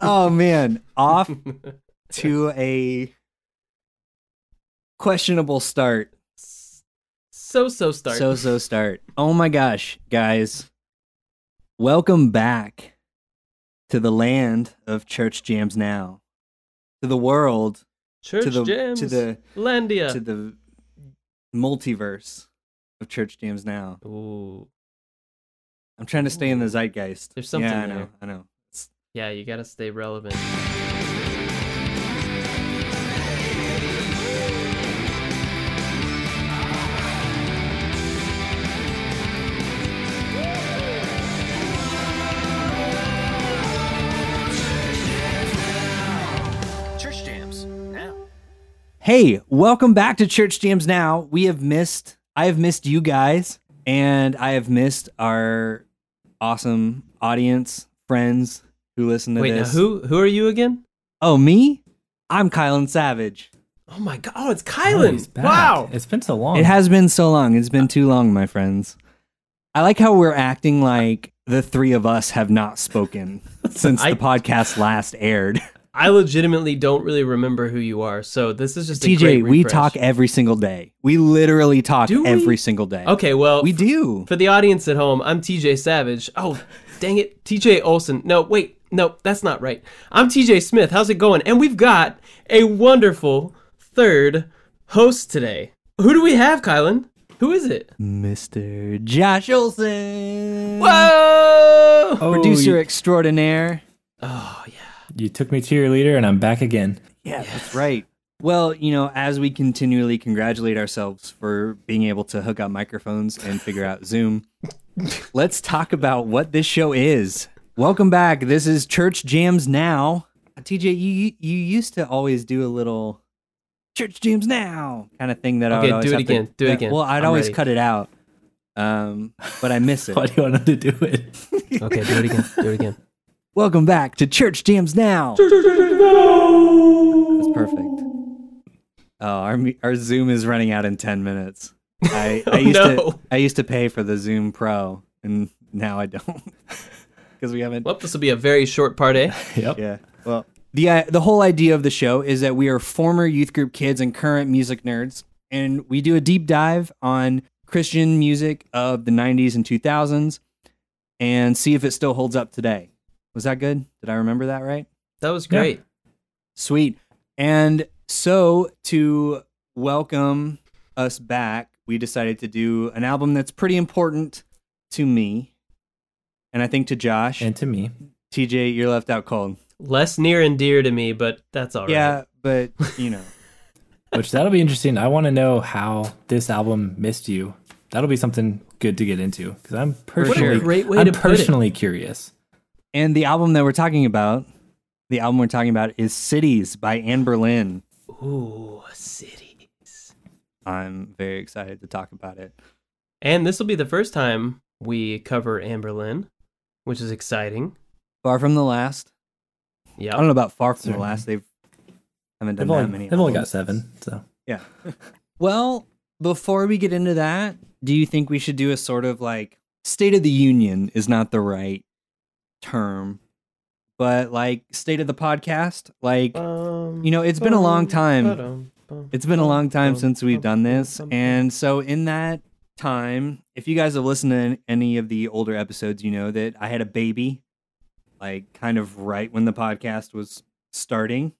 oh man, off to a questionable start. So so start. So so start. Oh my gosh, guys. Welcome back to the land of church jams now. To the world, Church to the jams. to the Landia. to the multiverse of church jams now. Ooh. I'm trying to stay in the zeitgeist. There's something yeah, I know. there. I know. Yeah, you gotta stay relevant. Church jams now. Hey, welcome back to Church Jams Now. We have missed, I have missed you guys, and I have missed our awesome audience, friends who listen to Wait, now this. who who are you again? Oh, me? I'm Kylan Savage. Oh my god! Oh, it's Oh, Kylan. he's back. wow. It's been so long. It has been so long. It's been too long, my friends. I like how we're acting like the three of us have not spoken since I- the podcast last aired. I legitimately don't really remember who you are, so this is just a TJ, great we talk every single day. We literally talk we? every single day. Okay, well, We do. For the audience at home, I'm TJ Savage. Oh, dang it, TJ Olson. No, wait, no, that's not right. I'm TJ Smith. How's it going? And we've got a wonderful third host today. Who do we have, Kylan? Who is it? Mr. Josh Olson. Whoa! Oh, Producer you, extraordinaire. Oh yeah. you took me to your leader, and I'm back again. Yeah, that's right. Well, you know, as we continually congratulate ourselves for being able to hook up microphones and figure out Zoom, let's talk about what this show is. Welcome back. This is Church Jams Now. TJ, you you used to always do a little Church Jams Now kind of thing that I would always do it have to- again. Do it again. Well, I'd I'm always ready. cut it out, um, but I miss it. Why do you want to do it? Okay, do it again. Do it again. Welcome back to Church Jams Now. That's perfect. Oh, our our Zoom is running out in ten minutes. I, I Oh, used no. to I used to pay for the Zoom Pro, and now I don't because we haven't. Well, this will be a very short part, eh? yep. Yeah. Well, the uh, the whole idea of the show is that we are former youth group kids and current music nerds, and we do a deep dive on Christian music of the '90s and 2000s, and see if it still holds up today. Was that good? Did I remember that right? That was Yeah. great. Sweet. And so to welcome us back, we decided to do an album that's pretty important to me. And I think to Josh. And to me, TJ, you're left out cold. Less near and dear to me, but that's all right. Yeah, but you know. which that'll be interesting. I want to know how this album missed you. That'll be something good to get into because I'm personally, great way I'm to put it. personally curious. and the album that we're talking about, the album we're talking about is Cities by Anberlin. Ooh, cities. I'm very excited to talk about it. And this will be the first time we cover Anberlin, which is exciting. Far from the last. Yeah. I don't know about far from the last. They've haven't done They've that only, many. they've only got seven, so Yeah. well, before we get into that, do you think we should do a sort of like State of the Union is not the right term, but like State of the Podcast? Like, Um, you know, it's been a long time. ba-dum, It's been a long time since we've done this. bum, bum. And so, in that time, if you guys have listened to any of the older episodes, you know that I had a baby, like kind of right when the podcast was starting.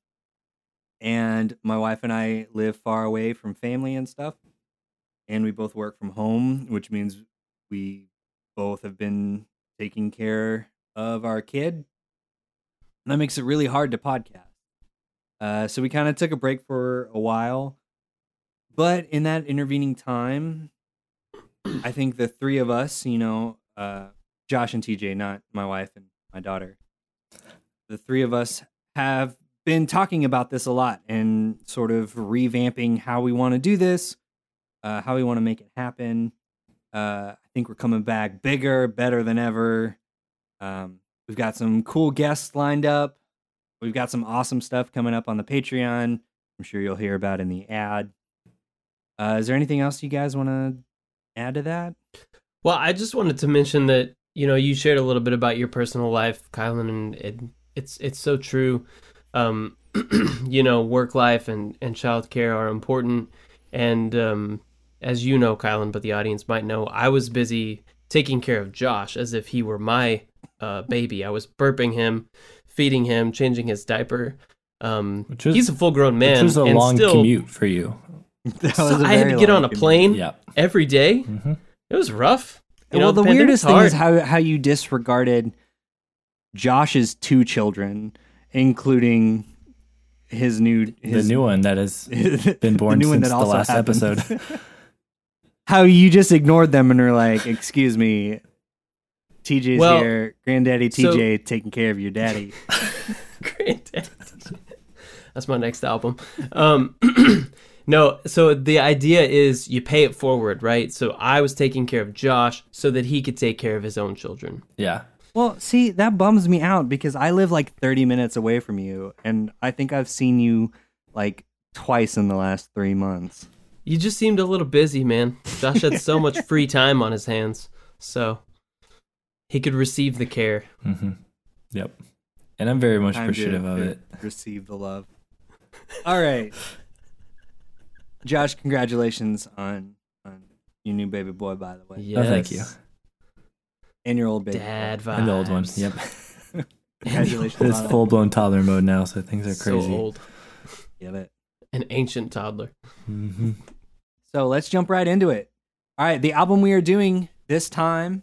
And my wife and I live far away from family and stuff. And we both work from home, which means we both have been taking care of our kid. And that makes it really hard to podcast. Uh, so we kind of took a break for a while. But in that intervening time, I think the three of us, you know, uh, Josh and TJ, not my wife and my daughter, the three of us have been talking about this a lot and sort of revamping how we want to do this, uh, how we want to make it happen. Uh, I think we're coming back bigger, better than ever. Um, we've got some cool guests lined up. We've got some awesome stuff coming up on the Patreon. I'm sure you'll hear about in the ad. Uh, is there anything else you guys want to add to that? Well, I just wanted to mention that you know you shared a little bit about your personal life, Kylan, and it, it's it's so true. Um, you know, work life and and childcare are important, and um, as you know, Kylan, but the audience might know, I was busy taking care of Josh as if he were my uh, baby. I was burping him, feeding him, changing his diaper. Um, Which is- he's a full grown man. Which was a and long still, commute for you. That so was a I had to get on a plane Yeah. every day. Mhm. It was rough. You well, know, the weirdest thing is how how you disregarded Josh's two children, including his new his, the new one that has been born new one since that the last happened. episode. how you just ignored them and are like, "Excuse me, TJ's Well, here, Granddaddy so- TJ taking care of your daddy." Granddad. That's my next album. Um, no, so the idea is you pay it forward, right? So I was taking care of Josh so that he could take care of his own children. yeah. Well, see, that bums me out because I live like 30 minutes away from you, and I think I've seen you like twice in the last three months. You just seemed a little busy, man. Josh had so much free time on his hands, so he could receive the care. hmm Yep. And I'm very much Time appreciative of it. Receive the love. All right, Josh. Congratulations on on your new baby boy, by the way, Yes. Oh, thank you. and your old baby. Dad boy. vibes. And the old one. Yep. Congratulations. It's full blown toddler mode now, so things are crazy. So crazy. old. Get it. An ancient toddler. hmm So let's jump right into it. All right, the album we are doing this time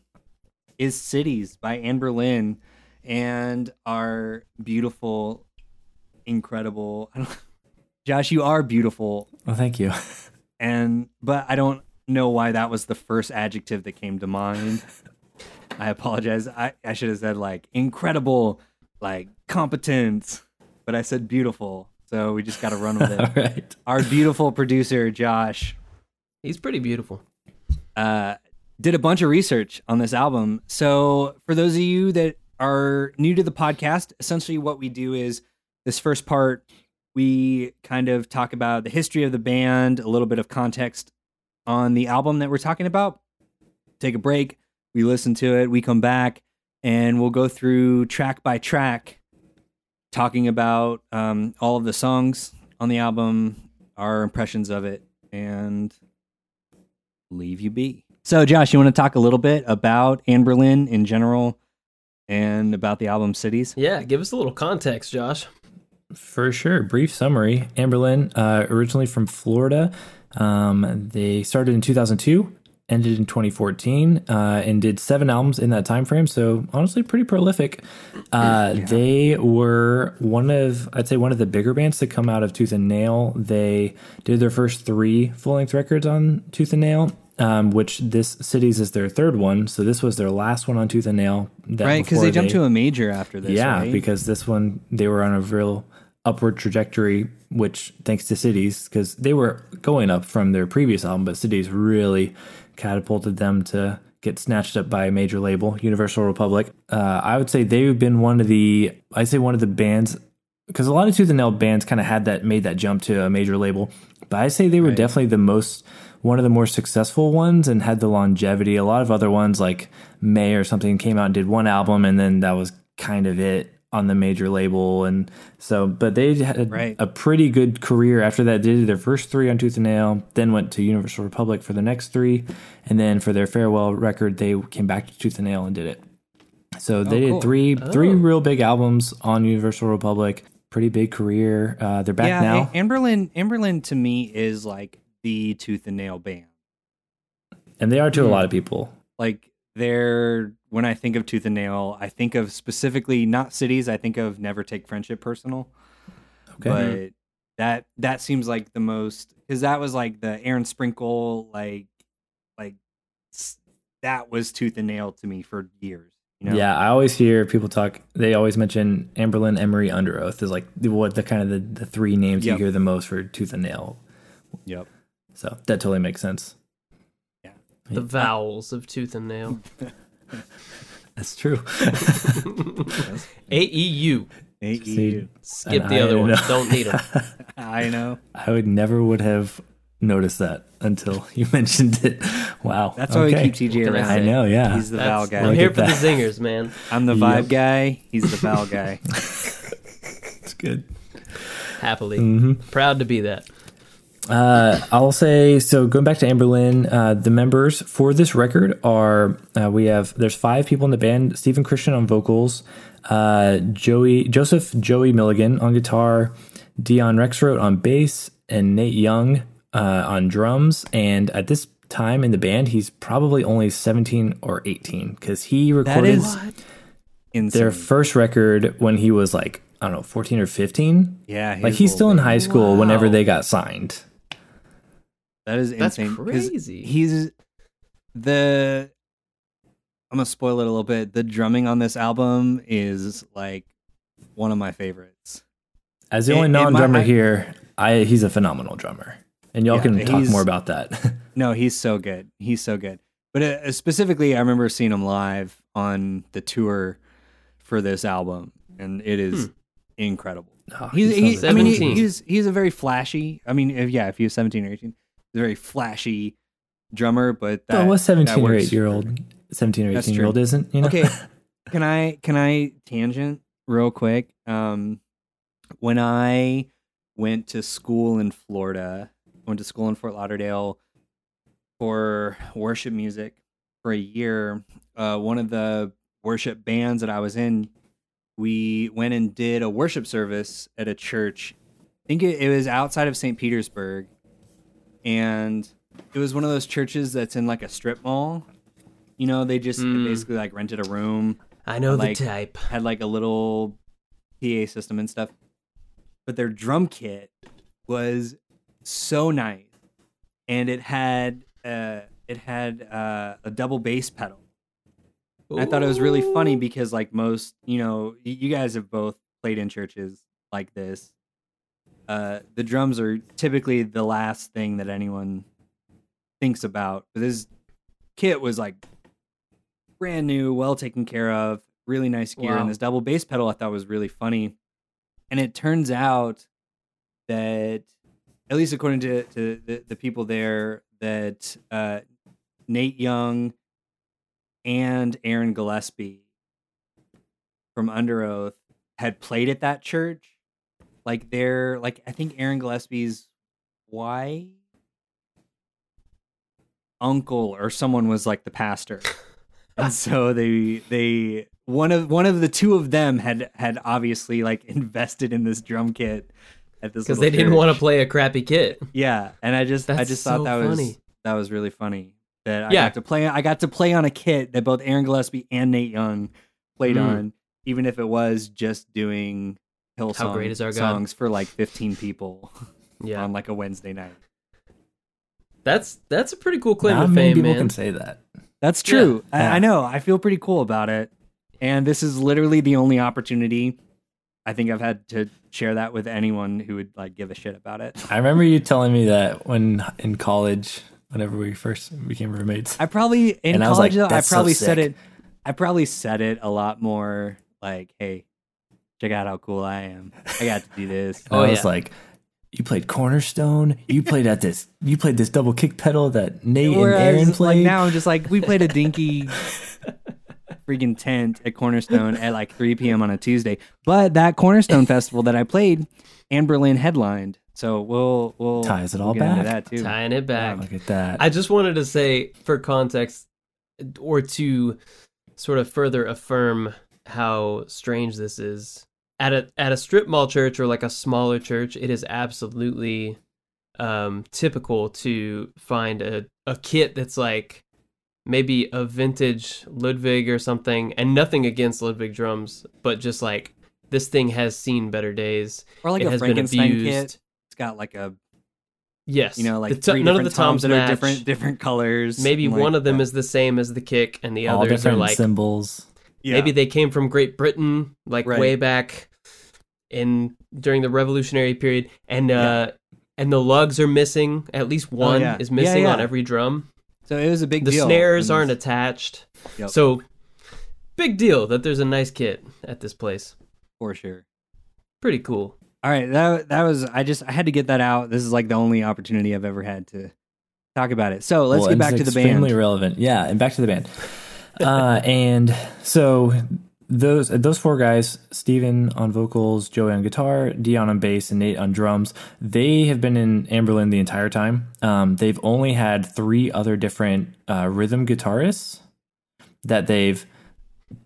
is Cities by Anberlin and our beautiful, incredible. I don't, Josh, you are beautiful, Well, thank you. and but I don't know why that was the first adjective that came to mind. I apologize. I, I should have said like incredible, like competent, but I said beautiful. So we just got to run with it. right. Our beautiful producer, Josh, He's pretty beautiful. uh, did a bunch of research on this album. So, for those of you that are new to the podcast, essentially what we do is this first part, we kind of talk about the history of the band, a little bit of context on the album that we're talking about. Take a break, we listen to it, we come back, and we'll go through track by track, talking about um, all of the songs on the album, our impressions of it, and leave you be. So, Josh, you want to talk a little bit about Anberlin in general and about the album Cities? Yeah, give us a little context, Josh. For sure. Brief summary. Anberlin, uh, originally from Florida. Um, they started in 2002, ended in 2014, uh, and did seven albums in that time frame. So honestly, pretty prolific. Uh, They were one of, I'd say, one of the bigger bands to come out of Tooth and Nail. They did their first three full length records on Tooth and Nail. Um, which this cities is their third one, so this was their last one on Tooth and Nail. Right, because they jumped to a major after this. yeah, right? because this one they were on a real upward trajectory, which thanks to Cities, because they were going up from their previous album, but Cities really catapulted them to get snatched up by a major label, Universal Republic. Uh, I would say they've been one of the, I'd say one of the bands, because a lot of Tooth and Nail bands kind of had that, made that jump to a major label, but I say they were Right. definitely the most, one of the more successful ones and had the longevity. A lot of other ones like Mae or something came out and did one album and then that was kind of it on the major label and so but they had Right. a pretty good career after that they did their first three on tooth and nail then went to universal republic for the next three and then for their farewell record they came back to tooth and nail and did it so they cool. did three real big albums on universal republic pretty big career uh, they're back yeah, now Anberlin, Anberlin to me is like the tooth and nail band. and they are to a Hmm. lot of people Like they're when I think of tooth and nail, I think of specifically not cities. I think of never take friendship personal. okay But mm-hmm. that that seems like the most because that was like the Aaron Sprinkle like like that was tooth and nail to me for years. You know? Yeah, I always hear people talk. They always mention Anberlin, Emery, Underoath is like the- what the kind of the, the three names Yep. you hear the most for Tooth and Nail. Yep. So that totally makes sense. The vowels of tooth and nail. That's true. A E U. A E U. Skip And the I other one. Don't need them. I know. I would never would have noticed that until you mentioned it. Wow, That's why we keep TJ What I around. I know. Yeah, He's the Val That's- guy. I'm here at for the zingers, man. I'm the Yep. vibe guy. He's the Val guy. It's good. Happily, Mm-hmm. proud to be that. Uh, I'll say so. Going back to Anberlin, uh, the members for this record are uh, we have there's five people in the band: Stephen Christian on vocals, uh, Joey Joseph Joey Milligan on guitar, Deon Rexroth on bass, and Nate Young uh, on drums. And at this time in the band, he's probably only 17 or 18 because he recorded is insane. their first record when he was like I don't know 14 or 15. yeah, Like he's still in high school whenever they got signed. That is That's insane. insane. 'cause crazy. He's the. I'm gonna spoil it a little bit. The drumming on this album is like one of my favorites. As the only non-drummer here, I he's a phenomenal drummer, and y'all Yeah, can talk more about that. No, he's so good. He's so good. But uh, specifically, I remember seeing him live on the tour for this album, and it is incredible. Oh, He's, he he, I mean, he, he's he's a very flashy. I mean, if, yeah, if he was seventeen or eighteen, he's a very flashy drummer. But that that seventeen or eight year old, seventeen or eighteen year old isn't? You know? Okay, can I can I tangent real quick? Um, when I went to school in Florida, went to school in Fort Lauderdale for worship music for a year. Uh, one of the worship bands that I was in, we went and did a worship service at a church. I think it, it was outside of St. Petersburg, and it was one of those churches that's in like a strip mall. You know, they just Mm. basically like rented a room I know Like- the type. had like a little PA system and stuff. But their drum kit was so nice, and it had uh, it had uh, a double bass pedal. I thought it was really funny because like most, you know, you guys have both played in churches like this. Uh, the drums are typically the last thing that anyone thinks about. But this kit was like brand new, well taken care of, really nice gear, Wow. and this double bass pedal I thought was really funny. And it turns out that, at least according to, to the, the people there, that uh, Nate Young and Aaron Gillespie from Underoath had played at that church. Like they're like I think Aaron Gillespie's why uncle or someone was like the pastor. and so they they one of one of the two of them had had obviously like invested in this drum kit at this because they didn't want to play a crappy kit. Yeah, and I just I That's just thought so that was that was really funny. That I Yeah. got to play I got to play on a kit that both Aaron Gillespie and Nate Young played Mm. on, even if it was just doing Hillsong How great is our God? songs for like 15 people Yeah, on like a Wednesday night. that's that's a pretty cool claim Not to many fame, people man. can say that. That's true. Yeah. I, I know. I feel pretty cool about it. And this is literally the only opportunity I think I've had to share that with anyone who would like give a shit about it. I remember you telling me that when in college, whenever we first became roommates. I probably in And I was like, though, I "That's so probably said it. I probably said it a lot more like, "Hey, check out how cool I am. I got to do this." And Oh, I was yeah. like, you played Cornerstone. You played at this. You played this double kick pedal that Nate and Whereas, Aaron like played. now, I'm just like, we played a dinky freaking tent at Cornerstone at like 3 p.m. on a Tuesday. But that Cornerstone festival that I played, Anberlin headlined. So we'll we'll Ties it we'll all back. that too. Tying it back. Look at that. I just wanted to say, for context, or to sort of further affirm how strange this is. At a at a strip mall church or like a smaller church, it is absolutely um, typical to find a, a kit that's like maybe a vintage Ludwig or something, and nothing against Ludwig drums, but just like this thing has seen better days. Or like it a has Frankenstein abused. kit. It's got like a Yes, you know like the to- three none of the toms toms that are match. different different colors. Maybe and, like, one of them yeah. is the same as the kick, and the all others are like cymbals. Yeah. maybe they came from Great Britain, like Right. way back in during the Revolutionary period, and uh, and the lugs are missing. At least one Oh, yeah. is Yeah, missing on every drum. So it was a big The deal. The snares aren't attached, Yep. so big deal that there's a nice kit at this place. for sure. Pretty cool. All right, that that was I just I had to get that out. This is like the only opportunity I've ever had to talk about it. So let's Well, get back to the band. Extremely relevant. Yeah, and back to the band. Uh, and so those those four guys, Stephen on vocals, Joey on guitar, Deon on bass, and Nate on drums, they have been in Anberlin the entire time. Um, they've only had three other different uh, rhythm guitarists that they've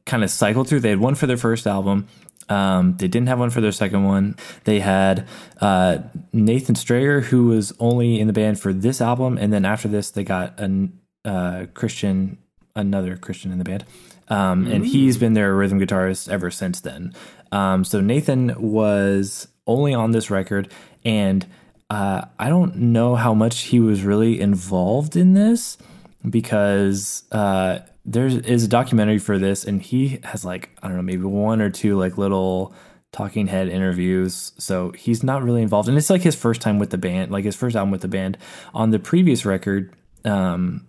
kind of cycled through. They had one for their first album. Um, they didn't have one for their second one. They had uh, Nathan Strayer, who was only in the band for this album, and then after this, they got an uh, Christian, another Christian in the band, um, and he's been their rhythm guitarist ever since then. Um, so Nathan was only on this record, and uh, I don't know how much he was really involved in this because uh, there is a documentary for this, and he has like I don't know maybe one or two like little talking head interviews. So he's not really involved, and it's like his first time with the band, like his first album with the band. On the previous record, um,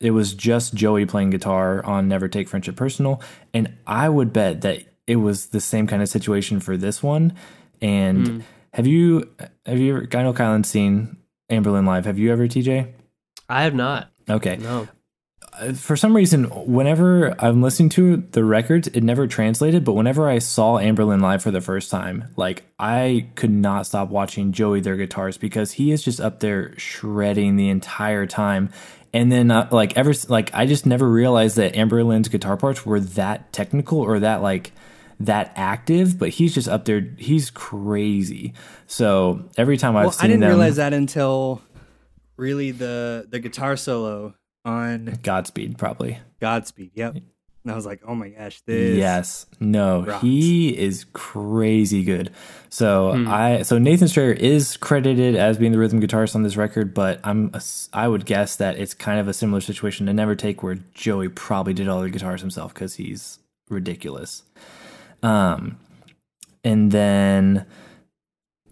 it was just Joey playing guitar on Never Take Friendship Personal, and I would bet that it was the same kind of situation for this one. And hmm. have you have you ever? I know Kylan's seen Anberlin live. Have you ever, TJ? I have not. Okay. No. Uh, for some reason, whenever I'm listening to the records, it never translated. But whenever I saw Anberlin live for the first time, like I could not stop watching Joey their guitars because he is just up there shredding the entire time. And then, uh, like ever, like I just never realized that Amber Anberlin's guitar parts were that technical or that like that active. But he's just up there. He's crazy. So every time I've Well, seen I didn't them, realize that until really the the guitar solo on Godspeed probably. Godspeed. Yep. And I was like, oh my gosh, this. Yes. No, rocks. he is crazy good. So Hmm. I so Nathan Strayer is credited as being the rhythm guitarist on this record, but I'm ass- I would guess that it's kind of a similar situation to Never Take where Joey probably did all the guitars himself because he's ridiculous. Um, and then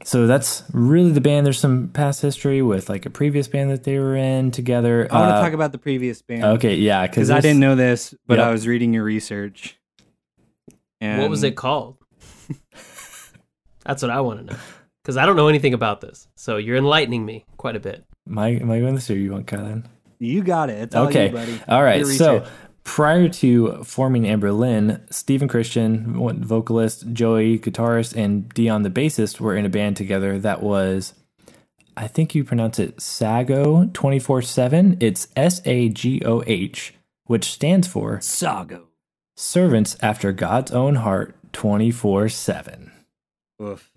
so that's really the band. There's some past history with like a previous band that they were in together. I want to Uh, talk about the previous band. Okay, yeah, Because I didn't know this, but Yep. I was reading your research. And what was it called? That's what I want to know. Because I don't know anything about this. So you're enlightening me quite a bit. Am I, am I going this or you want Kylan? You got it. It's all okay. you, buddy. All right. So research. Prior to forming Anberlin, Stephen Christian, one vocalist, Joey, guitarist, and Deon, the bassist, were in a band together that was, I think you pronounce it Sago 24 7. It's S A G O H, which stands for Sago. Servants After God's Own Heart 24 7. Oof.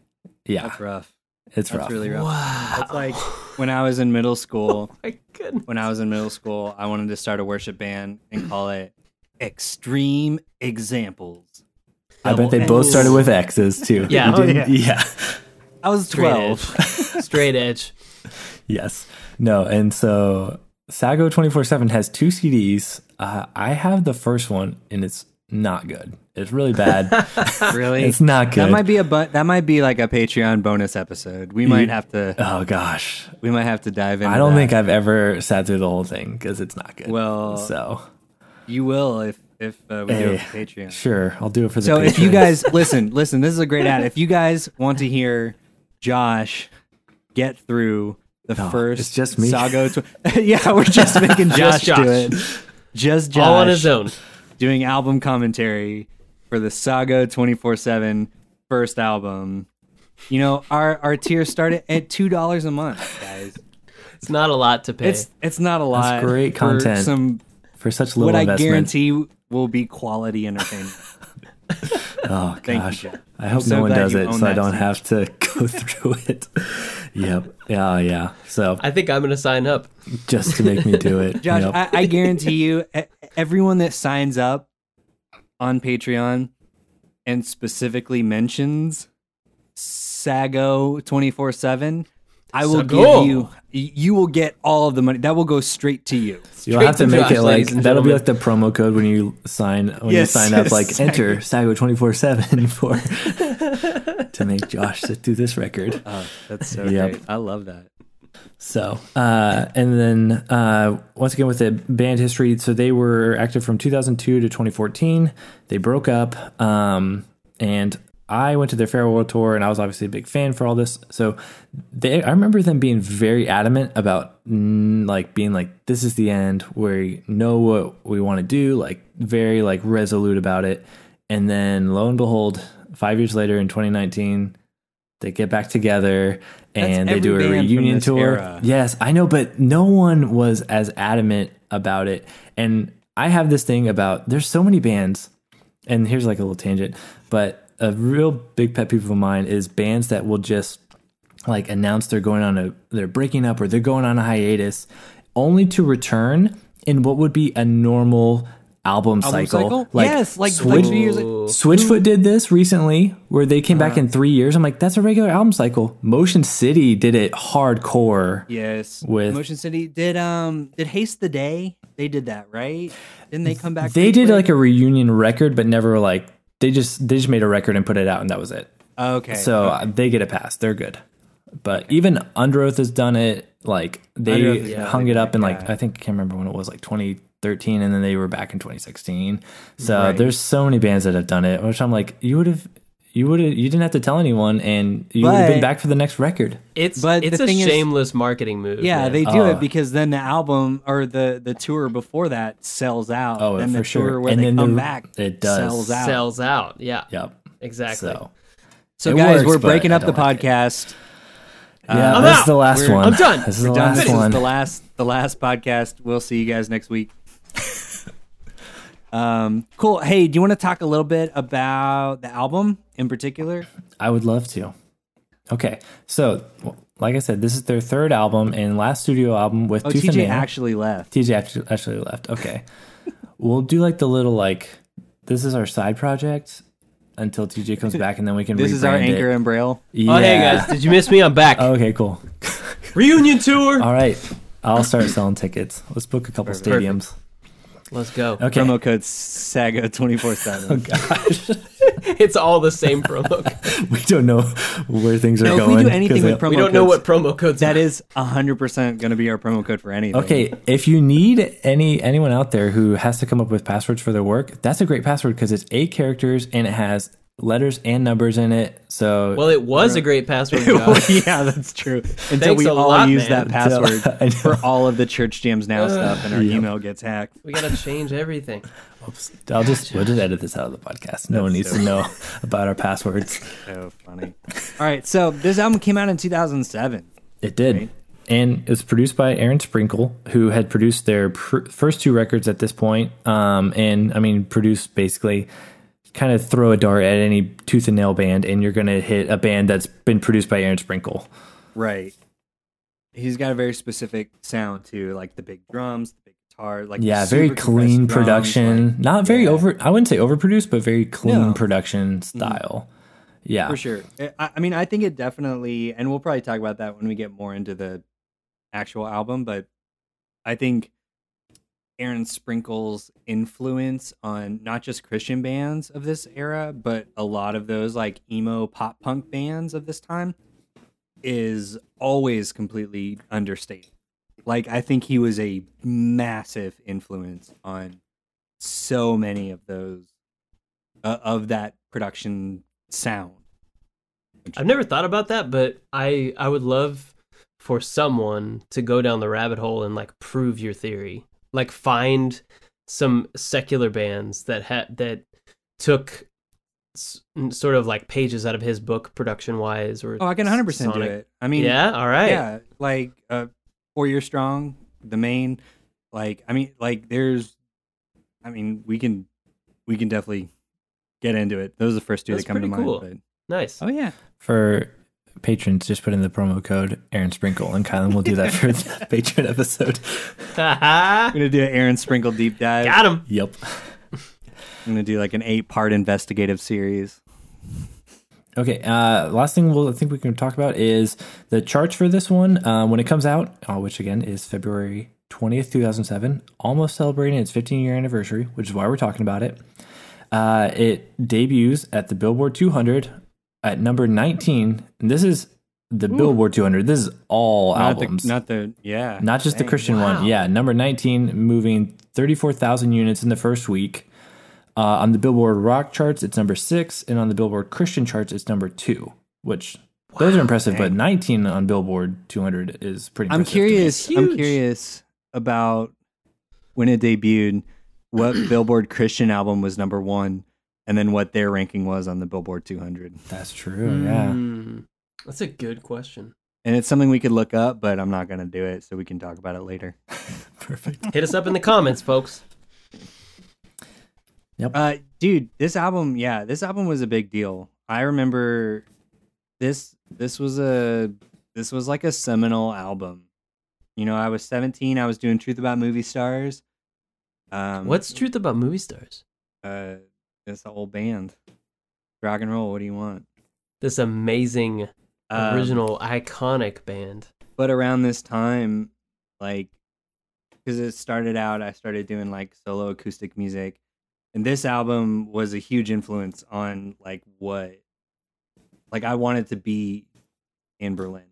Yeah, That's rough. it's That's rough. really rough. Wow. That's like when I was in middle school. My goodness. when I was in middle school, I wanted to start a worship band and call it Extreme Examples. I bet they both started with X's too. Yeah. Oh, yeah. yeah. I was Straight 12. edge. Straight edge. Yes. No. And so Sago 24 7 has two CDs. Uh, I have the first one and it's not good. It's really bad. really? it's not good. That might be a but that might be like a Patreon bonus episode. We might have to oh, gosh. we might have to dive in. I don't that. think I've ever sat through the whole thing because it's not good. Well, so you will if if uh, we do Hey, it for Patreon. sure. I'll do it for the So if you guys listen, listen, this is a great ad. If you guys want to hear Josh get through the No, first it's just me. Sago tw- yeah, we're just making Josh, Just do it. Just Josh All on his own. Doing album commentary for the Sago 24/7 first album. You know, our our tier started at $2 a month, guys. It's not a lot to pay. It's it's not a lot. great content. for content. Some for such little what I guarantee will be quality entertainment. Oh Thank you, gosh. Jeff. I hope so no one does it so I don't seat. have to go through it. yep. Yeah, oh, yeah. So I think I'm going to sign up. just to make me do it. Josh, Yep. I, I guarantee you, everyone that signs up on Patreon and specifically mentions Sago twenty four seven, I will Sago. give you. You will get all of the money. That will go straight to you. You'll have to to make Josh, it like that'll be like the promo code when you sign when Yes, you sign up like exactly. enter Sago twenty four seven for to make Josh sit through this record. Oh, that's so Yep. great. I love that. So uh, and then uh, once again with the band history, so they were active from two thousand two to twenty fourteen. They broke up, um, and I went to their farewell tour, and I was obviously a big fan for all this. So they, I remember them being very adamant about mm, like being like, "This is the end. We know what we want to do." Like very like resolute about it. and then lo and behold, five years later in 2019, they get back together and they do a reunion tour. era. Yes, I know, but no one was as adamant about it. And I have this thing about there's so many bands, and here's like a little tangent, but a real big pet peeve of mine is bands that will just like announce they're going on a they're breaking up or they're going on a hiatus only to return in what would be a normal album, Album cycle. cycle? Yes, like- Switch, like years- Switchfoot did this recently where they came Uh-huh. back in three years. I'm like, that's a regular album cycle. Motion City did it hardcore. Yes. With- Motion City did um did Haste the Day? They did that, right? Didn't they come back? They did quick? like a reunion record, but never like they just they just made a record and put it out and that was it. okay. So uh, they get a pass. They're good. But even Underoath has done it. Like they Oath has hung it, it up in yeah. like I think I can't remember when it was like 2013, and then they were back in 2016. So Right. there's so many bands that have done it. Which I'm like, you would have, you would have, you didn't have to tell anyone, and you would have been back for the next record. It's But it's the a thing is- shameless marketing move. yeah, man. they do Oh. it because then the album or the the tour before that sells out. Oh, then for the sure. tour where And they then come the- back it does. sells out. sells out. Yeah, Yep. exactly. So So guys, works, we're breaking up the don't like it. podcast. yeah, I'm this out. is the last We're- one. I'm done. This is We're the done. last This is one. the last the last podcast. We'll see you guys next week. um, cool. Hey, do you want to talk a little bit about the album in particular? I would love to. Okay, so like I said, this is their third album and last studio album with Oh, Tooth TJ actually left. TJ actually, actually left. Okay, we'll do like the little like this is our side project until TJ comes back, and then we can. This is our anchor It. and braille. Yeah. Oh, hey guys, did you miss me? I'm back. Okay, cool. Reunion tour. All right, I'll start selling tickets. Let's book a couple Perfect. stadiums. Let's go. Okay. Promo code Sago twenty four Oh seven. gosh, It's all the same promo. code. we don't know where things are No, if going. we do anything 'cause with they- promo we don't know what promo codes. that are. is hundred percent going to be our promo code for anything. Okay, if you need any anyone out there who has to come up with passwords for their work, that's a great password because it's eight characters and it has letters and numbers in it. So Well, it was a great password. Josh. yeah, that's true. Until Thanks we all lot, use man. that password for all of the Church Jams Now stuff, and our Yep. email gets hacked. we gotta change everything. Oops. I'll just we'll just edit this out of the podcast. No one needs so to know about our passwords. So funny. All right, so this album came out in 2007. It did. Right. And it's produced by Aaron Sprinkle, who had produced their pr- first two records at this point. Um, and I mean, produced basically kind of throw a dart at any tooth and nail band, and you're going to hit a band that's been produced by Aaron Sprinkle. Right. He's got a very specific sound too, like the big drums, the big guitar, like Yeah, very clean drums, production. like- Not very yeah, over, I wouldn't say overproduced, but very clean No. Mm-hmm. production style. Yeah. for sure. I, I mean, I think it definitely, and we'll probably talk about that when we get more into the actual album. But I think Aaron Sprinkle's influence on not just Christian bands of this era, but a lot of those like emo pop punk bands of this time is always completely understated. Like, I think he was a massive influence on so many of those uh, of that production sound. I've never thought about that, but I I would love for someone to go down the rabbit hole and like prove your theory. Like find some secular bands that had that took s- sort of like pages out of his book production wise or Oh, I can 100 percent do it. I mean, yeah, all right. yeah, like uh, four year strong, the Maine, like I mean, like there's, I mean, we can, we can definitely get into it. Those are the first two That's that come to pretty mind. But Nice. oh yeah, For patrons, just put in the promo code Aaron Sprinkle, and Kylan will do that for the patron episode. I'm gonna do an Aaron Sprinkle deep dive. Got him. Yep. I'm gonna do like an eight part investigative series. Okay. Uh, last thing we'll I think we can talk about is the charts for this one uh, when it comes out, uh, which again is February twentieth, two thousand seven, almost celebrating its fifteen year anniversary, which is why we're talking about it. Uh, it debuts at the Billboard 200 at number 19. And this is the Billboard 200. This is all Not albums, the, not the, yeah, not just the Christian Wow. one. Yeah, number 19, moving 34,000 units in the first week. Uh, on the Billboard Rock charts, it's number six, and on the Billboard Christian charts, it's number two. Which those are impressive, but 19 on Billboard 200 is pretty. I'm impressive to me. curious. I'm curious about when it debuted. What Billboard Christian album was number one? And then what their ranking was on the Billboard 200. That's true. Yeah. Mm, that's a good question. And it's something we could look up, but I'm not going to do it, so we can talk about it later. Perfect. Hit us up in the comments, folks. Yep. Uh, dude, this album, yeah, this album was a big deal. I remember this. This was a this was like a seminal album. You know, I was 17. I was doing Truth About Movie Stars. Um, What's truth about movie stars? uh this old band? Rock and roll. What do you want? This amazing, Um, original, iconic band. but around this time, like, because it started out, I started doing like solo acoustic music, and this album was a huge influence on like what, like, I wanted to be Anberlin.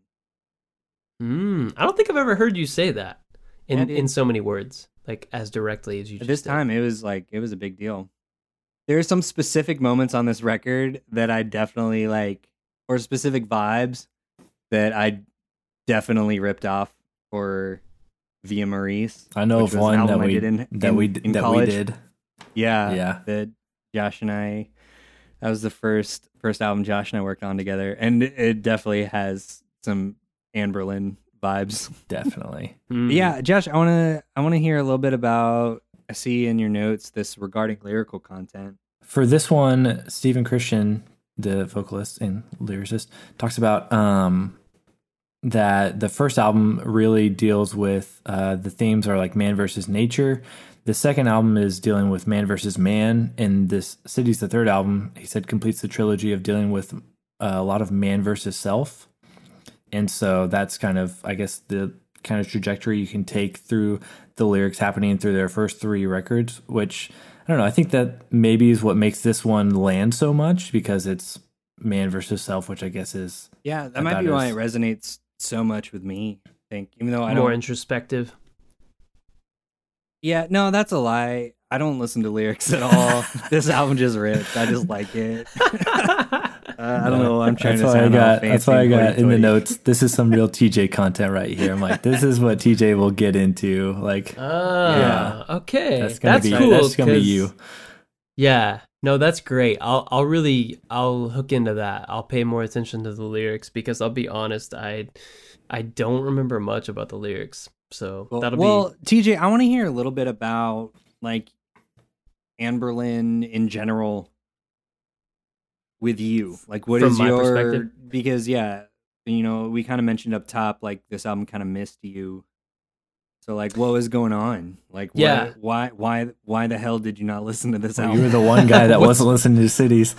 Mm, I don't think I've ever heard you say that in in so many words, like as directly as you. Just At this did. time, it was like it was a big deal. There are some specific moments on this record that I definitely like, or specific vibes that I definitely ripped off for Via Maurice. I know of one that we did in- that in- we in that we college. did. Yeah, Yeah. That Josh and I, that was the first first album Josh and I worked on together, and it- it definitely has some Anberlin vibes. Definitely. Mm. Yeah, Josh, I want to I want to hear a little bit about. I see in your notes this regarding lyrical content. For this one, Stephen Christian, the vocalist and lyricist, talks about um, that the first album really deals with uh, the themes are like man versus nature. The second album is dealing with man versus man, and this Cities the third album. He said completes the trilogy of dealing with uh, a lot of man versus self, and so that's kind of, I guess, the kind of trajectory you can take through the lyrics happening through their first three records, which I don't know. I think that maybe is what makes this one land so much because it's man versus self, which I guess is Yeah, that might be it why it resonates so much with me. I think, even though I more don't. introspective. yeah, no, that's a lie. I don't listen to lyrics at all. this album just rips. I just like it. Uh, I don't know. I'm trying that's to why I got. fancy That's why I and got in the notes. This is some real TJ content right here. I'm like, this is what TJ will get into. Like, Ah, Yeah. okay. that's That's, gonna be cool. that's gonna be you. Yeah. No, that's great. I'll I'll really I'll hook into that. I'll pay more attention to the lyrics because I'll be honest, I I don't remember much about the lyrics. So Well, that'll be well, TJ, I want to hear a little bit about like Anberlin in general with you. Like, what From is my your perspective? because yeah, you know, we kind of mentioned up top like this album kind of missed you. So like, what was going on? Like, what- Yeah. why, why, why the hell did you not listen to this Well, album? you were the one guy that wasn't listening to cities.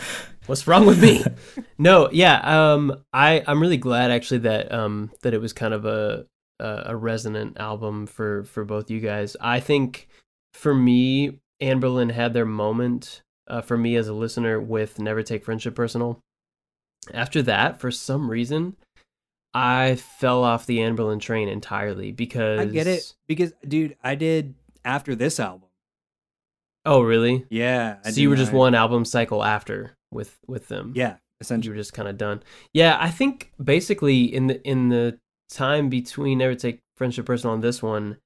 What's wrong with me? no, yeah. Um I I'm really glad actually that um that it was kind of a a, a resonant album for for both you guys. I think for me Anberlin had their moment uh, for me as a listener with Never Take Friendship Personal. After that, for some reason, I fell off the Anberlin train entirely because I get it because, dude, I did after this album. Oh, really? Yeah, I so you were just not- one album cycle after with with them. Yeah, you essentially. were just kind of done. Yeah, I think basically in the in the time between Never Take Friendship Personal and this one,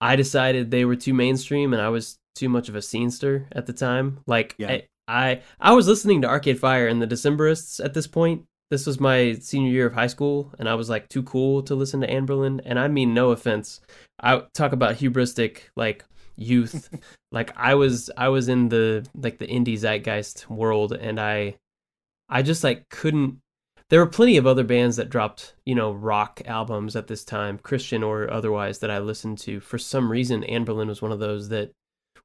I decided they were too mainstream and I was too much of a scenester at the time. Like Yeah. I, I I was listening to Arcade Fire and the Decemberists at this point. This was my senior year of high school, and I was like too cool to listen to Anberlin. And I mean no offense. I talk about hubristic like youth. like I was I was in the like the indie zeitgeist world, and I I just like couldn't. There were plenty of other bands that dropped, you know, rock albums at this time, Christian or otherwise, that I listened to. For some reason, Anberlin was one of those that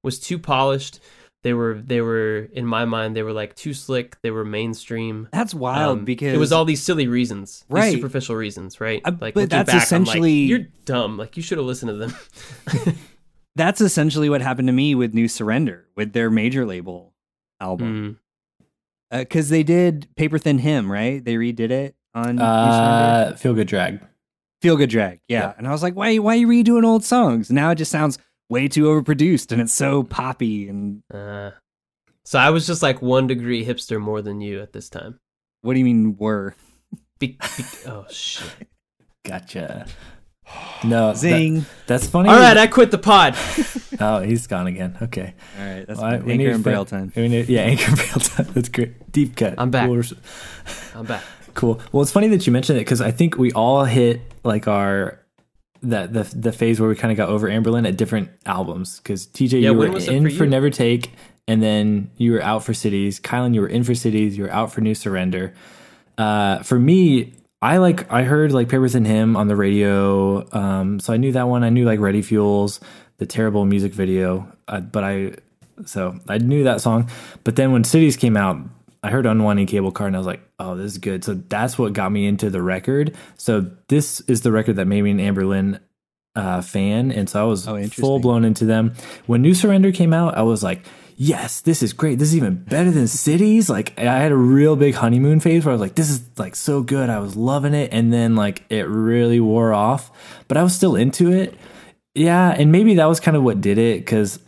was too polished. They were, they were, in my mind, they were like too slick. They were mainstream. That's wild Um, because it was all these silly reasons, these Right. superficial reasons, right? Uh, like, but that's back, I'm like, essentially- you're dumb. Like, you should have listened to them. that's essentially what happened to me with New Surrender with their major label album Mm. because they did Paper Thin Hymn, right? They redid it on New Uh, feel good drag. Feel Good Drag, yeah. yeah. And I was like, why, why are you redoing old songs? Now it just sounds way too overproduced and it's so poppy. And Uh, so I was just like one degree hipster more than you at this time. what do you mean were? Be- be- oh shit. Gotcha. No, that- Zing. that's funny. All right, I quit the pod. oh, he's gone again. Okay. All right, that's Well, I- we anchor need and fa- braille time. need- yeah, anchor and braille time. That's great. Deep cut. I'm back. Cool. I'm back. Cool. Well, it's funny that you mentioned it because I think we all hit like our that the the phase where we kind of got over Anberlin at different albums. Because TJ, Yeah, you were in for for. Never Take, and then you were out for Cities. Kylan, you were in for Cities. You were out for New Surrender. Uh, for me, I like I heard like Paperthin Hymn on the radio, um, so I knew that one. I knew like Readyfuels, the terrible music video, uh, but I so I knew that song. But then when Cities came out, I heard Unwinding Cable Car and I was like, oh, this is good. So that's what got me into the record. So this is the record that made me an Anberlin uh, fan. And so I was Oh, full blown into them. When New Surrender came out, I was like, yes, this is great. This is even better than Cities. Like I had a real big honeymoon phase where I was like, this is like so good. I was loving it. And then like it really wore off, but I was still into it. Yeah. And maybe that was kind of what did it because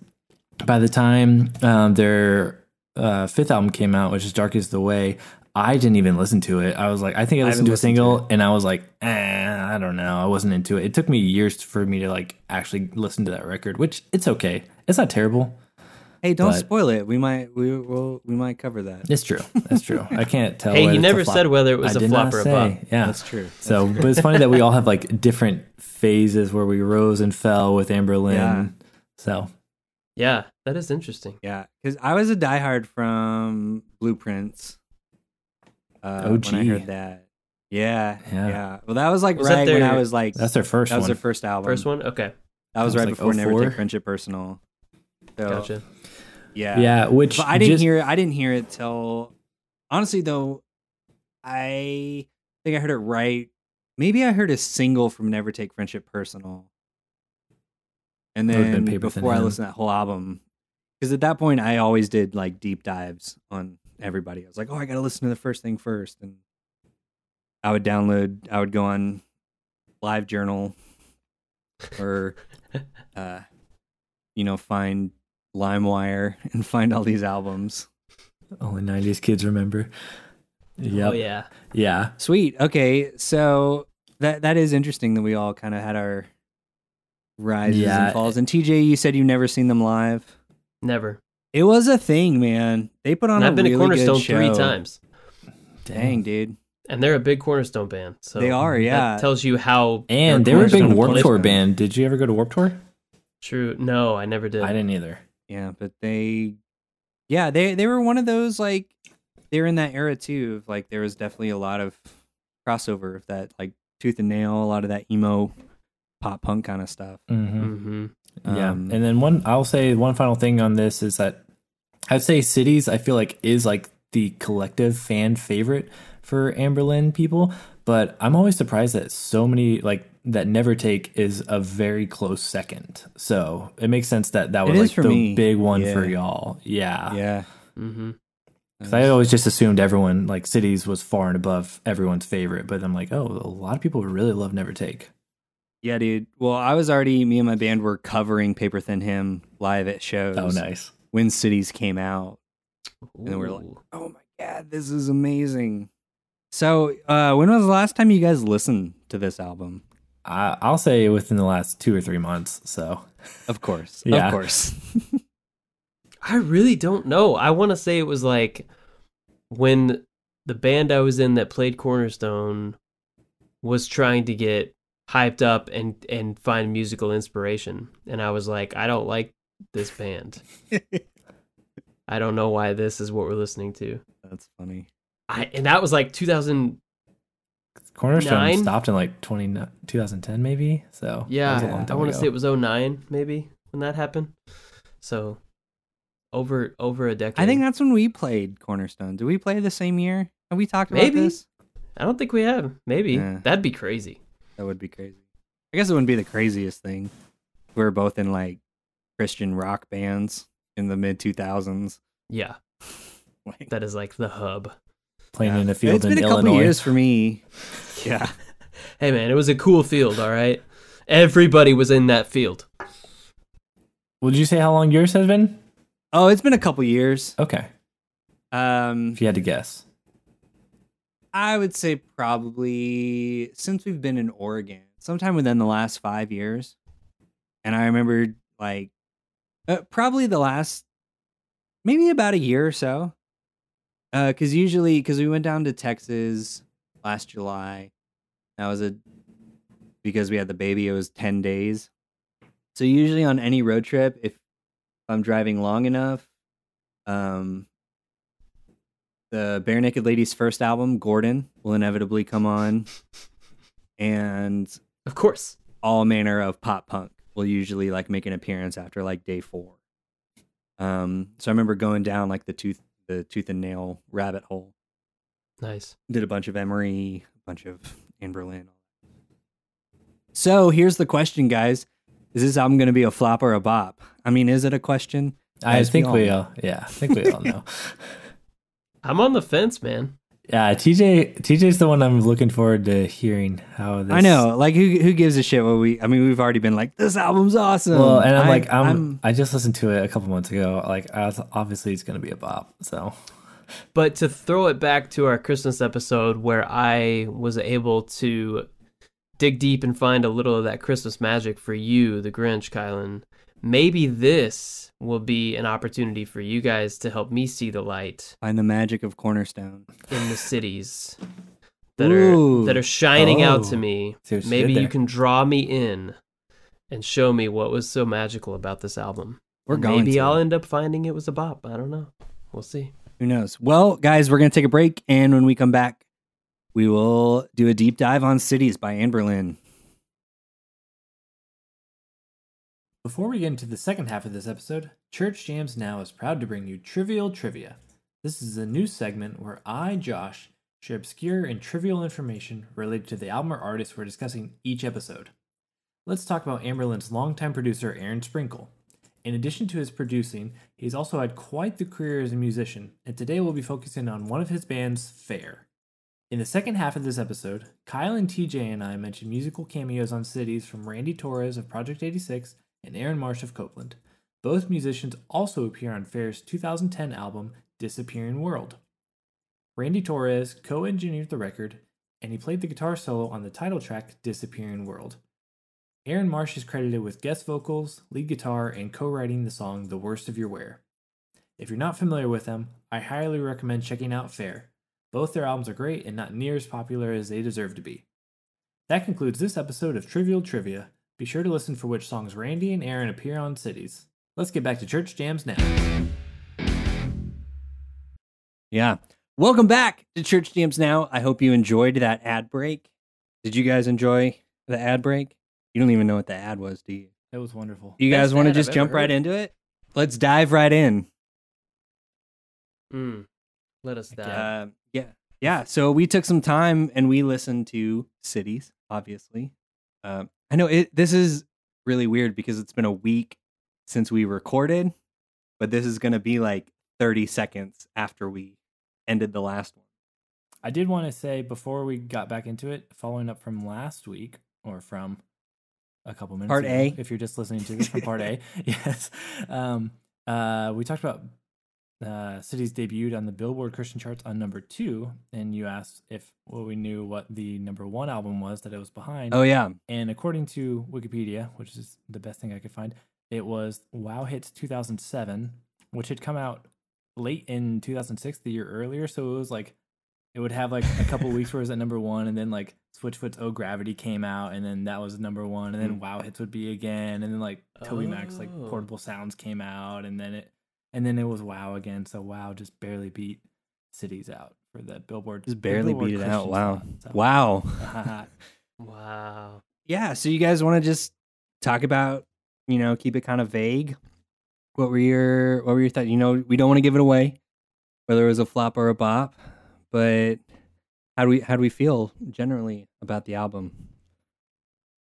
by the time um, their uh, fifth album came out, which is Dark is the Way, I didn't even listen to it. I was like, I think I I listened to a haven't to single and I was like, eh, I don't know. I wasn't into it. It took me years for me to like actually listen to that record, which it's okay. It's not terrible. Hey, don't But- spoil it. We might we will we might cover that. It's true. That's true. I can't tell. Hey, whether he never said whether it was I a did flop not or a say. bop. Yeah, That's true. So, but it's funny that we all have like different phases where we rose and fell with Anberlin. Yeah. So Yeah, that is interesting. Yeah, because I was a diehard from Blueprints. Uh, OG. When I heard that, yeah, Yeah. yeah, Well, that was like Was that right when I was like, that's their first that was one. their first album. First one? Okay. That was was right like before Never Take Friendship Personal. So, Gotcha. Yeah, yeah, which But I didn't just- hear it. I didn't hear it till honestly though. I think I heard it right. Maybe I heard a single from Never Take Friendship Personal, and That would've been then Paper Thin before I Hymn. listened to that whole album, because at that point I always did like deep dives on everybody. I was like, oh, I got to listen to the first thing first, and I would download. I would go on Live Journal, or uh, you know, find LimeWire and find all these albums. Only '90s kids remember. Yep. Oh yeah. Yeah. Sweet. Okay, so that that is interesting that we all kind of had our rises Yeah. and falls. And TJ, you said you've never seen them live. Never. It was a thing, man. They put on And a I've been really to Cornerstone three times. Dang, dude. And they're a big Cornerstone band. So They are, yeah. That tells you how And They're were a big Cornerstone Warp Tour band. Did you ever go to Warp Tour? true. No, I never did. I didn't either. Yeah, but they, yeah, they they were one of those like they were in that era too. Of like there was definitely a lot of crossover of that like tooth and nail, a lot of that emo pop punk kind of stuff. Mm-hmm. hmm Yeah. Um, and then one, I'll say one final thing on this is that I'd say Cities, I feel like is like the collective fan favorite for Anberlin people, but I'm always surprised that so many like that Never Take is a very close second. So it makes sense that that was like the me. big one Yeah. for y'all. Yeah. Yeah, hmm 'Cause I always just assumed everyone like Cities was far and above everyone's favorite, but I'm like, oh, a lot of people really love Never Take. Yeah, dude. Well, I was already me and my band were covering Paper Thin Hymn live at shows. Oh, nice. When Cities came out. And we're like- Oh my god, this is amazing. So, uh, when was the last time you guys listened to this album? I, I'll say within the last two or three months. So Of course, Yeah. of course. I really don't know. I want to say it was like when the band I was in that played Cornerstone was trying to get hyped up and and find musical inspiration, and I was like, I don't like this band. I don't know why this is what we're listening to. That's funny. I and that was like 2000. Cornerstone Nine? stopped in like 20, 2010 maybe. So that was a Yeah, long I time want to say it was 09 maybe when that happened. So over over a decade. I think that's when we played Cornerstone. Did we play the same year? Have we talked about Maybe. this? I don't think we have. Maybe Yeah. that'd be crazy. That would be crazy. I guess it wouldn't be the craziest thing. We were both in like Christian rock bands in the mid 2000s. Yeah, Like, that is like the hub. playing yeah. in a field It's in been a couple years for me. Yeah. Hey man, it was a cool field. All right, everybody was in that field. Would you say how long yours has been? Oh, it's been a couple years. Okay, Um, if you had to guess. I would say probably since we've been in Oregon, sometime within the last five years, and I remember like uh, probably the last maybe about a year or so. Because usually, because we went down to Texas last July, that was a because we had the baby. It was ten days. So usually on any road trip, if I'm driving long enough, um, the Barenaked Ladies' first album, Gordon, will inevitably come on, and Of course. all manner of pop punk will usually like make an appearance after like day four. Um, so I remember going down like the tooth, the tooth and nail rabbit hole. Nice. Did a bunch of Emery, a bunch of Anberlin. So here's the question, guys: Is this album going to be a flop or a bop? I mean, is it a question? I As we think all we all, yeah, I think we all know. I'm on the fence, man. Yeah, TJ, TJ's the one I'm looking forward to hearing how this. I know, like who who gives a shit what we? I mean, we've already been like, this album's awesome. Well, and I'm I- like, I'm, i just listened to it a couple months ago. Like, I was, obviously, it's going to be a bop. So, But to throw it back to our Christmas episode where I was able to dig deep and find a little of that Christmas magic for you, the Grinch, Kylan, maybe this will be an opportunity for you guys to help me see the light find the magic of Cornerstone. in the cities that Ooh. are that are shining out to Oh. me. Maybe you can draw me in and show me what was so magical about this album. We're And going. Maybe. I'll end up finding it was a bop. I don't know. We'll see. Who knows? Well, guys, we're gonna take a break, and when we come back, we will do a deep dive on Cities by Anberlin. Before we get into the second half of this episode, Church Jams Now is proud to bring you Trivial Trivia. This is a new segment where I, Josh, share obscure and trivial information related to the album or artist we're discussing each episode. Let's talk about Anberlin's longtime producer, Aaron Sprinkle. In addition to his producing, he's also had quite the career as a musician, and today we'll be focusing on one of his bands, Fair. In the second half of this episode, Kylan TJ and I mention musical cameos on cities from Randy Torres of Project 86 and Aaron Marsh of Copeland. Both musicians also appear on Fair's 2010 album Disappearing World. Randy Torres co engineered the record, and he played the guitar solo on the title track Disappearing World. Aaron Marsh is credited with guest vocals, lead guitar, and co writing the song The Worst of Your Wear. If you're not familiar with them, I highly recommend checking out Fair. Both their albums are great and not near as popular as they deserve to be. That concludes this episode of Trivial Trivia. Be sure to listen for which songs Randy and Aaron appear on Cities. Let's get back to Church Jams now. Yeah. Welcome back to Church Jams Now. I hope you enjoyed that ad break. Did you guys enjoy the ad break? You don't even know what the ad was, do you? It was wonderful. You guys want to just I've jump ever right into it? Let's dive right in. Mm. Let us dive. Uh, yeah. Yeah. So we took some time and we listened to cities, obviously. Um, I know it. This is really weird because it's been a week since we recorded, but this is going to be like 30 seconds after we ended the last one. I did want to say before we got back into it, following up from last week or from a couple minutes Part ago, A. if you're just listening to this from part A, yes, um, uh, we talked about uh, cities debuted on the Billboard Christian charts on number two, and you asked if well we knew what the number one album was that it was behind. Oh, yeah. And according to Wikipedia, which is the best thing I could find, it was Wow Hits 2007, which had come out late in 2006, the year earlier. So it was like, it would have like a couple weeks where it was at number one, and then like Switchfoot's Oh Gravity came out, and then that was number one, and then Mm. Wow Hits would be again, and then like Toby Mac's like Oh. Portable Sounds came out, and then it, and then it was Wow again. So Wow just barely beat Cities out for the Billboard. Just barely Billboard beat it out. Wow. spot. So- Wow. wow. yeah. So you guys want to just talk about, you know, keep it kind of vague? What were your what were your thoughts? You know, we don't want to give it away, whether it was a flop or a bop, but how do we how do we feel generally about the album?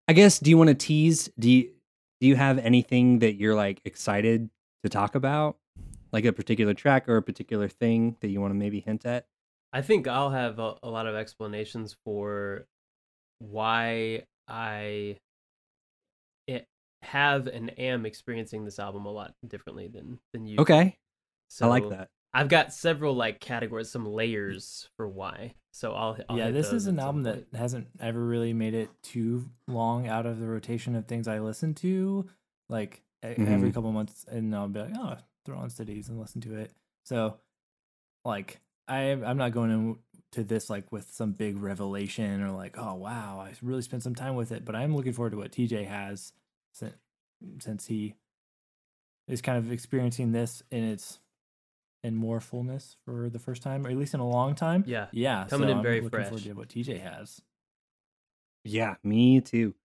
I guess do you want to tease? Do you do you have anything that you're like excited to talk about? Like a particular track or a particular thing that you want to maybe hint at? I think I'll have a, a lot of explanations for why I it have and am experiencing this album a lot differently than than you. Okay. So I like that. I've got several like categories, some layers for why. So I'll, I'll yeah, this is an album point. that hasn't ever really made it too long out of the rotation of things I listen to. Like e- every mm-hmm. couple months, and I'll be like, oh, throw on cities and listen to it. So, like, I I'm not going into this like with some big revelation or like, oh wow, I really spent some time with it. But I'm looking forward to what TJ has since since he is kind of experiencing this in its in more fullness for the first time, or at least in a long time. Yeah. Yeah, Coming so in I'm very looking forward fresh. to what TJ has. Yeah, me too.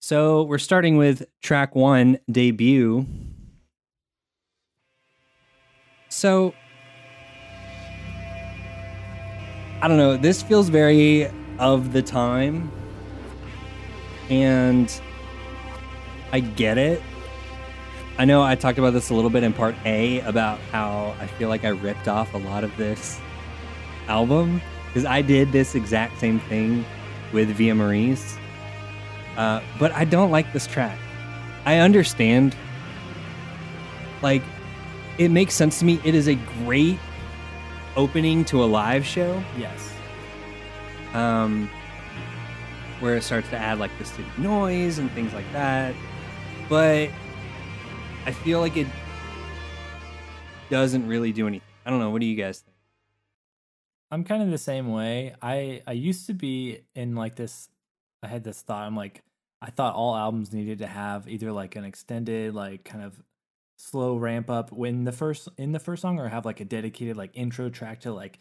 So we're starting with track one, debut. So I don't know. This feels very of the time, and I get it. I know I talked about this a little bit in part A about how I feel like I ripped off a lot of this album because I did this exact same thing with Via Maurice. Uh, but I don't like this track. I understand. Like, it makes sense to me. It is a great opening to a live show Yes. um, where it starts to add like the city noise and things like that. But I feel like it doesn't really do anything. I don't know. What do you guys think? I'm kind of the same way. I I used to be in like this. I had this thought. I'm like, I thought all albums needed to have either like an extended, like kind of slow ramp up when the first in the first song, or have like a dedicated like intro track to like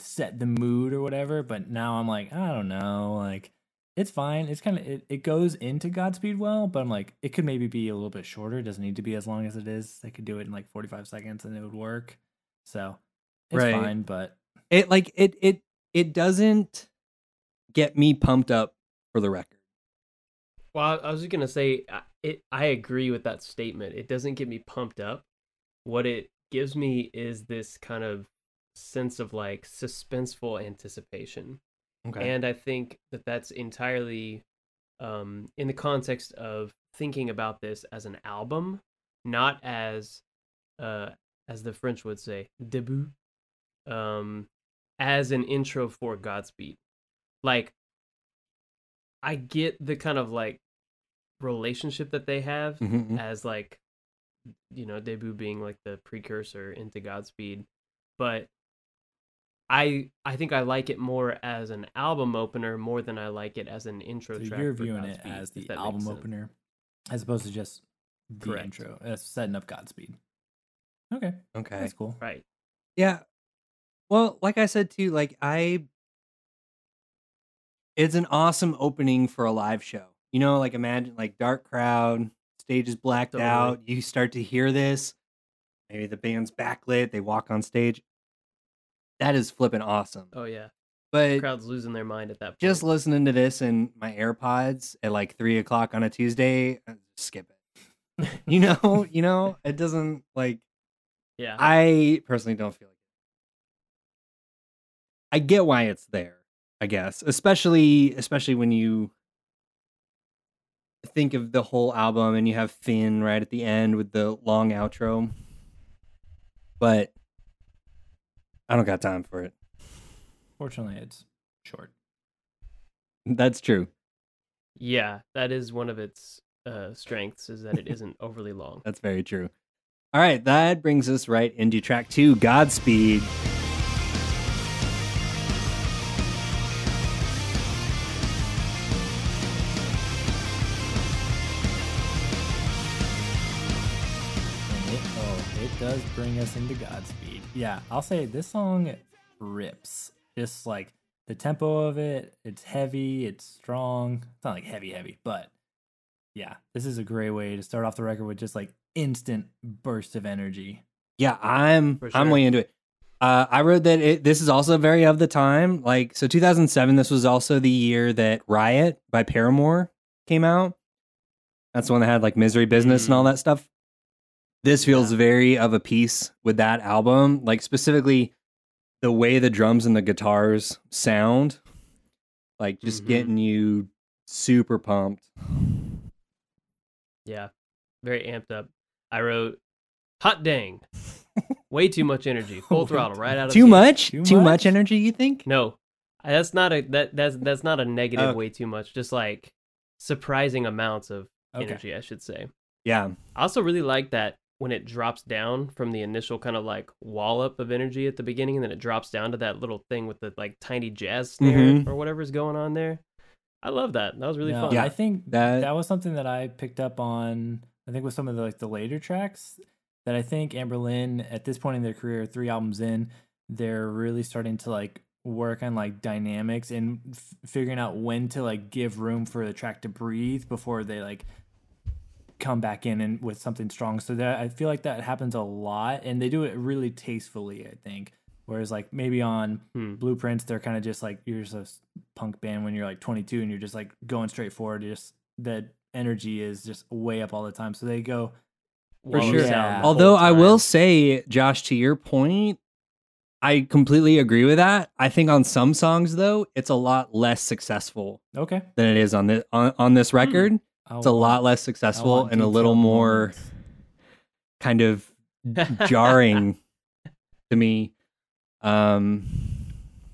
set the mood or whatever. But now I'm like, I don't know, like it's fine. It's kind of it, it goes into Godspeed well, but I'm like, it could maybe be a little bit shorter. It doesn't need to be as long as it is. They could do it in like 45 seconds and it would work. So it's Right. fine, but It like it it it doesn't get me pumped up for the record. Well, I I was just gonna say, I- it. I agree with that statement. It doesn't get me pumped up. What it gives me is this kind of sense of like suspenseful anticipation, Okay. and I think that that's entirely um, in the context of thinking about this as an album, not as, uh, as the French would say, debut, um, as an intro for Godspeed. Like, I get the kind of like relationship that they have Mhm. as like you know debut being like the precursor into godspeed but i i think i like it more as an album opener more than i like it as an intro So track you're for viewing it as the album opener, as opposed to just the Correct. intro, uh, setting up Godspeed. Okay, Okay. that's cool. right Yeah. Well, like I said too, like I it's an awesome opening for a live show. You know, like imagine like dark crowd, stage is blacked Totally. out, you start to hear this. Maybe the band's backlit, they walk on stage. That is flipping awesome. oh yeah But crowd's losing their mind at that point just listening to this in my AirPods at like three o'clock on a Tuesday, uh, skip it. You know, you know, it doesn't like yeah I personally don't feel like it. I get why it's there, I guess. Especially especially when you think of the whole album and you have Fin right at the end with the long outro. But I don't got time for it. Fortunately, it's short. That's true. yeah that is one of its uh strengths is that it isn't overly long That's very true. All right, that brings us right into track 2, Godspeed. Does bring us into Godspeed. Yeah, I'll say this song rips. Just like the tempo of it, it's heavy, it's strong. It's not like heavy, heavy, but yeah, this is a great way to start off the record with just like instant burst of energy. Yeah, I'm For I'm sure. way into it. Uh, I wrote that it, this is also very of the time. Like, so 2007, this was also the year that Riot by Paramore came out. That's the one that had like Misery Business and all that stuff. This feels Yeah. very of a piece with that album. Like, specifically the way the drums and the guitars sound. Like, just Mhm. getting you super pumped. Yeah, very amped up. I wrote, "Hot dang, Way too much energy. Full throttle, right out of Too the much? Too Too, much? much? energy, you think? No, that's not a that that's that's not a negative. Okay. Way too much. Just like surprising amounts of Okay. energy, I should say. Yeah. I also really like that when it drops down from the initial kind of like wallop of energy at the beginning, and then it drops down to that little thing with the like tiny jazz snare Mhm. or whatever's going on there. I love that. That was really No, fun. Yeah. I think That- that was something that I picked up on. I think with some of the like the later tracks that I think Anberlin at this point in their career, three albums in, they're really starting to like work on like dynamics and f- figuring out when to like give room for the track to breathe before they like come back in and with something strong. So that I feel like that happens a lot, and they do it really tastefully. I think. Whereas like maybe on Hmm. Blueprints, they're kind of just like you're just a s- punk band when you're like 22 and you're just like going straight forward. Just that energy is just way up all the time. So they go for sure. Yeah. Although I will say, Josh, to your point, I completely agree with that. I think on some songs though, it's a lot less successful okay. than it is on this on, on this record. I'll It's a lot less successful and a little more moments. kind of jarring to me. Um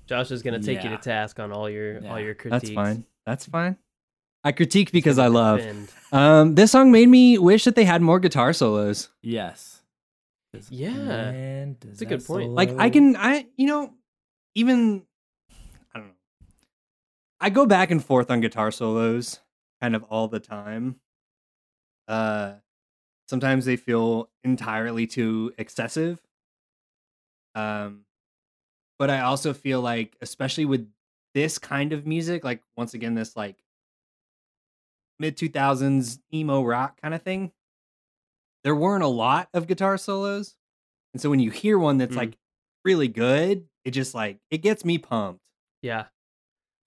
Josh is gonna take you to task on all your all your critiques. that's fine. That's fine. I critique because I love. Um this song made me wish that they had more guitar solos. Yes. Yeah. Man, That's a good point. like i can i you know even i don't know i go back and forth on guitar solos kind of all the time uh sometimes they feel entirely too excessive um but i also feel like especially with this kind of music like once again this like mid 2000s emo rock kind of thing there weren't a lot of guitar solos and so when you hear one that's Mm. like really good it just like it gets me pumped Yeah.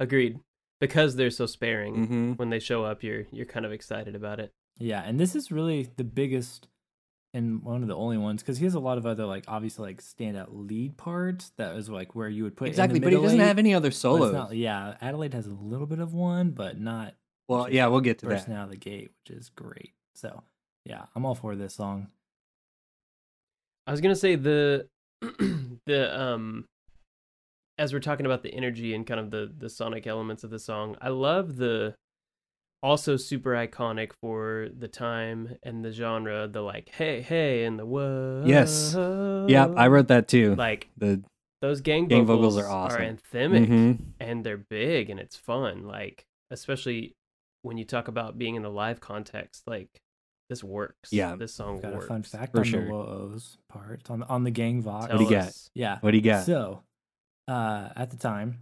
Agreed. Because they're so sparing. mm-hmm. When they show up, you're you're kind of excited about it. Yeah, and this is really the biggest and one of the only ones because he has a lot of other like obviously like standout lead parts. That is like where you would put exactly but he doesn't eight, have any other solos not- yeah, Adelaide has a little bit of one, but not well yeah we'll get to bursting that out of the gate, which is great. So yeah, I'm all for this song. I was gonna say the the um as we're talking about the energy and kind of the the sonic elements of the song, I love the also super iconic for the time and the genre, the like hey hey and the whoa. Yes. yeah i wrote that too like the those gang, Gang vocals, vocals are awesome. Are anthemic Mhm. and they're big and it's fun. Like especially when you talk about being in a live context, like this works. Yeah. this song Got works. a fun fact For on sure. the Woos part on on the gang vox. Tell What do you got? Yeah. what do you got So, uh, at the time,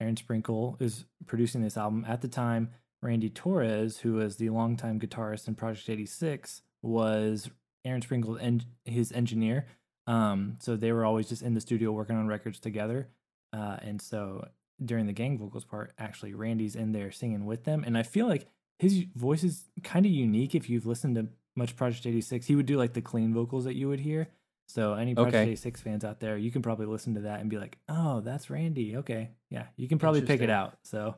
Aaron Sprinkle is producing this album. At the time, Randy Torres, who was the longtime guitarist in Project 86, was Aaron Sprinkle's en- his engineer. Um, so they were always just in the studio working on records together. Uh, and so during the gang vocals part, actually, Randy's in there singing with them. And I feel like his voice is kind of unique if you've listened to much Project 86. He would do like the clean vocals that you would hear. So any Project Okay. 86 fans out there, you can probably listen to that and be like, "Oh, that's Randy." Okay, yeah, you can probably pick it out. So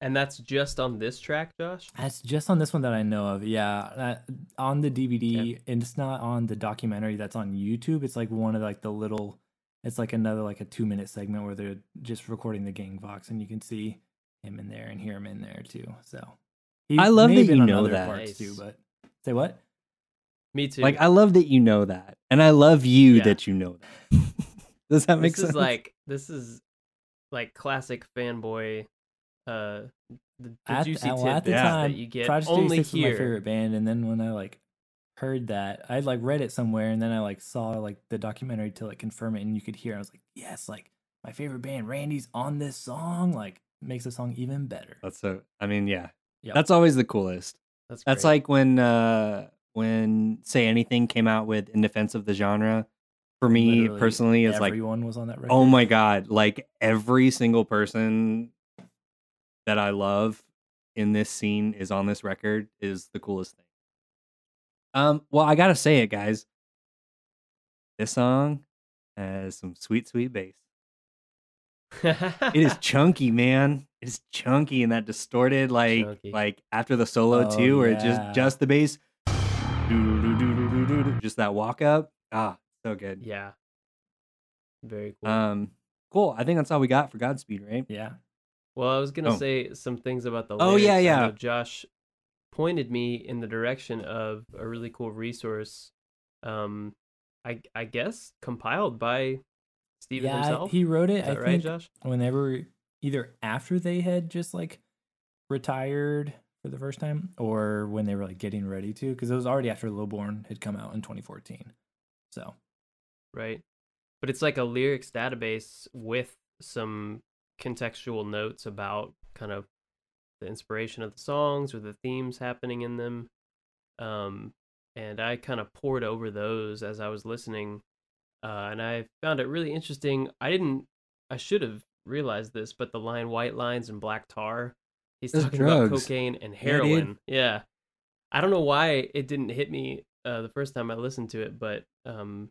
And that's just on this track, Josh. that's just on this one that I know of. Yeah, uh, on the DVD, and it's not on the documentary that's on YouTube. It's like one of like the little. It's like another like a two minute segment where they're just recording the gang vox, and you can see him in there and hear him in there too. So he I love may that you know other that. parts Nice. too. But say what? Me too. like i love that you know that and i love you Yeah. that you know that does that make this sense is like this is like classic fanboy uh the, the at, juicy well, at the tidbits time, that you get Project only 86 was my favorite band, and then when I like heard that, I like read it somewhere, and then I like saw like the documentary to like confirm it, and you could hear. I was like, yes, like my favorite band, Randy's on this song. Like makes the song even better. that's so i mean yeah Yep. that's always the coolest That's That's great. like when uh when Say Anything came out with In Defense of the Genre. For me Literally personally, is like everyone was on that record. oh my god, like every single person that I love in this scene is on this record is the coolest thing. Um, well, I gotta say it, guys. This song has some sweet, sweet bass. It is chunky, man. It's chunky and that distorted, like Chunky. like after the solo Oh, too, where yeah. just just the bass, just that walk up. Ah, so good. yeah. Very cool. Um, cool. I think that's all we got for Godspeed, right? Yeah. well, I was gonna oh. say some things about the. Oh, yeah, yeah. Josh pointed me in the direction of a really cool resource. Um, I I guess compiled by Stephen yeah, himself. he wrote it. I right, think Josh? whenever either after they had just like retired for the first time, or when they were like getting ready to, because it was already after Lowborn had come out in 2014. So right? But it's like a lyrics database with some contextual notes about kind of the inspiration of the songs or the themes happening in them. Um, and I kind of poured over those as I was listening, uh, and I found it really interesting. I didn't, I should have realized this, but the line "white lines" and "black tar," he's Those talking about cocaine and heroin. Yeah, I don't know why it didn't hit me uh, the first time I listened to it, but um,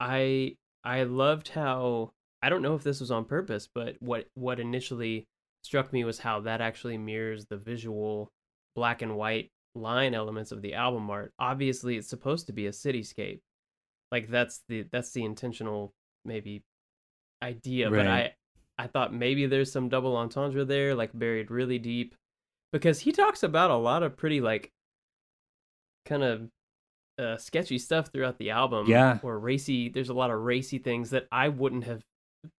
I I loved how I don't know if this was on purpose, but what what initially struck me was how that actually mirrors the visual black and white line elements of the album art. Obviously, it's supposed to be a cityscape. Like that's the that's the intentional maybe idea, but I I thought maybe there's some double entendre there, like buried really deep, because he talks about a lot of pretty like kind of uh, sketchy stuff throughout the album. Yeah. or racy. There's a lot of racy things that I wouldn't have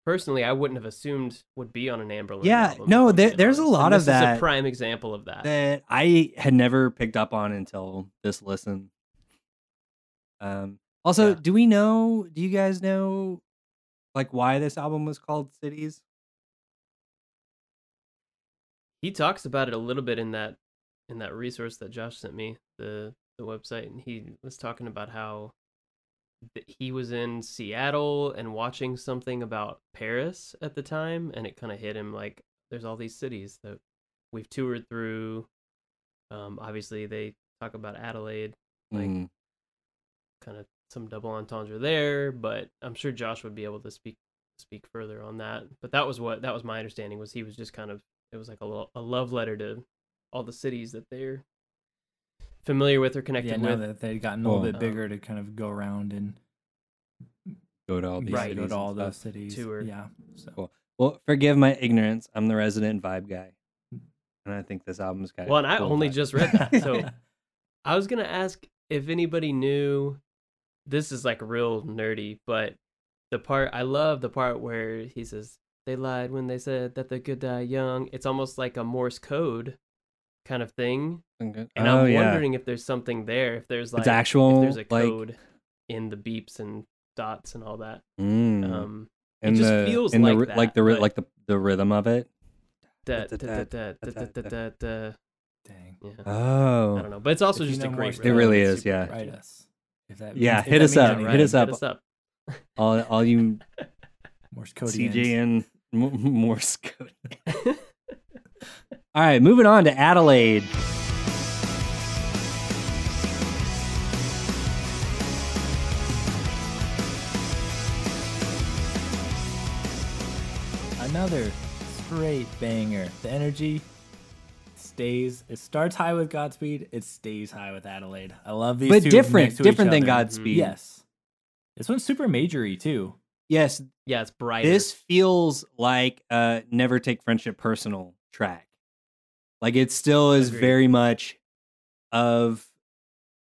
personally. I wouldn't have assumed would be on an Anberlin. Yeah, album, no, there- there's a lot And of this that Is a prime example of that. That I had never picked up on until this listen. Um. Also, Yeah. do we know? Do you guys know, like, why this album was called Cities? he talks about it a little bit in that in that resource that Josh sent me the the website and he was talking about how he was in Seattle and watching something about Paris at the time and it kind of hit him like there's all these cities that we've toured through um obviously they talk about Adelaide like Mm. kind of some double entendre there but I'm sure Josh would be able to speak speak further on that but that was what that was my understanding was he was just kind of it was like a, lo- a love letter to all the cities that they're familiar with or connected yeah, now with that they'd gotten a little Cool. bit um bigger to kind of go around and Go to all these Right. go cities to all those cities. Tour. Yeah. So Cool. Well, forgive my ignorance. I'm the resident vibe guy, and I think this album's got. a well and I cool only vibe. just read that so I was gonna ask if anybody knew. This is like real nerdy, but the part I love the part where he says they lied when they said that the good die young. It's almost like a Morse code kind of thing, Okay. and oh I'm yeah, wondering if there's something there. If there's like it's actual if there's a like code in the beeps and dots and all that. mm, Um, and just the, feels and the, like like the like the the rhythm of it. da, Da- da, da- da, da, da- da, da- da, da, da. dang. Yeah. Oh, I don't know, but it's also just a great. It really is, yeah. catchy. Write us. If that Yeah, means- if hit that us up, hit us up. Hit us up. all all you Morse code. CJ and M- Morse code. All right, moving on to Adelaide. Another straight banger. The energy stays. It starts high with Godspeed. It stays high with Adelaide. I love these but two different, next to different each than other. Godspeed. Yes. This one's super majory too. yes. Yeah, it's brighter. This feels like a "Never Take Friendship Personal" track. Like it still is Agreed. very much of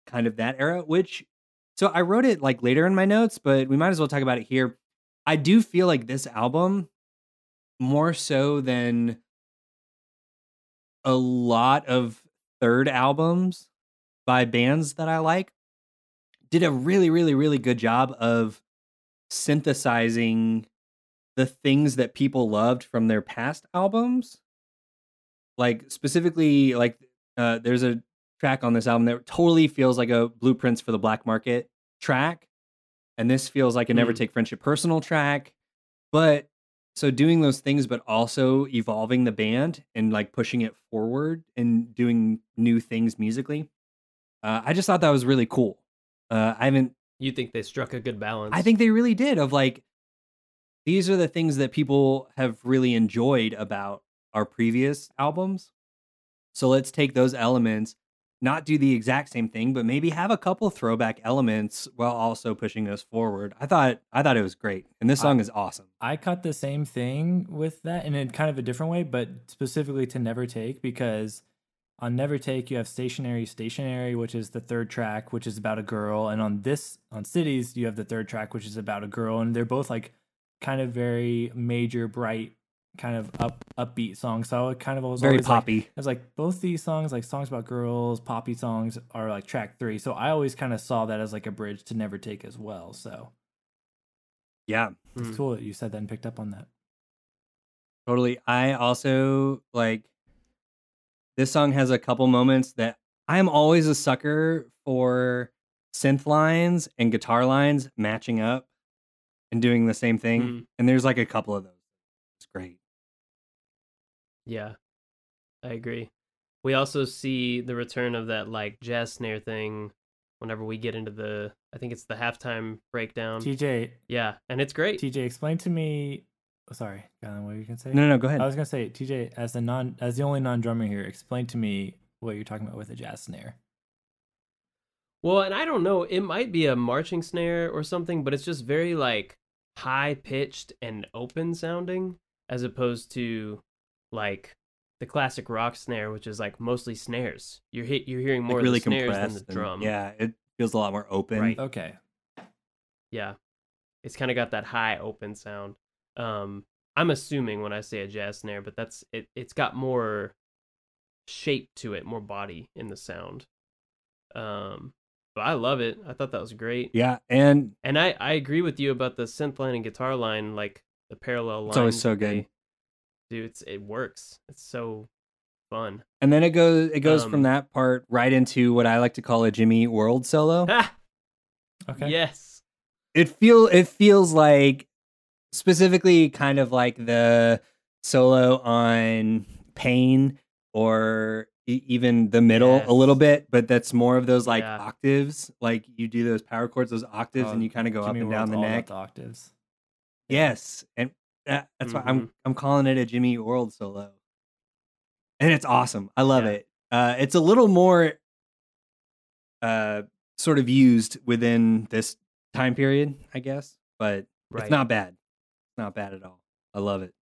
kind of that era. Which, so I wrote it like later in my notes, but we might as well talk about it here. I do feel like this album, more so than a lot of third albums by bands that I like, did a really, really, really good job of synthesizing the things that people loved from their past albums. Like specifically, like uh, there's a track on this album that totally feels like a blueprints for the black market track, and this feels like a never Mm. take friendship personal track. But so doing those things, but also evolving the band and like pushing it forward and doing new things musically. Uh, I just thought that was really cool. Uh, I haven't you think they struck a good balance? I think they really did. Of like, these are the things that people have really enjoyed about our previous albums. So let's take those elements not do the exact same thing, but maybe have a couple throwback elements while also pushing us forward. I thought I thought it was great, and this I- song is awesome. I caught the same thing with that in a kind of a different way, but specifically to Never Take because on Never Take you have Stationary Stationary, which is the third track, which is about a girl, and on this on Cities you have the third track, which is about a girl, and they're both like kind of very major, bright, kind of up upbeat songs. So I kind of was Very always like- poppy. I was like, both these songs, like songs about girls, poppy songs, are like track three. So I always kind of saw that as like a bridge to Never Take as well. So yeah, it's Mm. cool that you said that and picked up on that. totally. I also like this song has a couple moments that I'm always a sucker for synth lines and guitar lines matching up and doing the same thing. Mm. And there's like a couple of those. It's great. Yeah, I agree. We also see the return of that like jazz snare thing whenever we get into the I think it's the halftime breakdown. TJ, yeah, and it's great. TJ, explain to me. oh, sorry, Colin, what were you gonna say? No, no, no go ahead. I was gonna say, TJ, as the non, as the only non drummer here, explain to me what you're talking about with a jazz snare. Well, and I don't know, it might be a marching snare or something, but it's just very like high pitched and open sounding as opposed to like the classic rock snare, which is like mostly snares. You're hit, you're hearing more like really of the snares than compressed. the and- drum. yeah, it feels a lot more open. Right. Okay, Yeah. It's kind of got that high open sound. Um I'm assuming when I say a jazz snare, but that's it it's got more shape to it, more body in the sound. Um but I love it. I thought that was great. Yeah, and And I I agree with you about the synth line and guitar line like the parallel line. It's always so good. Dude, it's it works. It's so fun. and then it goes it goes Um, from that part right into what I like to call a Jimmy World solo. Ah, okay, yes. it feel it feels like specifically kind of like the solo on Pain or e- even the middle a little bit, but that's more of those like Yeah. octaves. Like you do those power chords, those octaves, Oh, and you kind of go Jimmy up and down the neck. the octaves. Yes, and that, that's why I'm Mhm. I'm calling it a Jimmy World solo, and it's awesome. I love Yeah. it. Uh, it's a little more uh, sort of used within this time period, I guess, but Right. it's not bad. It's not bad at all. I love it.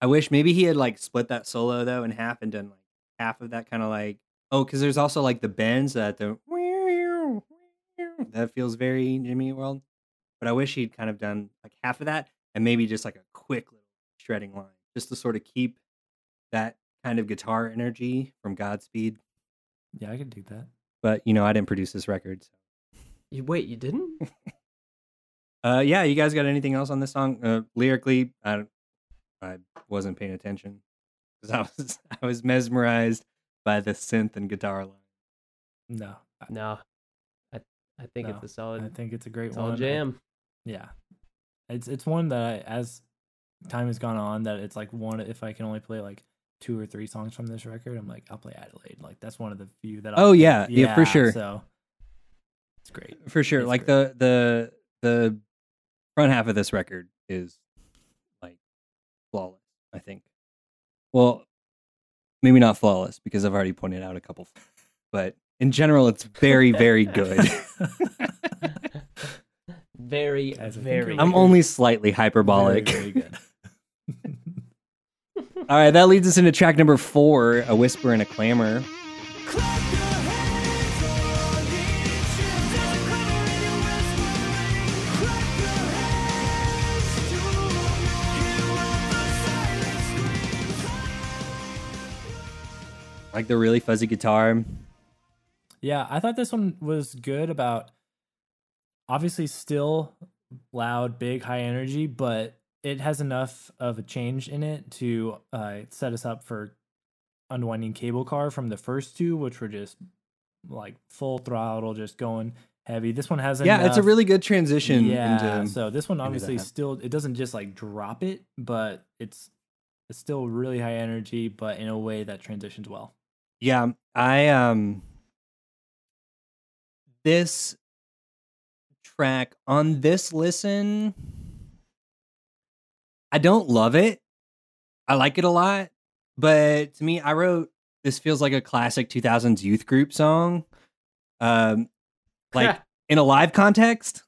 I wish maybe he had like split that solo though in half and done like half of that kind of like oh, because there's also like the bends that the that feels very Jimmy World. But I wish he'd kind of done like half of that and maybe just like a quick little shredding line just to sort of keep that kind of guitar energy from Godspeed. Yeah, I could do that. But you know, I didn't produce this record. So. You wait, you didn't? Uh, yeah, you guys got anything else on this song? Uh, lyrically, I I wasn't paying attention because I was I was mesmerized by the synth and guitar line. No, no. I I think No, it's a solid I think it's a great solid one. I- jam. yeah, it's it's one that I, as time has gone on, that it's like one. If I can only play like two or three songs from this record, I'm like, I'll play Adelaide. Like that's one of the few that. I'll, Oh yeah, yeah, for sure, So it's great. for sure. It's like great. the the the front half of this record is like flawless. I think. Well, maybe not flawless because I've already pointed out a couple, but in general, it's very very good. very, Guys, very. I'm Record. only slightly hyperbolic. Very, very good. All right, that leads us into track number four, "A Whisper and a Clamor." Like the really fuzzy guitar. Yeah, I thought this one was good about obviously still loud, big, high energy, but it has enough of a change in it to uh, set us up for unwinding cable car from the first two, which were just like full throttle, just going heavy. This one has Yeah, it's a really good transition yeah. into. so this one obviously still it doesn't just like drop it, but it's it's still really high energy, but in a way that transitions well. Yeah, I um this track on this listen I don't love it. I like it a lot, but to me I wrote this feels like a classic 2000s youth group song. Um, like in a live context,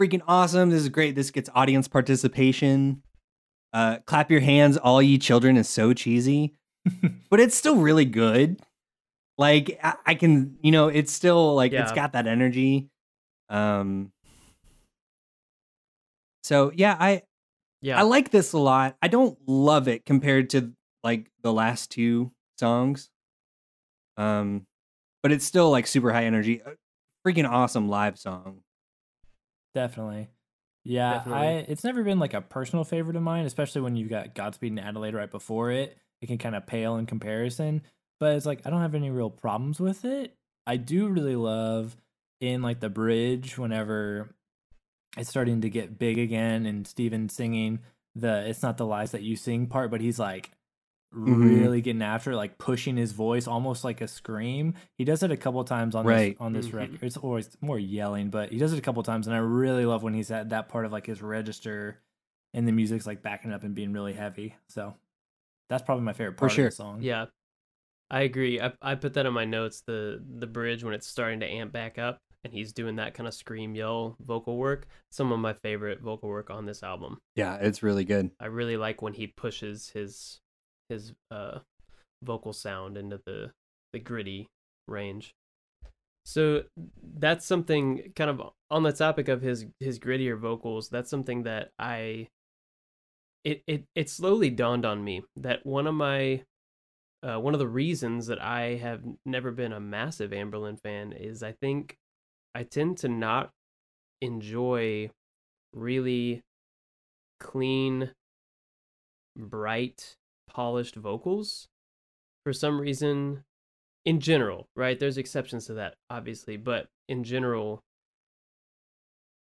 freaking awesome. This is great. This gets audience participation. Uh, clap your hands, all ye children is so cheesy, but it's still really good. Like I, I can, you know, it's still like it's got that energy. Um. So yeah, I yeah, I like this a lot. I don't love it compared to like the last two songs. Um but it's still like super high energy. Uh, Freaking awesome live song. Definitely. Yeah, Definitely. I it's never been like a personal favorite of mine, especially when you've got Godspeed and Adelaide right before it. It can kind of pale in comparison, but it's like I don't have any real problems with it. I do really love in like the bridge whenever it's starting to get big again and Stephen singing the it's not the lies that you sing part, but he's like Mhm. really getting after it, like pushing his voice almost like a scream. He does it a couple times on Right. this on this Mhm. record. It's always more yelling, but he does it a couple times, and I really love when he's at that part of like his register, and the music's like backing up and being really heavy. So that's probably my favorite part sure. of the song. yeah. I agree. I I put that in my notes. The the bridge when it's starting to amp back up, and he's doing that kind of scream yell vocal work. Some of my favorite vocal work on this album. Yeah, it's really good. I really like when he pushes his his uh vocal sound into the the gritty range. So that's something kind of on the topic of his his grittier vocals. That's something that I it it it slowly dawned on me that one of my uh, one of the reasons that I have never been a massive Anberlin fan is I think I tend to not enjoy really clean, bright, polished vocals for some reason. In general, right? There's exceptions to that, obviously, but in general,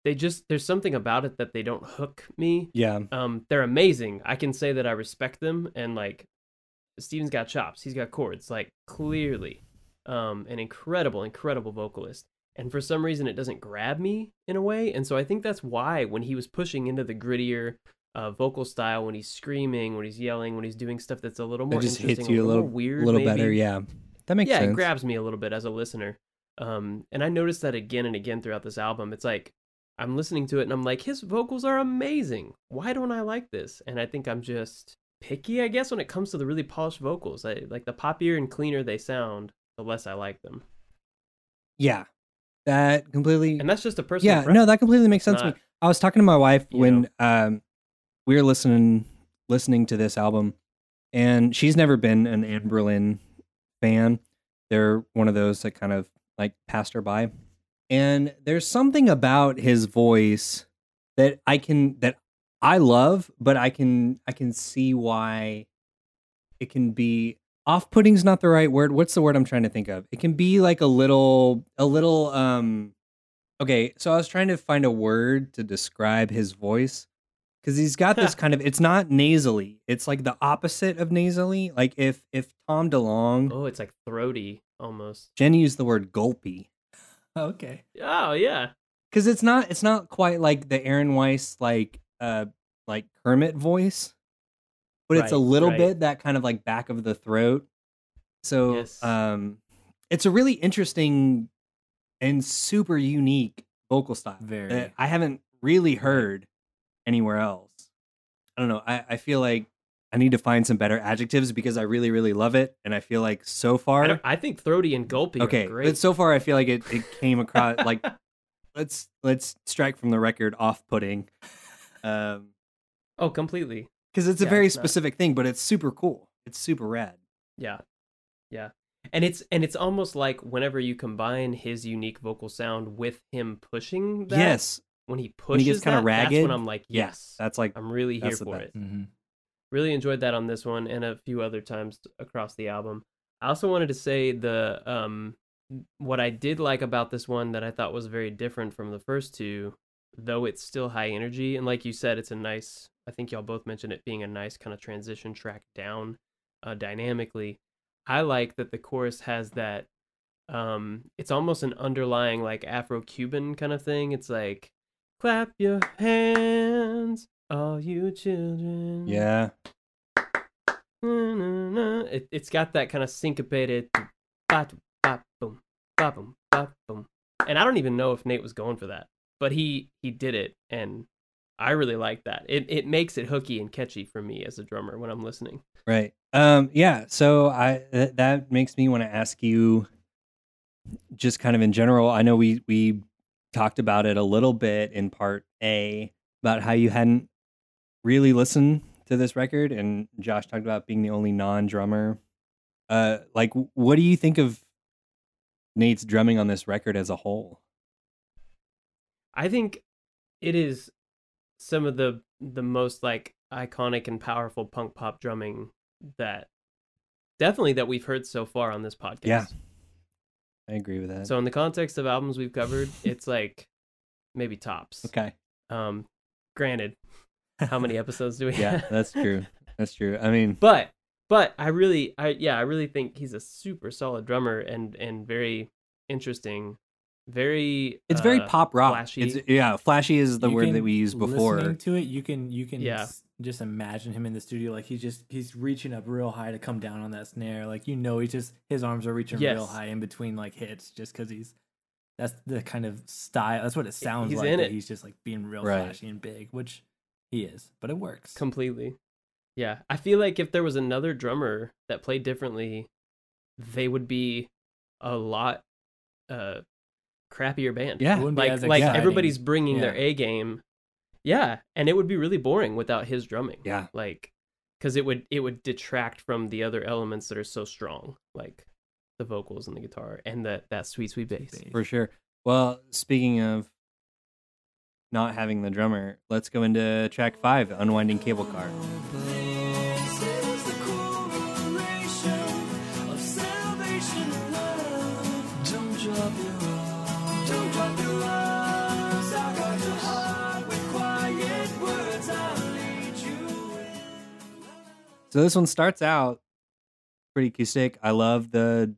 they just there's something about it that they don't hook me Yeah. um they're amazing i can say that i respect them and like stephen's got chops he's got chords like clearly um an incredible incredible vocalist and for some reason it doesn't grab me in a way and so i think that's why when he was pushing into the grittier uh, vocal style when he's screaming when he's yelling when he's doing stuff that's a little more It just interesting hits you a little more weird a little maybe better, yeah. That makes yeah, sense. it grabs me a little bit as a listener. Um, and I noticed that again and again throughout this album. It's like I'm listening to it and I'm like, his vocals are amazing. Why don't I like this? And I think I'm just picky, I guess, when it comes to the really polished vocals. I like the poppier and cleaner they sound, the less I like them. yeah. That completely And that's just a personal. Yeah, preference. no, that completely makes sense to me. I was talking to my wife when um we were listening listening to this album and she's never been an Anberlin fan. They're one of those that kind of like passed her by. And there's something about his voice that I can that I love, but I can I can see why it can be off-putting's not the right word. What's the word I'm trying to think of? It can be like a little a little um Okay, so I was trying to find a word to describe his voice because he's got this kind of it's not nasally. It's like the opposite of nasally. Like if if Tom DeLonge, Oh, it's like throaty almost. Jenny used the word gulpy Okay. Oh yeah. because it's not it's not quite like the Aaron Weiss like uh like Kermit voice, but it's a little right. bit that kind of like back of the throat. So Yes. um, it's a really interesting and super unique vocal style Very. that I haven't really heard anywhere else. I don't know. I, I feel like I need to find some better adjectives because I really, really love it. And I feel like so far, don't- I think throaty and gulpy okay, but so far I feel like it, it came across like let's let's strike from the record off putting. Um oh, completely. Because it's a Yeah, very it's specific thing, but it's super cool. It's super rad. Yeah. Yeah. And it's and it's almost like whenever you combine his unique vocal sound with him pushing that yes. when he When pushes he gets that, that's ragged, when I'm like, Yeah. yes. That's like I'm really here for it. hmm Really enjoyed that on this one and a few other times across the album. I also wanted to say the um what I did like about this one that I thought was very different from the first two, though it's still high energy and like you said, it's a nice. I think y'all both mentioned it being a nice kind of transition track down, uh, dynamically. I like that the chorus has that. Um, it's almost an underlying like Afro-Cuban kind of thing. It's like, clap your hands, all you children. Yeah. na, na, na. It, it's got that kind of syncopated ba, ba, boom, ba, boom, ba, boom. And I don't even know if Nate was going for that, but he he did it, and I really like that. It it makes it hooky and catchy for me as a drummer when I'm listening. Right. Um yeah, so I th- that makes me want to ask you just kind of in general. I know we we talked about it a little bit in part A about how you hadn't really listened to this record and Josh talked about being the only non-drummer. Uh like what do you think of Nate's drumming on this record as a whole? I think it is some of the the most like iconic and powerful punk pop drumming that definitely that we've heard so far on this podcast. Yeah. I agree with that. So in the context of albums we've covered, it's like maybe tops. okay. Um granted, how many episodes do we Yeah, that's true. That's true. I mean, but but I really I yeah, I really think he's a super solid drummer and and very interesting. Very it's very uh, pop rock. flashy. It's, yeah, flashy is the You word that we used before. Listening to it, you can you can Yeah. s- just imagine him in the studio like he's just he's reaching up real high to come down on that snare. Like you know, he's just his arms are reaching real high in between like hits, just because he's that's the kind of style. That's what it sounds He's like. in it. He's just like being real Right. flashy and big, which he is, but it works. completely yeah i feel like if there was another drummer that played differently they would be a lot uh crappier band It Yeah. wouldn't be like as like exciting. everybody's bringing their a game yeah and it would be really boring without his drumming Yeah. like because it would it would detract from the other elements that are so strong like the vocals and the guitar and that that sweet sweet bass Bass. For sure. Well, speaking of not having the drummer, let's go into track five, Unwinding Cable Car. So this one starts out pretty acoustic. I love the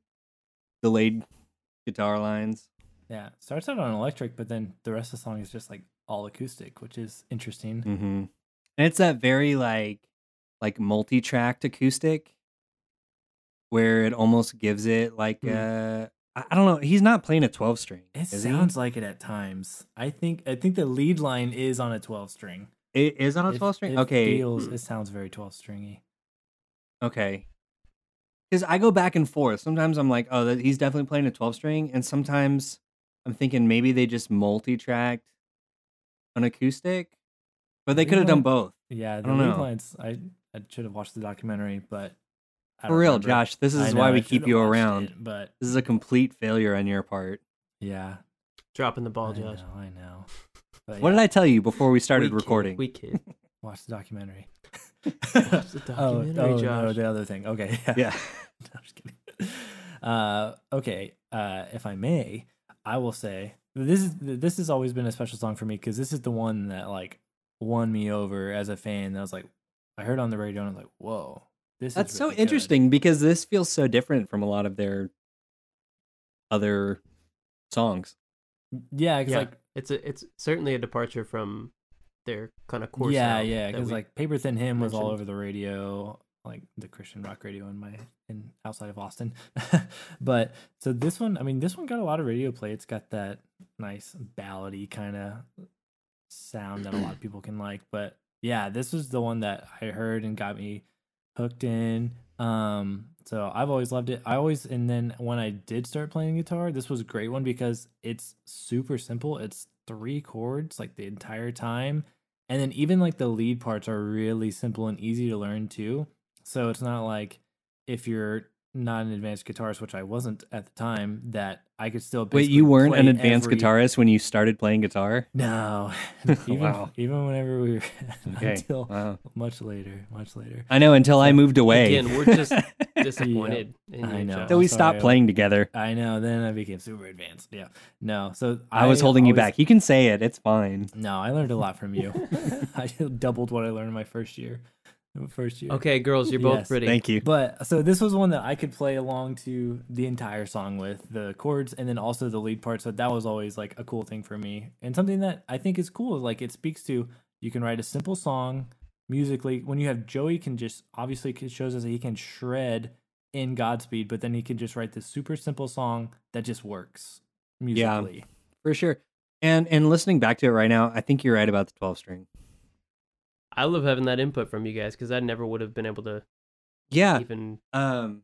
delayed guitar lines. Yeah, starts out on electric, but then the rest of the song is just like all acoustic, which is interesting. Mm-hmm. And it's that very like like multi-tracked acoustic where it almost gives it like uh I I don't know. He's not playing a 12 string. It sounds like it at times. I think I think the lead line is on a twelve string. It is on a 12 string. it okay. feels it sounds very twelve stringy. Okay. Because I go back and forth. Sometimes I'm like, oh, that, he's definitely playing a 12 string. And sometimes I'm thinking maybe they just multi tracked an acoustic, but they could have done both. Yeah, the don't know. lines. I I should have watched the documentary, but I For real, remember. Josh, this is know, why we should keep you around. it, but This is a complete failure on your part. yeah, dropping the ball I josh know, I know. But What yeah, did I tell you before we started We kid, recording? we kid watch the documentary? Watch the oh, documentary, oh no, the other thing. Okay, yeah. yeah. No, I'm just kidding. Uh, okay, uh, if I may, I will say this is this has always been a special song for me because this is the one that like won me over as a fan. I was like, I heard on the radio and I was like, whoa, this That's is so really good. interesting because this feels so different from a lot of their other songs. Yeah, because yeah like it's a it's certainly a departure from their kind of core yeah, yeah, because we- like Paperthin Hymn was all over the radio, like the Christian rock radio in my in outside of Austin. but so this one, I mean, this one got a lot of radio play. It's got that nice ballady kind of sound that a lot of people can like. But yeah, this was the one that I heard and got me hooked in. Um, so I've always loved it. I always and then when I did start playing guitar, this was a great one because it's super simple. It's three chords like the entire time. And then even like the lead parts are really simple and easy to learn too. So it's not like if you're not an advanced guitarist, which I wasn't at the time, that I could still. Wait, you weren't play an advanced every- guitarist when you started playing guitar? No, even Wow. even whenever we were Okay. until Wow. much later, much later. I know until I moved away. Again, we're just disappointed in I you, know. Josh. Until we sorry, stopped playing together. I know. Then I became super advanced. Yeah. No. So I was holding you back. You can say it. It's fine. No, I learned a lot from you. I doubled what I learned in my first year. First year. Okay, girls, you're both Yes, pretty. Thank you. But so this was one that I could play along to the entire song with the chords and then also the lead part. So that was always like a cool thing for me and something that I think is cool. Is like it speaks to you can write a simple song, musically. When you have Joey can just obviously it shows us that he can shred in Godspeed, but then he can just write this super simple song that just works Yeah. musically. for sure. And and listening back to it right now, I think you're right about the 12 string. I love having that input from you guys because I never would have been able to Yeah. even Um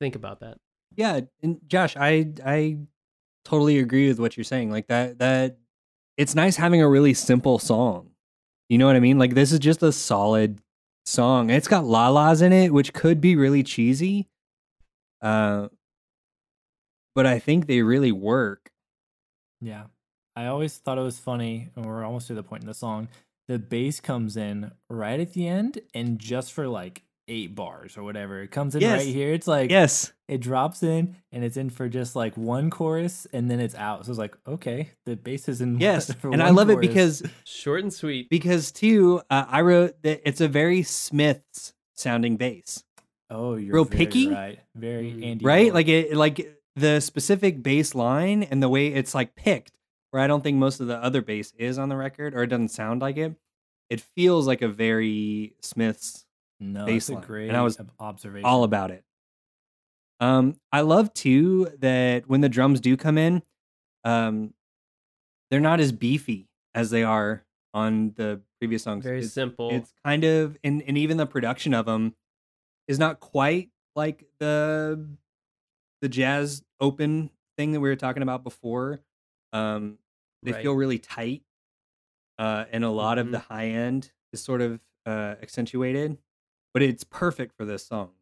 think about that. yeah, and Josh, I I totally agree with what you're saying. Like that that it's nice having a really simple song. You know what I mean? Like this is just a solid song. It's got la-las in it, which could be really cheesy. Uh but I think they really work. Yeah. I always thought it was funny, and we're almost to the point in the song. The bass comes in right at the end, and just for like eight bars or whatever, it comes in Yes. right here. It's like Yes. it drops in, and it's in for just like one chorus, and then it's out. So it's like, okay, the bass is in. Yes. for And I one love it because Short and sweet. because too uh, I wrote that it's a very Smiths sounding bass. oh, you're real very picky? right? Very Mm. Andy, right Moore. like it like the specific bass line and the way it's like picked where i don't think most of the other bass is on the record or it doesn't sound like it it feels like a very smiths no, bass that's a line, great and I was ob- observation. all about it um i love too that when the drums do come in um they're not as beefy as they are on the previous songs Very it's, simple. it's kind of and, and even the production of them is not quite like the the jazz open thing that we were talking about before um they Right. feel really tight uh and a lot of Mhm. the high end is sort of uh accentuated but it's perfect for this song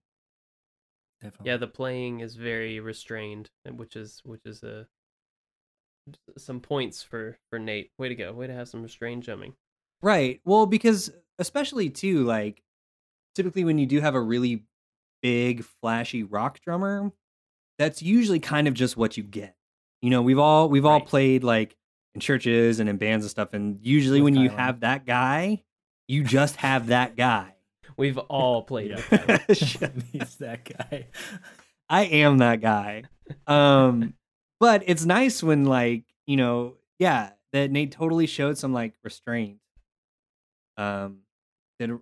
Definitely. yeah, the playing is very restrained, which is which is a some points for for Nate. Way to go. Way to have some restrained drumming. Right. Well, because especially too, like typically when you do have a really big, flashy rock drummer, that's usually kind of just what you get. You know, we've all we've all Right. played like in churches and in bands and stuff, and usually With when you have that guy, you just have that guy. We've all played that. Shut- He's that guy. I am that guy. Um, but it's nice when like you know, yeah, that Nate totally showed some like restraint. Um, and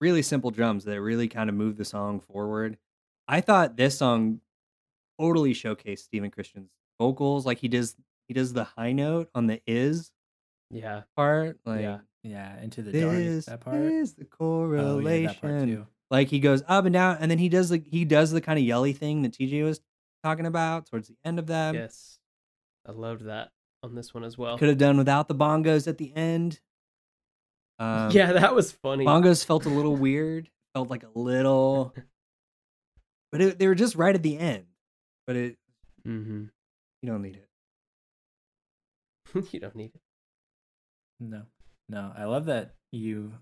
really simple drums that really kind of moved the song forward. I thought this song totally showcased Stephen Christian's vocals. Like he does, he does the high note on the is Yeah. part. Like Yeah. Yeah, into the dark. That part. is the Oh, yeah, correlation. that part like he goes up and down, and then he does the he does the kind of yelly thing that TJ was talking about towards the end of that. yes. I loved that on this one as well. Could have done without the bongos at the end. Um, yeah, that was funny. bongos felt a little weird. Felt like a little, but it, they were just right at the end. But it mm-hmm. you don't need it. you don't need it. No, no. I love that you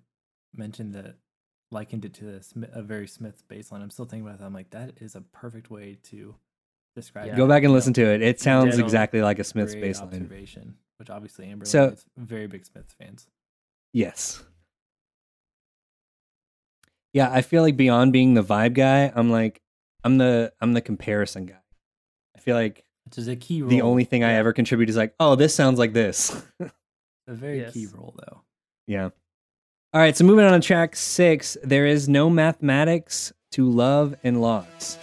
mentioned that likened it to the Smith, a very Smith bass line. I'm still thinking about that. I'm like, that is a perfect way to describe. Yeah. it. Go back and So, listen to it. It sounds exactly like a Smith's great bass line. observation, which obviously Amber So- is very big Smith fans. Yes. Yeah, I feel like beyond being the vibe guy, I'm like I'm the I'm the comparison guy. I feel like Which is a key role. the only thing I ever contribute is like, oh, this sounds like this. a very key role though. yeah. All right, so moving on to track six, there is no mathematics to love and loss.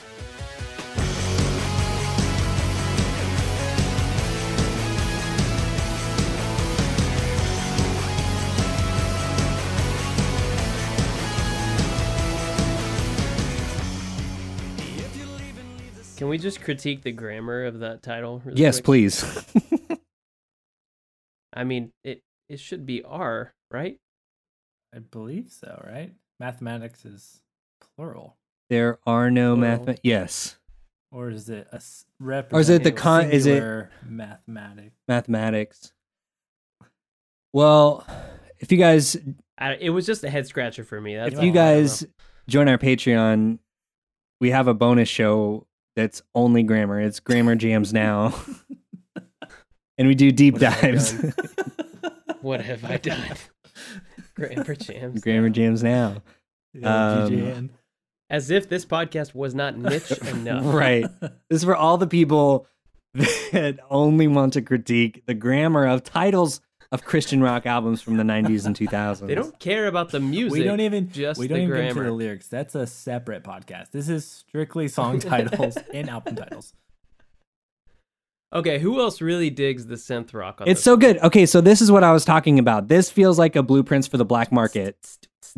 We just critique the grammar of that title? really Yes, quick? please. I mean, it it should be R, right? I believe so, right? Mathematics is plural, there are no Plural. math. Yes, or is it a s- or is it the con? Is it singular mathematic? mathematics? Well, if you guys I, it was just a head scratcher for me. That's if you I don't know. guys join our Patreon, we have a bonus show that's only grammar. It's Grammar Jams now, and we do deep What dives. done? what have I done? Grammar jams. Grammar now. Jams now, Yeah, Um, As if this podcast was not niche enough. right? This is for all the people that only want to critique the grammar of titles of Christian rock albums from the 90s and 2000s. They don't care about the music. we don't even just we don't the even get into grammar. the lyrics. That's a separate podcast. This is strictly song titles and album titles. Okay, who else really digs the synth rock? On It's so good. Okay, so this is what I was talking about. This feels like a blueprints for the black market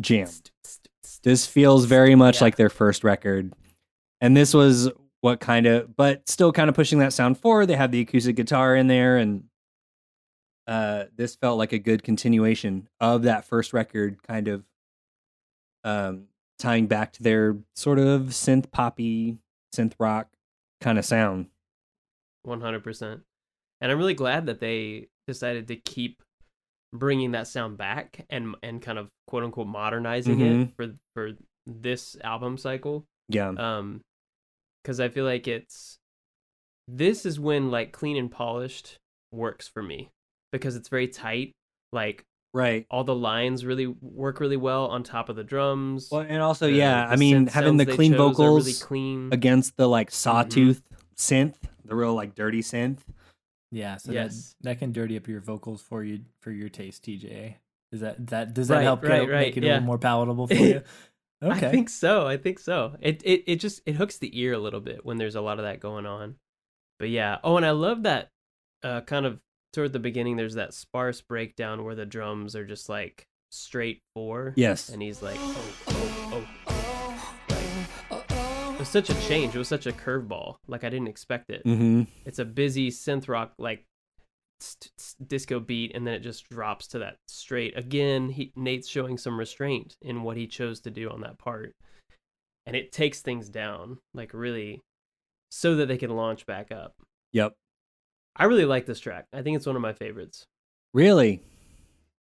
jam. This feels very much Yeah. like their first record. And this was what kind of but still kind of pushing that sound forward. They have the acoustic guitar in there and uh this felt like a good continuation of that first record kind of um tying back to their sort of synth poppy synth rock kind of sound. One hundred percent. And I'm really glad that they decided to keep bringing that sound back and and kind of quote unquote modernizing it Mhm. for for this album cycle. Yeah. Um, because I feel like it's this is when like clean and polished works for me because it's very tight. Like right. all the lines really work really well on top of the drums. Well, and also, The- yeah, the I mean, having the clean vocals really clean. against the like Mm-hmm. sawtooth synth, the real like dirty synth. Yeah, so Yes. that that can dirty up your vocals for you for your taste, TJ. Is that that does that Right, help right, get- right, make it a little more palatable for you? Okay. I think so. I think so. It it it just it hooks the ear a little bit when there's a lot of that going on. But yeah. Oh, and I love that uh kind of toward the beginning there's that sparse breakdown where the drums are just like straight four. Yes. And he's like, oh, oh, oh. Like, it was such a change. It was such a curveball. Like I didn't expect it. Mm-hmm. It's a busy synth rock like st- st- disco beat and then it just drops to that straight again he nate's showing some restraint in what he chose to do on that part and it takes things down like really so that they can launch back up Yep. I really like this track i think it's one of my favorites Really?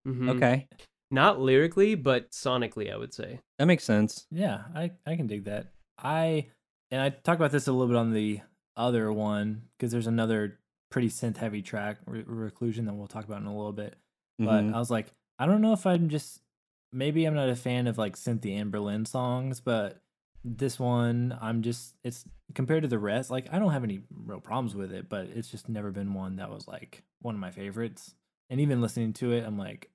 Mhm. Okay. not lyrically but sonically i would say That makes sense. Yeah, I I can dig that. I and I talked about this a little bit on the other one because there's another pretty synth heavy track, Re- Reclusion, that we'll talk about in a little bit. But Mhm. I was like, I don't know if I'm just maybe I'm not a fan of like synthy Anberlin songs, but this one I'm just it's compared to the rest, like I don't have any real problems with it, but it's just never been one that was like one of my favorites. And even listening to it, I'm like,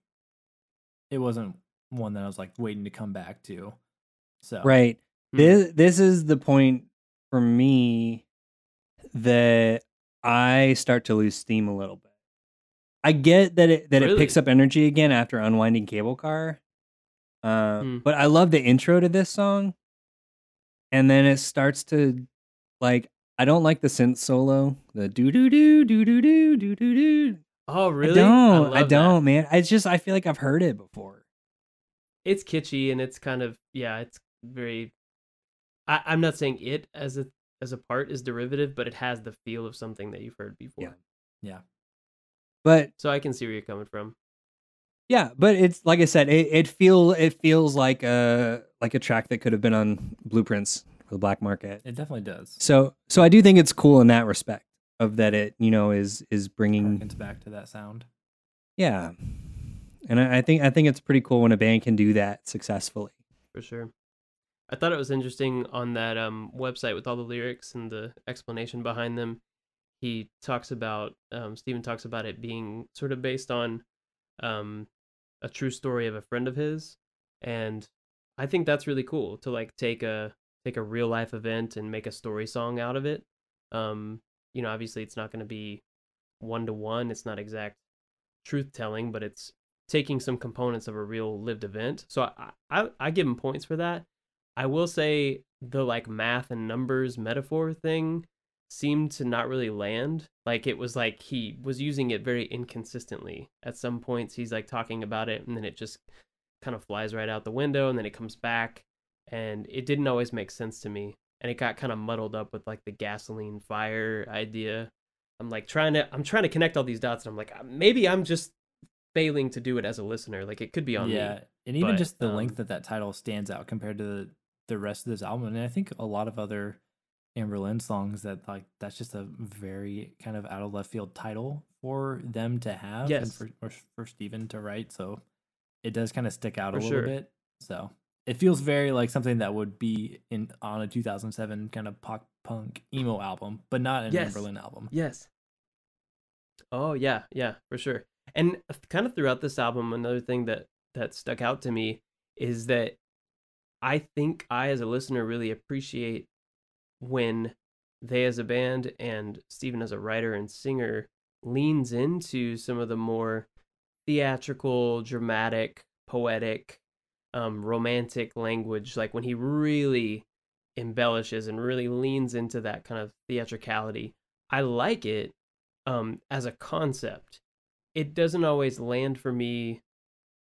it wasn't one that I was like waiting to come back to. So Right. Hmm. This this is the point for me that I start to lose steam a little bit. I get that it that it picks up energy again after unwinding cable car. Uh, Hmm. but I love the intro to this song. And then it starts to like I don't like the synth solo. The do do do do do do do do do. oh really I don't. I, that. don't, man. It's just I feel like I've heard it before. it's kitschy and it's kind of yeah it's very I, i'm not saying it as a as a part is derivative but it has the feel of something that you've heard before Yeah. Yeah. But so i can see where you're coming from Yeah, but it's like I said, it, it feel it feels like a like a track that could have been on Blueprints for the black market. it definitely does. So so I do think it's cool in that respect of that it you know is is bringing Harkens back to that sound. yeah, and I, I think I think it's pretty cool when a band can do that successfully. for sure i thought it was interesting on that um website with all the lyrics and the explanation behind them he talks about um Stephen talks about it being sort of based on um a true story of a friend of his and i think that's really cool to like take a take a real life event and make a story song out of it. Um you know obviously it's not going to be one to one it's not exact truth telling but it's taking some components of a real lived event so I, I i give him points for that. I will say the like math and numbers metaphor thing seemed to not really land. Like it was like he was using it very inconsistently. At some points he's like talking about it and then it just kind of flies right out the window and then it comes back and it didn't always make sense to me. And it got kind of muddled up with like the gasoline fire idea. I'm like trying to I'm trying to connect all these dots and I'm like uh, maybe I'm just failing to do it as a listener. Like it could be on yeah, me. and even but, just the um, length that that title stands out compared to the, the rest of this album, and I think a lot of other Anberlin songs that like that's just a very kind of out of left field title for them to have, and Yes. for or for Stephen to write. So it does kind of stick out For a little sure. bit. So it feels very like something that would be in on a 2007 kind of pop punk emo album, but not an Yes. Amber album. Yes. Oh yeah, yeah, for sure. And kind of throughout this album, another thing that that stuck out to me is that I think I, as a listener, really appreciate when they, as a band, and Stephen, as a writer and singer, leans into some of the more theatrical, dramatic, poetic, um, romantic language. Like when he really embellishes and really leans into that kind of theatricality. I like it um, as a concept. It doesn't always land for me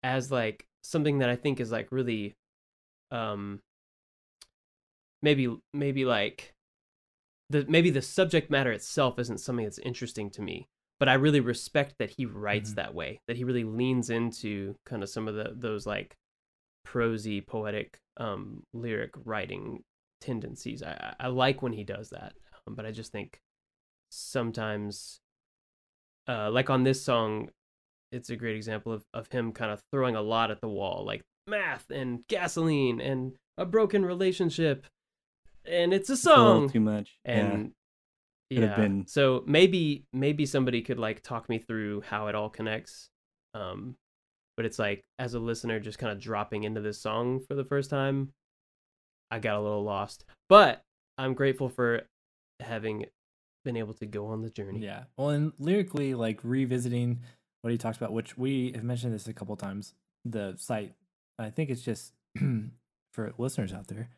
as like something that I think is like really um maybe maybe like the maybe the subject matter itself isn't something that's interesting to me but i really respect that he writes Mhm. that way that he really leans into kind of some of the those like prosy poetic um lyric writing tendencies i i I like when he does that um, but i just think sometimes uh like on this song it's a great example of, of him kind of throwing a lot at the wall like math and gasoline and a broken relationship and it's a It's a song too much. yeah. and have yeah been- so maybe maybe somebody could like talk me through how it all connects um but it's like as a listener just kind of dropping into this song for the first time i got a little lost but i'm grateful for having been able to go on the journey Yeah. Well, and lyrically, like revisiting what he talks about, which we have mentioned this a couple times, the site, I think it's just for listeners out there,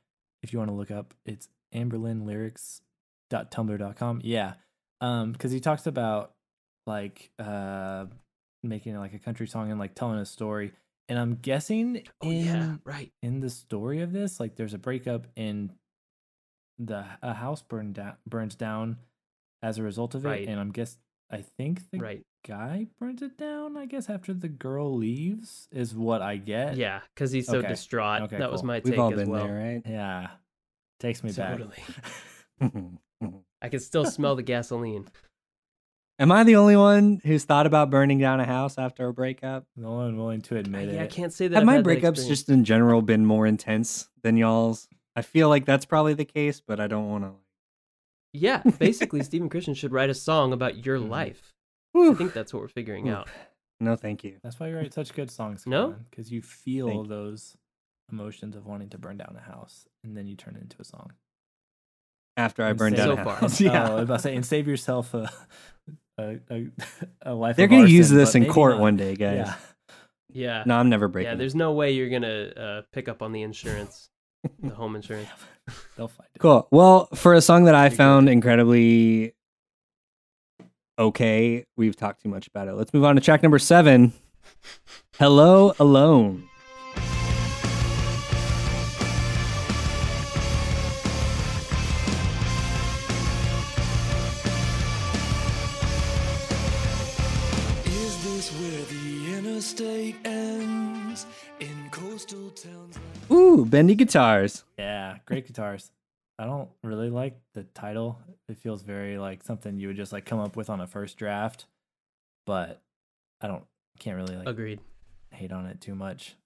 if you want to look up, it's anberlinlyrics.tumblr.com. Yeah. Um, because he talks about like uh making like a country song and like telling a story. And I'm guessing oh in yeah right in the story of this, like there's a breakup and the a house burned down burns down as a result of it. Right. And I'm guess I think the right guy burns it down, I guess, after the girl leaves, is what I get. yeah because he's so Okay. distraught Okay, that was cool. my We've take all as been well there, right? Yeah. Takes me back. totally right? i can still smell the gasoline Am I the only one who's thought about burning down a house after a breakup? back. No one willing to admit it. yeah i can't say that Have I've my had breakups experience. just in general been more intense than y'all's? I feel like that's probably the case, but I don't want to. Yeah, basically, Stephen Christian should write a song about your Mhm. Life. I think that's what we're figuring Oof. out. No, thank you. That's why you write such good songs. No? Because you feel Thank those emotions of wanting to burn down a house and then you turn it into a song. After I And burned down So a far. house, Oh, yeah. I was about to say, and save yourself a a, a, a life. They're gonna use this in court not. one day, guys. Yeah. Yeah. No, I'm never breaking. yeah, it. there's no way you're going to uh, pick up on the insurance, the home insurance. They'll find it. Cool. Well, for a song that I found incredibly okay, we've talked too much about it. Let's move on to track number seven. Hello, alone. Is this where the interstate ends? In coastal towns like Ooh, bendy guitars. Yeah, great guitars. I don't really like the title. It feels very like something you would just like come up with on a first draft, but I don't can't really like Agreed. hate on it too much.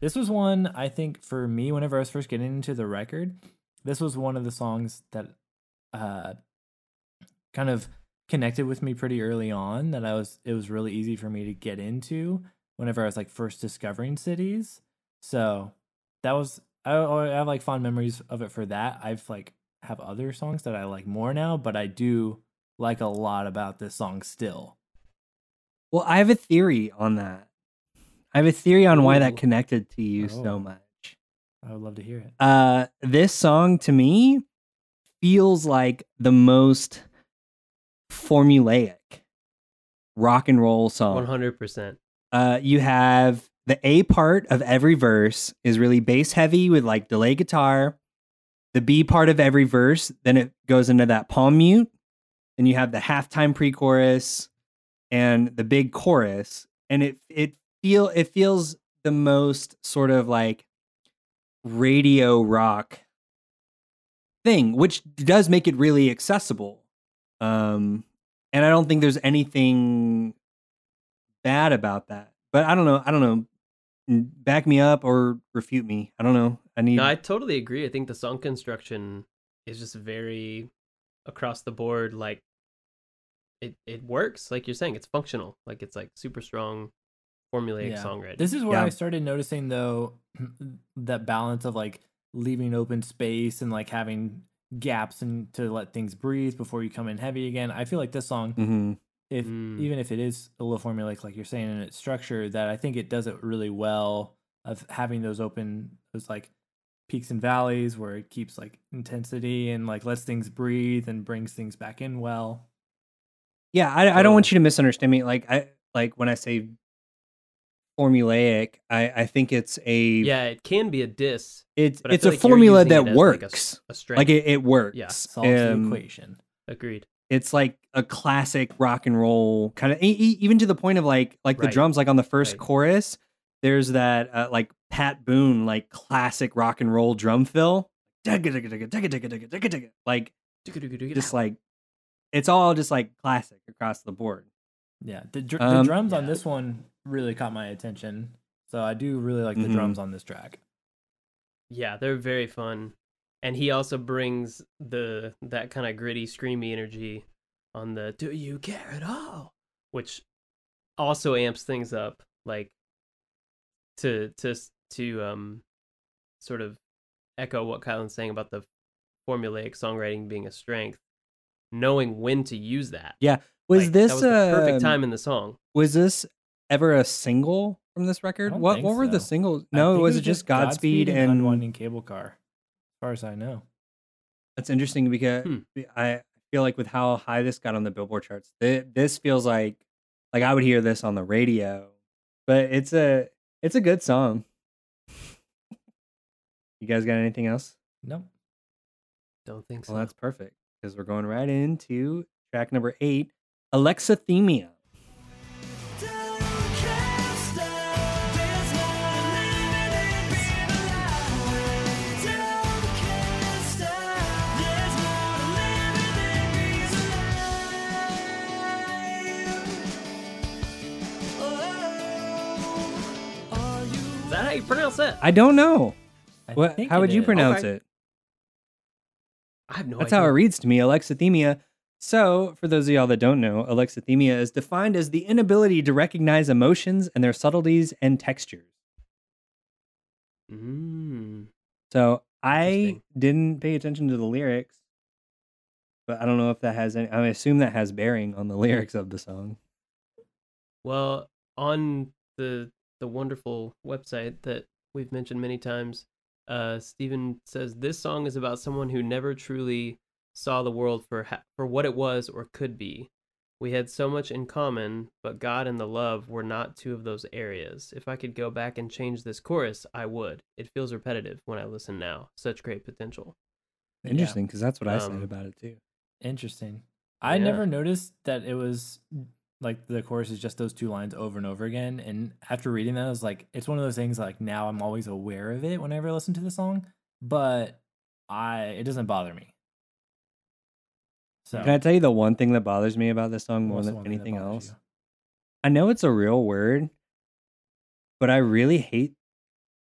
This was one I think for me whenever I was first getting into the record, this was one of the songs that uh kind of connected with me pretty early on that I was it was really easy for me to get into whenever I was like first discovering cities. So that was I, I have like fond memories of it for that. I've like have other songs that I like more now, but I do like a lot about this song still. Well, I have a theory on that. I have a theory on why that connected to you Oh. so much. I would love to hear it. Uh, this song to me feels like the most formulaic rock and roll song. 100%. uh, you have the A part of every verse is really bass heavy with like delay guitar. The B part of every verse, then it goes into that palm mute. Then you have the halftime pre-chorus and the big chorus, and it it feel it feels the most sort of like radio rock thing, which does make it really accessible. Um, and I don't think there's anything bad about that. But I don't know. I don't know. N- Back me up or refute me. I don't know. I need. No, I totally agree. I think the song construction is just very across the board, like it it works. Like you're saying, it's functional. Like it's like super strong formulaic Yeah. songwriting. This is where Yeah. I started noticing though that balance of like leaving open space and like having gaps and to let things breathe before you come in heavy again. I feel like this song, hmm if Mm. even if it is a little formulaic, like you're saying in its structure, that I think it does it really well of having those open those like peaks and valleys where it keeps like intensity and like lets things breathe and brings things back in well. Yeah, I, I don't want you to misunderstand me. Like I like when I say formulaic, I I think it's a yeah, it can be a diss. it's it's a like formula that it as, like, a s- works. A strength. Like it, it works. Yeah. Solves the Um, equation. Agreed. It's like a classic rock and roll kind of even to the point of like like the drums like on the first Right. chorus there's that uh, like pat boone like classic rock and roll drum fill like just like it's all just like classic across the board Yeah, the, dr- Um, the drums on this one really caught my attention. So I do really like the Mhm. drums on this track. Yeah, they're very fun. And he also brings the that kind of gritty, screamy energy on the "Do you care at all?" which also amps things up, like to to to um sort of echo what Kylan's saying about the formulaic songwriting being a strength. Knowing when to use that. Yeah. Was Like, this that was the perfect um, time in the song? was this ever a single from this record don't what think what were the singles I no think was it just godspeed, and Unwinding Cable Car? As far as I know. That's interesting because Hmm. I feel like with how high this got on the Billboard charts, thi- this feels like like I would hear this on the radio. But it's a it's a good song. You guys got anything else? Nope. Don't think so. Well, that's perfect because we're going right into track number eight, Alexithymia. You pronounce it? I don't know. I What? How it would you pronounce Okay. it? I have no That's idea. how it reads to me, alexithymia. So, for those of y'all that don't know, alexithymia is defined as the inability to recognize emotions and their subtleties and textures. Mm. So, I didn't pay attention to the lyrics, but I don't know if that has any. I assume that has bearing on the lyrics of the song. Well, on the the wonderful website that we've mentioned many times, uh, Stephen says this song is about someone who never truly saw the world for ha- for what it was or could be. We had so much in common, but God and the love were not two of those areas. If I could go back and change this chorus, I would. It feels repetitive when I listen now. Such great potential. Interesting, because that's what I said Um, about it too. Interesting. I Yeah. never noticed that it was like the chorus is just those two lines over and over again. And after reading that, I was like, it's one of those things like now I'm always aware of it whenever I listen to the song, but I it doesn't bother me. So Can I tell you the one thing that bothers me about this song more than one thing that anything bothers else? I know it's a real word, but I really hate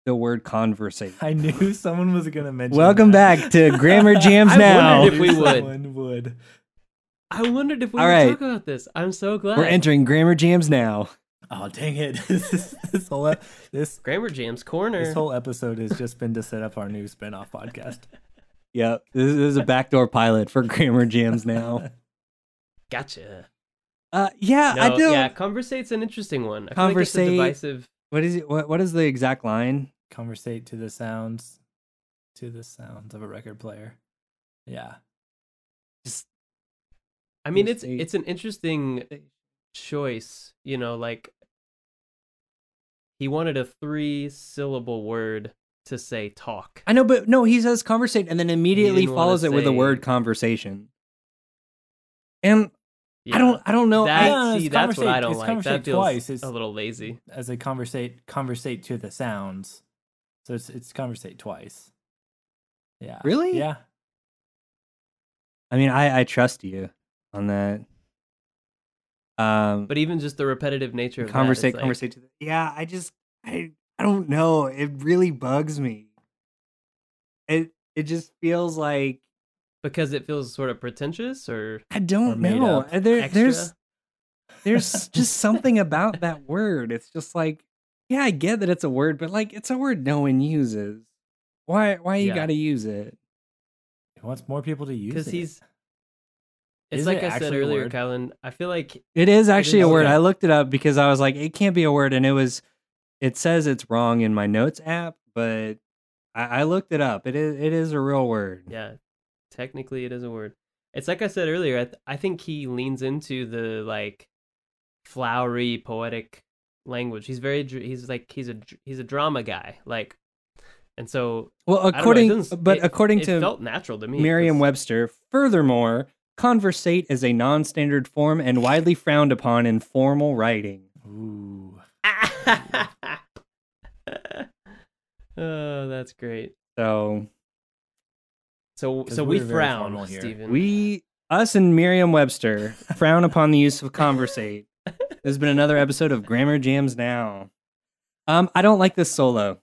the word conversate. you? I knew someone was gonna mention. Welcome that. back to Grammar Jams I Now. if we would. Someone would. I wondered if we All would right. talk about this. I'm so glad. We're entering Grammar Jams Now. Oh dang it! this this whole ep- this Grammar Jams Corner. this whole episode has just been to set up our new spin-off podcast. Yep, this is, this is a backdoor pilot for Grammar Jams Now. Gotcha. Uh, yeah, No, I do. yeah, conversate's an interesting one. I feel like it's a Conversate- divisive. What is it? What What is the exact line? Conversate to the sounds, to the sounds of a record player. Yeah. Just I mean, it's it's an interesting choice. You know, like he wanted a three syllable word to say talk. I know, but no, he says conversate and then immediately follows it with the word conversation. And Yeah. I don't, I don't know. That, I, see, that's what I don't like. That feels twice. It's- a little lazy. As a conversate conversate to the sounds. So it's it's conversate twice. Yeah. Really? Yeah. I mean, I, I trust you on that. Um, But even just the repetitive nature of conversate, that, it's like- conversate. To the, yeah, I just, I, I don't know. It really bugs me. It, it just feels like because it feels sort of pretentious, or I don't made know. There, there's there's just something about that word. It's just like, yeah, I get that it's a word, but like it's a word no one uses. Why why you Yeah. gotta use it? He wants more people to use it. because he's. It's Is like it I said earlier? Kylan. I feel like It is actually a word. I looked it up because I was like, it can't be a word, and it was it says it's wrong in my notes app, but I, I looked it up. It is it is a real word. yeah, technically it is a word. It's like I said earlier. I, th- I think he leans into the like flowery, poetic language. He's very. He's like he's a he's a drama guy. Like, and so Well, know, according doesn't- but it- according it to felt natural to me. Merriam-Webster, furthermore, conversate is a non-standard form and widely frowned upon in formal writing. Ooh. oh, that's great. So So 'Cause so we frown. Stephen. we, us and Merriam-Webster, frown upon the use of conversate. There's been another episode of Grammar Jams now. Um, I don't like this solo.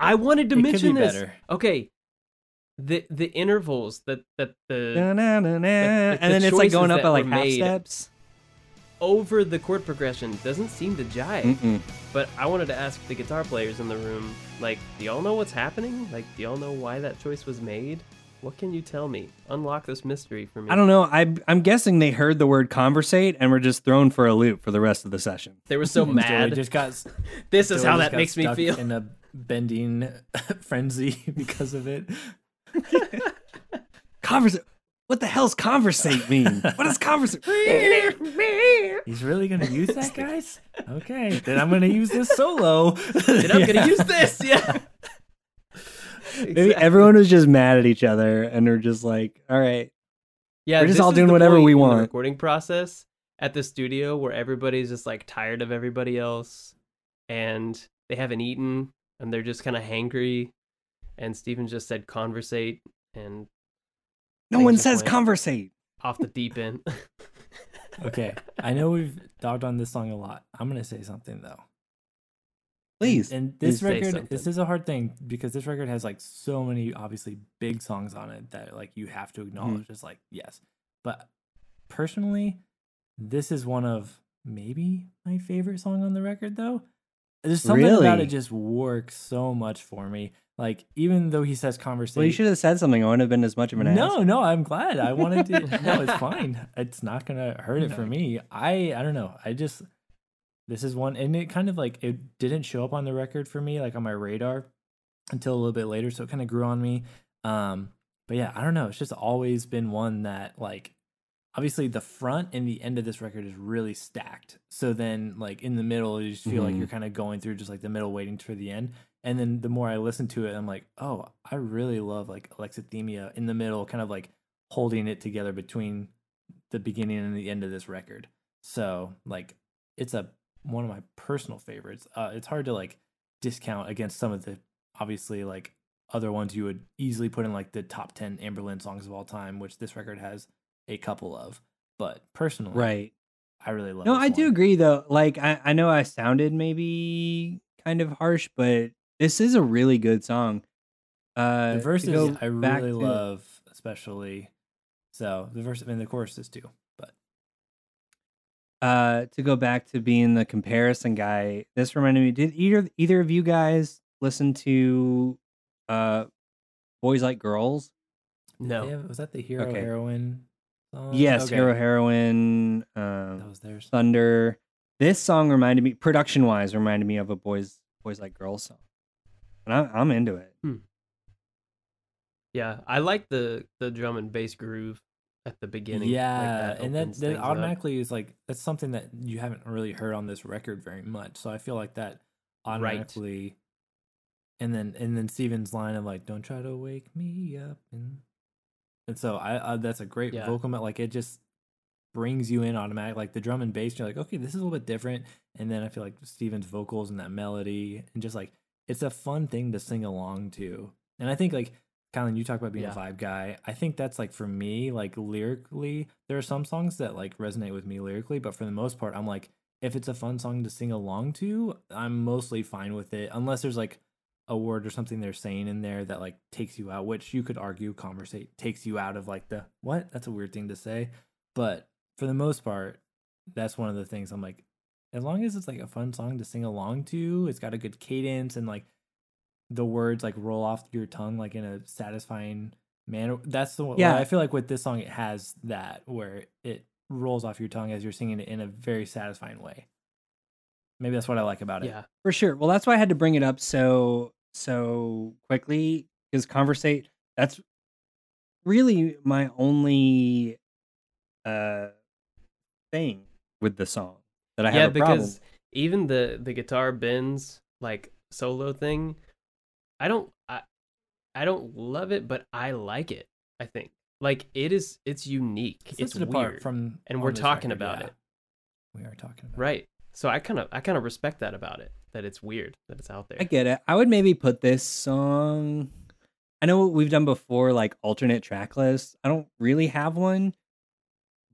I wanted to It could mention be this. better. Okay. The the intervals that that the Da-na-na-na. the and then it's like going up that at like half steps. over the chord progression doesn't seem to jive. Mm-mm. But I wanted to ask the guitar players in the room, like, do y'all know what's happening? Like, do y'all know why that choice was made? What can you tell me? Unlock this mystery for me. I don't know. I, I'm guessing they heard the word conversate and were just thrown for a loop for the rest of the session. They were so Joey mad. just got. this is how that makes me feel. In a bending frenzy because of it. Conversate. What the hell's conversate mean? what does conversate? He's really gonna use that, guys? Okay, then I'm gonna use this solo. and I'm gonna use this. Yeah. Maybe everyone was just mad at each other and they're just like, all right. Yeah, We're just all doing whatever we in the want. recording process at the studio where everybody's just like tired of everybody else, and they haven't eaten, and they're just kind of hangry. And Stephen just said conversate and No one says went- conversate. off the deep end. okay, I know we've dogged on this song a lot. I'm gonna say something though. Please. And this Please record, this is a hard thing because this record has like so many obviously big songs on it that like you have to acknowledge. Mm-hmm. It's like yes, but personally, this is one of maybe my favorite song on the record though. There's something about it just works so much for me. Like even though he says conversation, well, you should have said something. I wouldn't have been as much of an ass. no, no, I'm glad. I wanted to. no, it's fine. It's not gonna hurt it for me. I, I don't know. I just this is one, and it kind of like it didn't show up on the record for me, like on my radar, until a little bit later. So it kind of grew on me. Um, but yeah, I don't know. It's just always been one that like obviously the front and the end of this record is really stacked. So then like in the middle, you just feel like Mhm. you're kind of going through just like the middle, waiting for the end. And then the more I listen to it, I'm like, oh, I really love like Alexithymia in the middle, kind of like holding it together between the beginning and the end of this record. So like it's a one of my personal favorites. Uh, it's hard to like discount against some of the obviously like other ones you would easily put in like the top 10 Anberlin songs of all time, which this record has a couple of. But personally, Right. I really love it. No, I do agree though. Like I, I know I sounded maybe kind of harsh, but this is a really good song. Uh The to verses I really to- love, especially. So the verse, I mean, the choruses too. But uh to go back to being the comparison guy this reminded me did either either of you guys listen to uh boys like girls No. Yeah, was that the hero Okay. heroine? Song? yes Okay. hero heroine That um was theirs. thunder this song reminded me production wise reminded me of a boys boys like girls song and I, i'm into it hmm. Yeah, I like the the drum and bass groove at the beginning. Yeah, like Yeah, and that that things up. automatically is like that's something that you haven't really heard on this record very much. So I feel like that Right. automatically. And then and then Stephen's line of like, "Don't try to wake me up," and and so I, I that's a great Yeah. vocal. Like it just brings you in automatic. Like the drum and bass, you're like, okay, this is a little bit different. And then I feel like Stephen's vocals and that melody and just like it's a fun thing to sing along to. And I think like Colin, you talk about being Yeah. a vibe guy. I think that's like for me, like lyrically, there are some songs that like resonate with me lyrically, but for the most part, I'm like, if it's a fun song to sing along to, I'm mostly fine with it, unless there's like a word or something they're saying in there that like takes you out, which you could argue conversate takes you out of like the what? That's a weird thing to say. But for the most part, that's one of the things I'm like, as long as it's like a fun song to sing along to, it's got a good cadence and like the words like roll off your tongue like in a satisfying manner. That's the one Yeah. I feel like with this song it has that where it rolls off your tongue as you're singing it in a very satisfying way. Maybe that's what I like about it. Yeah. For sure. Well, that's why I had to bring it up so so quickly because conversate. That's really my only uh thing with the song that I yeah, have a problem. because even the the guitar bends like solo thing, I don't I I don't love it, but I like it. I think like it is it's unique. It It's sets apart weird, from and we're talking record, about yeah. it, We are talking about it. right? So I kind of I kind of respect that about it. That it's weird that it's out there. I get it. I would maybe put this song. I know what we've done before, like alternate track lists. I don't really have one,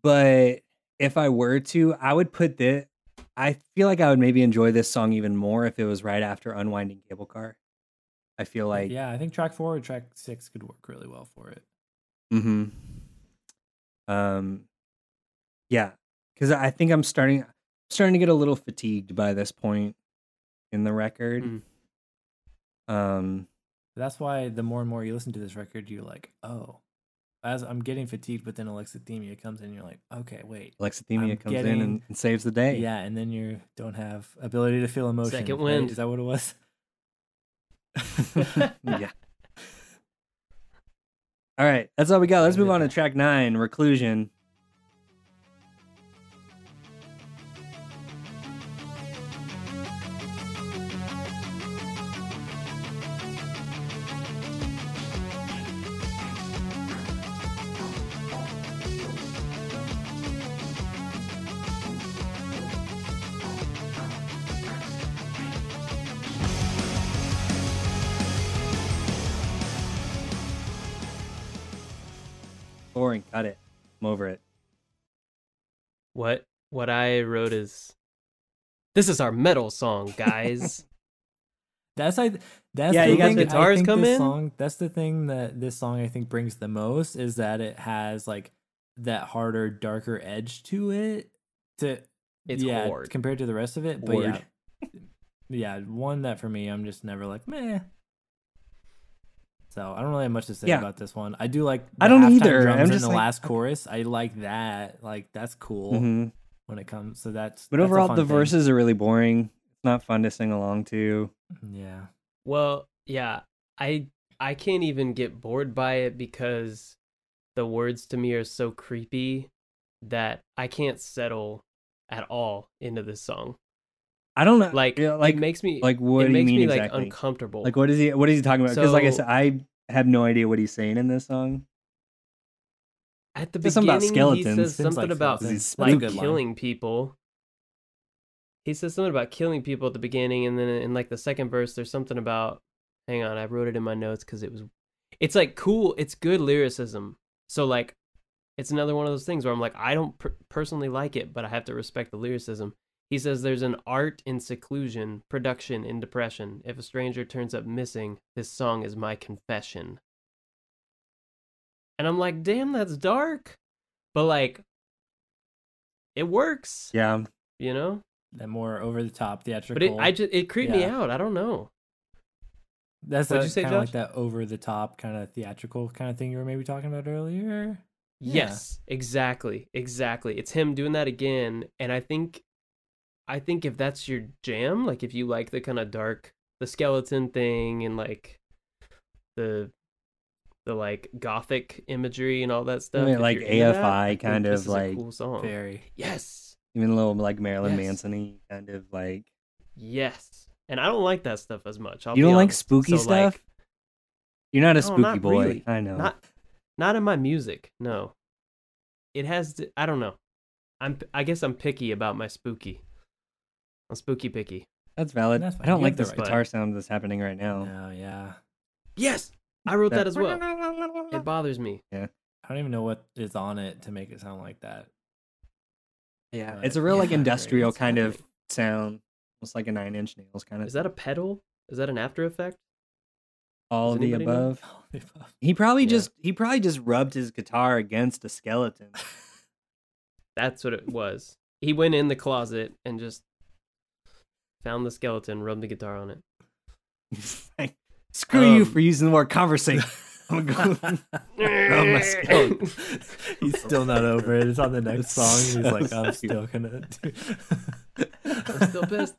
but if I were to, I would put this. I feel like I would maybe enjoy this song even more if it was right after Unwinding Cable Car. I feel like, yeah, I think track four or track six could work really well for it. hmm Um, yeah, because I think I'm starting starting to get a little fatigued by this point in the record. Mm. Um, That's why the more and more you listen to this record, you're like, oh, as I'm getting fatigued, but then Alexithymia comes in, and you're like, okay, wait. Alexithymia I'm comes in and, and saves the day. Yeah, and then you don't have ability to feel emotion. Second right? wind. Is that what it was? yeah. All right, that's all we got. Let's move on to track nine, Reclusion. Boring. Cut it. I'm over it. What what I wrote is this is our metal song, guys. That's like that's Yeah, the you got thing I guitars think come this in? Song, that's the thing that this song I think brings the most is that it has like that harder, darker edge to it. To It's yeah, hard. compared to the rest of it. But Hard. yeah, yeah, one that for me, I'm just never like meh. So I don't really have much to say Yeah. about this one. I do like. I the don't halftime either. Drums I'm just in the like- last chorus. I like that. Like that's cool Mhm. when it comes. So that's. But that's overall, the thing. verses are really boring. It's not fun to sing along to. Yeah. Well, yeah, I I can't even get bored by it because the words to me are so creepy that I can't settle at all into this song. I don't know. Like, yeah, like, it makes me like what it do you makes mean me exactly? like uncomfortable. Like, what is he? What is he talking about? Because, like I said, I have no idea what he's saying in this song. At the something about beginning, skeletons. he says something like about skeletons. He's That's a like line. killing people. He says something about killing people at the beginning, and then in like the second verse, there's something about. Hang on, I wrote it in my notes because it was. It's like cool. It's good lyricism. So like, it's another one of those things where I'm like, I don't per- personally like it, but I have to respect the lyricism. He says there's an art in seclusion, production in depression. If a stranger turns up missing, this song is my confession. And I'm like, damn, that's dark. But like, it works, Yeah, you know? That more over the top theatrical. But it, I just, it creeped me out. I don't know. That's What'd you say, kind of like that over the top kind of theatrical kind of thing you were maybe talking about earlier. Yeah. Yes, exactly, exactly. It's him doing that again, and I think, I think if that's your jam, like if you like the kind of dark, the skeleton thing, and like the, the like gothic imagery and all that stuff, mean, like you're that, AFI kind of like cool song. Very. Yes, even a little like Marilyn Yes. Manson-y kind of like. yes, and I don't like that stuff as much. I'll you don't like honest. spooky So, stuff? like, You're not a No, spooky not boy. really. I know. not not in my music no it has to, i don't know i'm i guess i'm picky about my spooky i'm spooky picky That's valid. That's I don't You like have the this right- guitar sound that's happening right now. Oh yeah. yes i wrote that, That- as well it bothers me Yeah. I don't even know what is on it to make it sound like that. Yeah, But it's a real yeah, like industrial it's kind of sound, almost like a Nine Inch Nails kind of. is that a pedal is that an after effect All Does of the above. He probably Yeah. just he probably just rubbed his guitar against a skeleton. That's what it was. He went in the closet and just found the skeleton, rubbed the guitar on it. He's like, Screw you Um, for using the word conversate. I'm gonna go. Rub my skeleton. He's still not over it. It's on the next song. He's like, I'm still gonna. Do... I'm still pissed.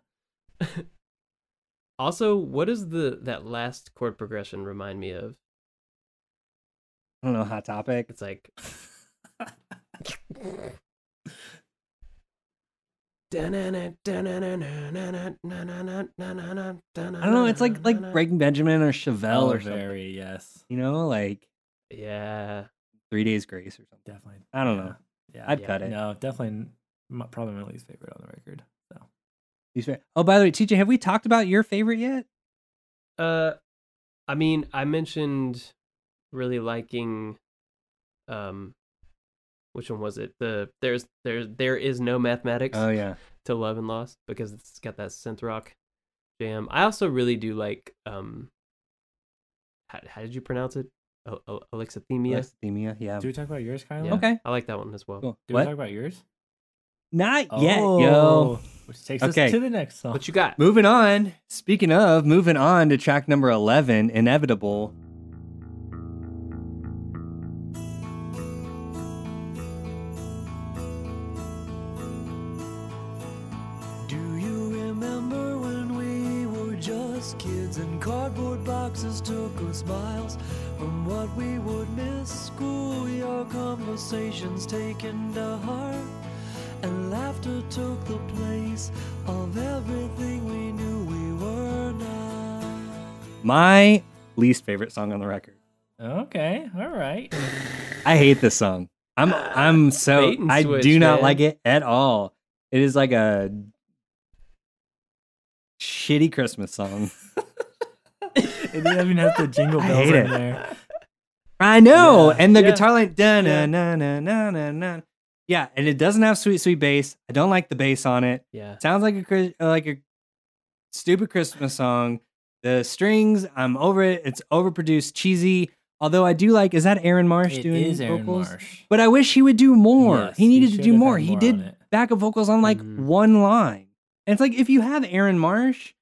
also, what does the that last chord progression remind me of? I don't know, hot topic. It's like I don't know. It's like like Breaking Benjamin or Chevelle Oh, or something. very yes, You know, like Yeah. Three Days Grace or something. definitely. I don't yeah. know. Yeah, I'd Yeah. cut it. no, definitely. m- Probably my least favorite on the record. So He's fair. Oh, by the way, TJ, have we talked about your favorite yet? Uh, I mean, I mentioned really liking, um, which one was it? The there's there there is no mathematics Oh yeah. to love and loss because it's got that synth rock jam. I also really do like um. How, how did you pronounce it? Alexithymia. Alexithymia, yeah. do we talk about yours, Kyle? Yeah. Okay. I like that one as well. Cool. Did what? we talk about yours? Not yet, Oh, yo. Which takes Okay. us to the next song. What you got? Moving on. Speaking of, moving on to track number 11, Inevitable. My least favorite song on the record. Okay, all right. I hate this song. I'm I'm so I switch, do not man. like it at all. It is like a shitty Christmas song. it didn't even have the jingle I bells in it. there. I know. Yeah. And the Yeah. guitar line da na Yeah. na na na na na. Yeah, and it doesn't have sweet sweet bass. I don't like the bass on it. Yeah. Sounds like a like a stupid Christmas song. The strings, I'm over it. It's overproduced, cheesy. Although I do like, is that Aaron Marsh It doing is Aaron vocals? Marsh. But I wish he would do more. Yes, he needed to do have more. He did it. backup vocals on like Mhm. one line. And it's like if you have Aaron Marsh,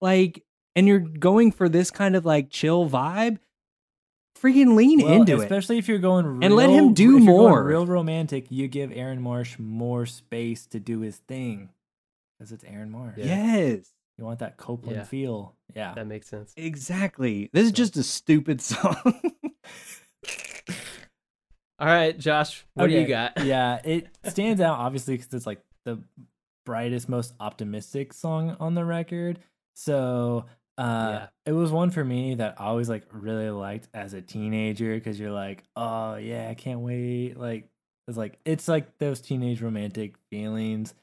like, and you're going for this kind of like chill vibe, freaking lean Well, into it. especially if you're going real, And let him do if you're going more. real romantic, you give Aaron Marsh more space to do his thing because it's Aaron Marsh. Yeah. Yes, You want that Copeland Yeah. feel. Yeah. That makes sense. exactly. This is just a stupid song. All right, Josh, what do you got? yeah, it stands out obviously because it's like the brightest, most optimistic song on the record. So uh, Yeah. it was one for me that I always like really liked as a teenager because you're like, oh yeah, I can't wait. Like it's like it's like those teenage romantic feelings.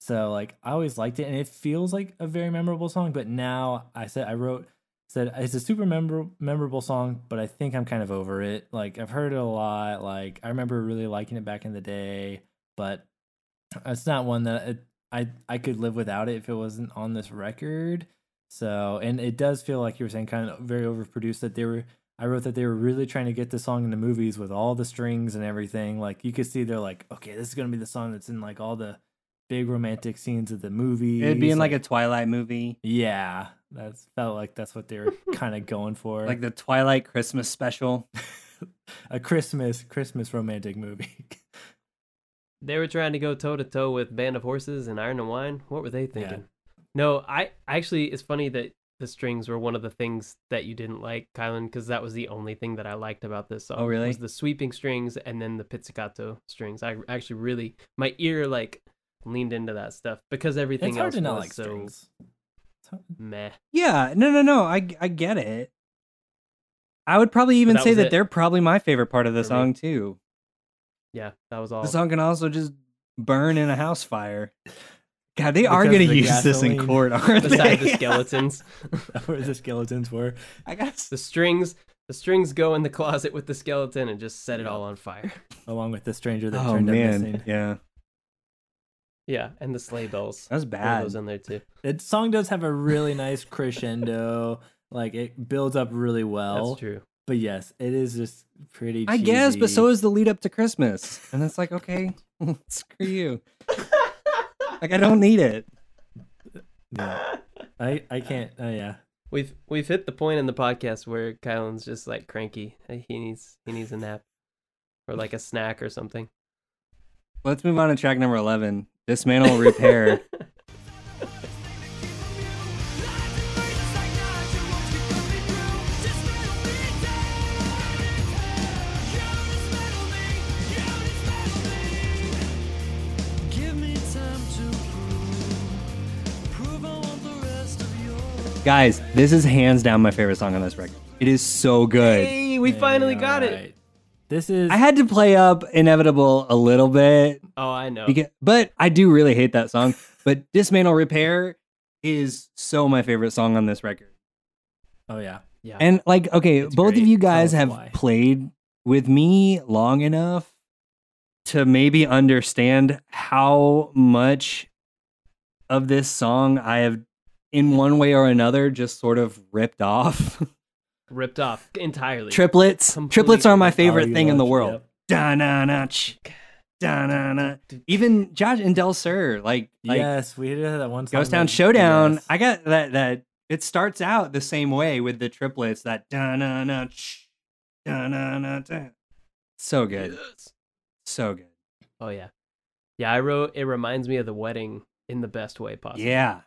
So like I always liked it, and it feels like a very memorable song. But now I said I wrote said it's a super memor- memorable song, but I think I'm kind of over it. Like I've heard it a lot. Like I remember really liking it back in the day, but it's not one that it, I I could live without it if it wasn't on this record. So and it does feel like you were saying kind of very overproduced. That they were I wrote that they were really trying to get the song in the movies with all the strings and everything. Like you could see they're like, okay, this is gonna be the song that's in like all the big romantic scenes of the movie. It'd be in like a Twilight movie, yeah, that felt like that's what they were kind of going for, like the Twilight Christmas special. a Christmas Christmas romantic movie. They were trying to go toe to toe with Band of Horses and Iron and Wine. What were they thinking? No, I actually it's funny that the strings were one of the things that you didn't like, Kylan, because that was the only thing that I liked about this song. Oh, really? Was the sweeping strings and then the pizzicato strings. I actually really my ear like leaned into that stuff because everything it's hard else to not was like so strings. Meh. Yeah, no, no, no. I I get it. I would probably even that say that it they're probably my favorite part of the for me. song too. Yeah, that was all. The song can also just burn in a house fire. God, they are going to the use this in court, aren't Beside they? the skeletons, where the skeletons were. I guess. the strings, the strings go in the closet with the skeleton and just set it all on fire. along with the stranger that Oh turned up man, missing. yeah, Yeah, and the sleigh bells. that's bad. those in there too. The song does have a really nice crescendo. Like it builds up really well. That's true. But yes, it is just pretty. I guess, but so is the lead up to Christmas, and it's like, okay, screw you. like I don't need it. Yeah. I I can't. Uh, yeah. We've we've hit the point in the podcast where Kylan's just like cranky. He needs he needs a nap, or like a snack or something. Let's move on to track number eleven. Dismantle, repair. Give me time to prove, prove I want the rest of your Guys, this is hands down my favorite song on this record. It is so good. Hey, we finally got it. Alright. This is. I had to play up Inevitable a little bit, Oh, I know. because, but I do really hate that song. But Dismantle, repair is so my favorite song on this record. oh yeah. yeah. And like, okay, It's both great. of you guys have why. played with me long enough to maybe understand how much of this song I have, in one way or another, just sort of ripped off. ripped off entirely. Triplets. Completely. Triplets are my favorite you thing in the world. yep. Da-na-na, ch, da-na-na. Even Josh and Del Sur, like, like yes, we did that one. Ghost Town Showdown. yes. I got that. That it starts out the same way with the triplets. That da na na ch, da na na da. So good, Yes. so good. Oh yeah, yeah. I wrote. It reminds me of the wedding in the best way possible. Yeah,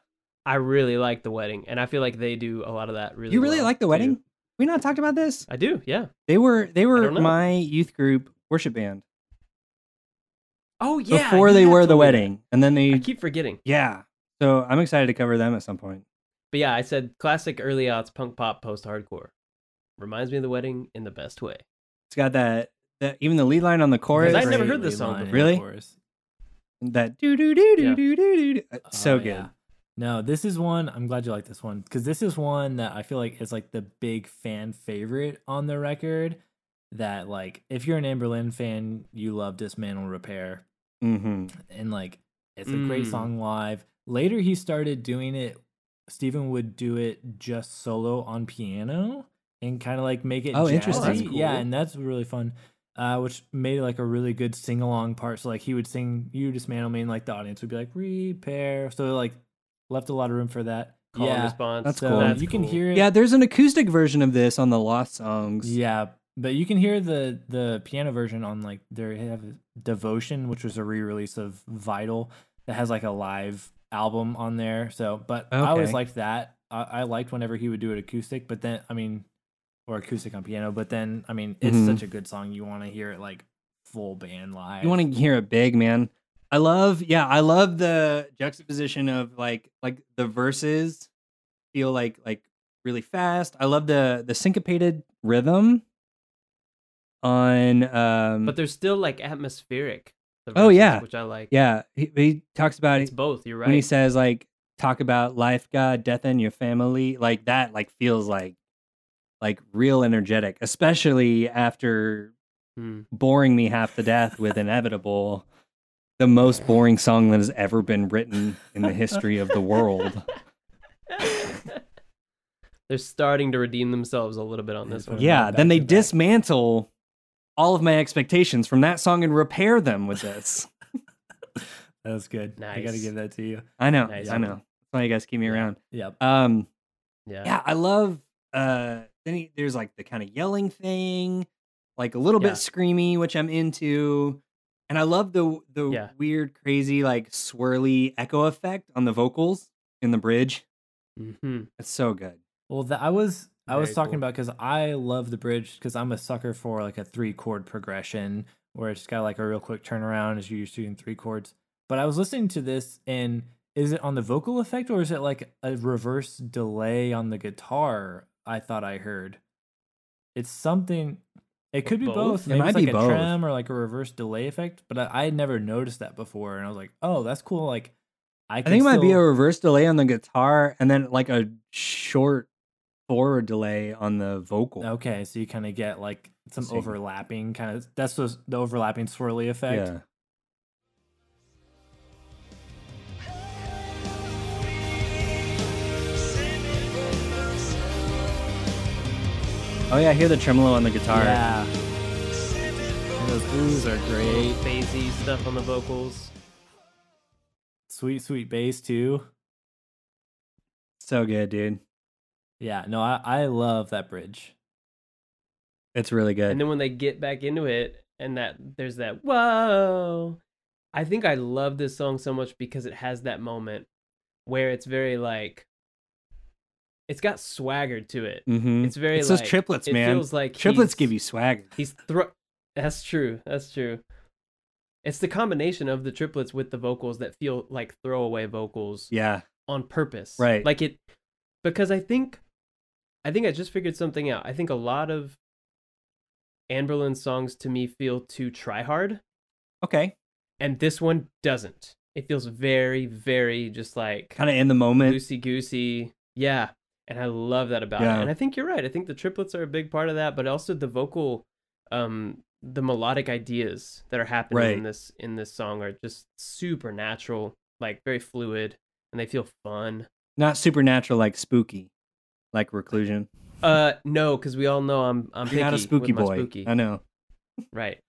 I really like the wedding, and I feel like they do a lot of that. Really, you really well, like the too. Wedding? We not talked about this. I do. Yeah. They were they were my youth group worship band Oh yeah. before you they have were the told me that. wedding, and then I they keep forgetting. yeah. So I'm excited to cover them at some point. But yeah, I said classic early aughts punk pop post hardcore. Reminds me of the wedding in the best way. It's got that that even the lead line on the chorus. I'd never heard this song before. Really? That do do do do do do do. So Oh, good. yeah. No, this is one. I'm glad you like this one because this is one that I feel like is like the big fan favorite on the record. That like, if you're an Anberlin fan, you love Dismantle Repair, Mm-hmm. and like, it's a great Mm. song live. Later, he started doing it. Stephen would do it just solo on piano and kind of like make it. Oh, interesting. jazzy. That's Yeah, and that's really fun. Uh, which made it like a really good sing along part. So like he would sing "You Dismantle Me," and like the audience would be like "Repair." So like left a lot of room for that. Call and yeah, response. That's so cool. you can hear it. Yeah, there's an acoustic version of this on the Lost Songs. Yeah, but you can hear the the piano version on like they have Devotion, which was a re-release of Vital that has like a live album on there. So, but I always liked that. I, I liked whenever he would do it acoustic, but then I mean, or acoustic on piano. But then I mean, it's Mhm. such a good song. You want to hear it like full band live. You want to hear it big, man. I love, yeah, I love the juxtaposition of like, like the verses feel like, like really fast. I love the the syncopated rhythm on, um, but they're still like atmospheric. the Oh, yeah. which I like. yeah, he, he talks about It's both. You're right. when he says like, talk about life, God, death, and your family. Like that, like feels like, like real energetic, especially after Hmm. boring me half to death with inevitable the most boring song that has ever been written in the history of the world they're starting to redeem themselves a little bit on this one. yeah then they dismantle all of my expectations from that song and repair them with this That was good. I got to give that to you. i know Nice. i know that's why you guys keep me around Yep. um Yeah. yeah i love uh then he, there's like the kind of yelling thing like a little Yeah. bit screamy which i'm into and i love the the Yeah. weird crazy like swirly echo effect on the vocals in the bridge hmm it's so good Well, that I was I was talking cool. about because I love the bridge because I'm a sucker for like a three chord progression where it's got like a real quick turnaround as you're shooting three chords. But I was listening to this and is it on the vocal effect or is it like a reverse delay on the guitar? I thought I heard. It's something. It could be Both? both. It Maybe might it's like be a both. trem or like a reverse delay effect. But I, I had never noticed that before, and I was like, "Oh, that's cool." Like, I, I think it might be a reverse delay on the guitar and then like a short forward delay on the vocal. Okay, so you kind of get like some overlapping kind of. That's the the overlapping swirly effect. Yeah. Oh yeah, I hear the tremolo on the guitar. Yeah. And those oohs are great. Bassy stuff on the vocals. Sweet, sweet bass too. So good, dude. Yeah, no, I, I love that bridge. It's really good. And then when they get back into it, and that there's that whoa, I think I love this song so much because it has that moment where it's very like, it's got swagger to it. mm-hmm. It's very It's like those triplets, it man. feels like Triplets give you swagger. He's thro. That's true. That's true. It's the combination of the triplets with the vocals that feel like throwaway vocals Yeah. on purpose. Right. Like it because I think I think I just figured something out. I think a lot of Anberlin songs to me feel too try hard, Okay. and this one doesn't. It feels very, very just like Kind of in the moment. loosey goosey. Yeah. And I love that about Yeah. it. And I think you're right. I think the triplets are a big part of that, but also the vocal um the melodic ideas that are happening in this in this song are just super natural, like very fluid, and they feel fun. Not supernatural like spooky, like reclusion. Uh no, because we all know I'm I'm You're not a spooky boy. Spooky. I know. Right.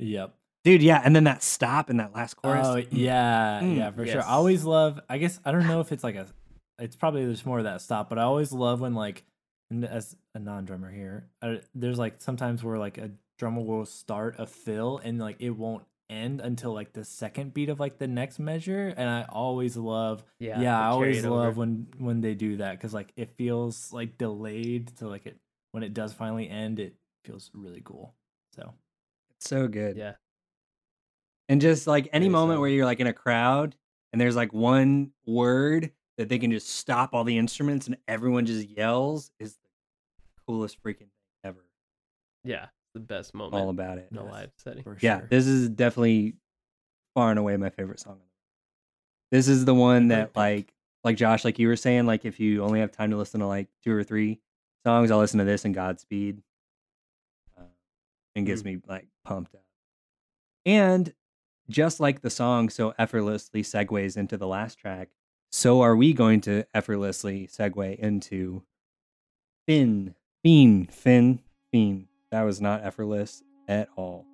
Yep. Dude, yeah, and then that stop in that last chorus. Oh yeah, Mm, yeah, for sure. I always love. I guess I don't know if it's like a. It's probably there's more of that stop, but I always love when like, and as a non-drummer here, I, there's like sometimes where like a drummer will start a fill and like it won't end until like the second beat of like the next measure, and I always love. Yeah. Yeah, I always it over. love when when they do that because like it feels like delayed, so like it when it does finally end, it feels really cool. So It's so good. Yeah. And just like any moment solid. where you're like in a crowd and there's like one word that they can just stop all the instruments and everyone just yells is the coolest freaking thing ever. Yeah. The best moment All about it. in a live setting. for Yeah, sure. this is definitely far and away my favorite song. This is the one that like like Josh, like you were saying, like if you only have time to listen to like two or three songs, I'll listen to this and Godspeed. Uh, and gets me like pumped up. And just like the song so effortlessly segues into the last track, so are we going to effortlessly segue into Fin, Fiend, Fin, Fiend. That was not effortless at all.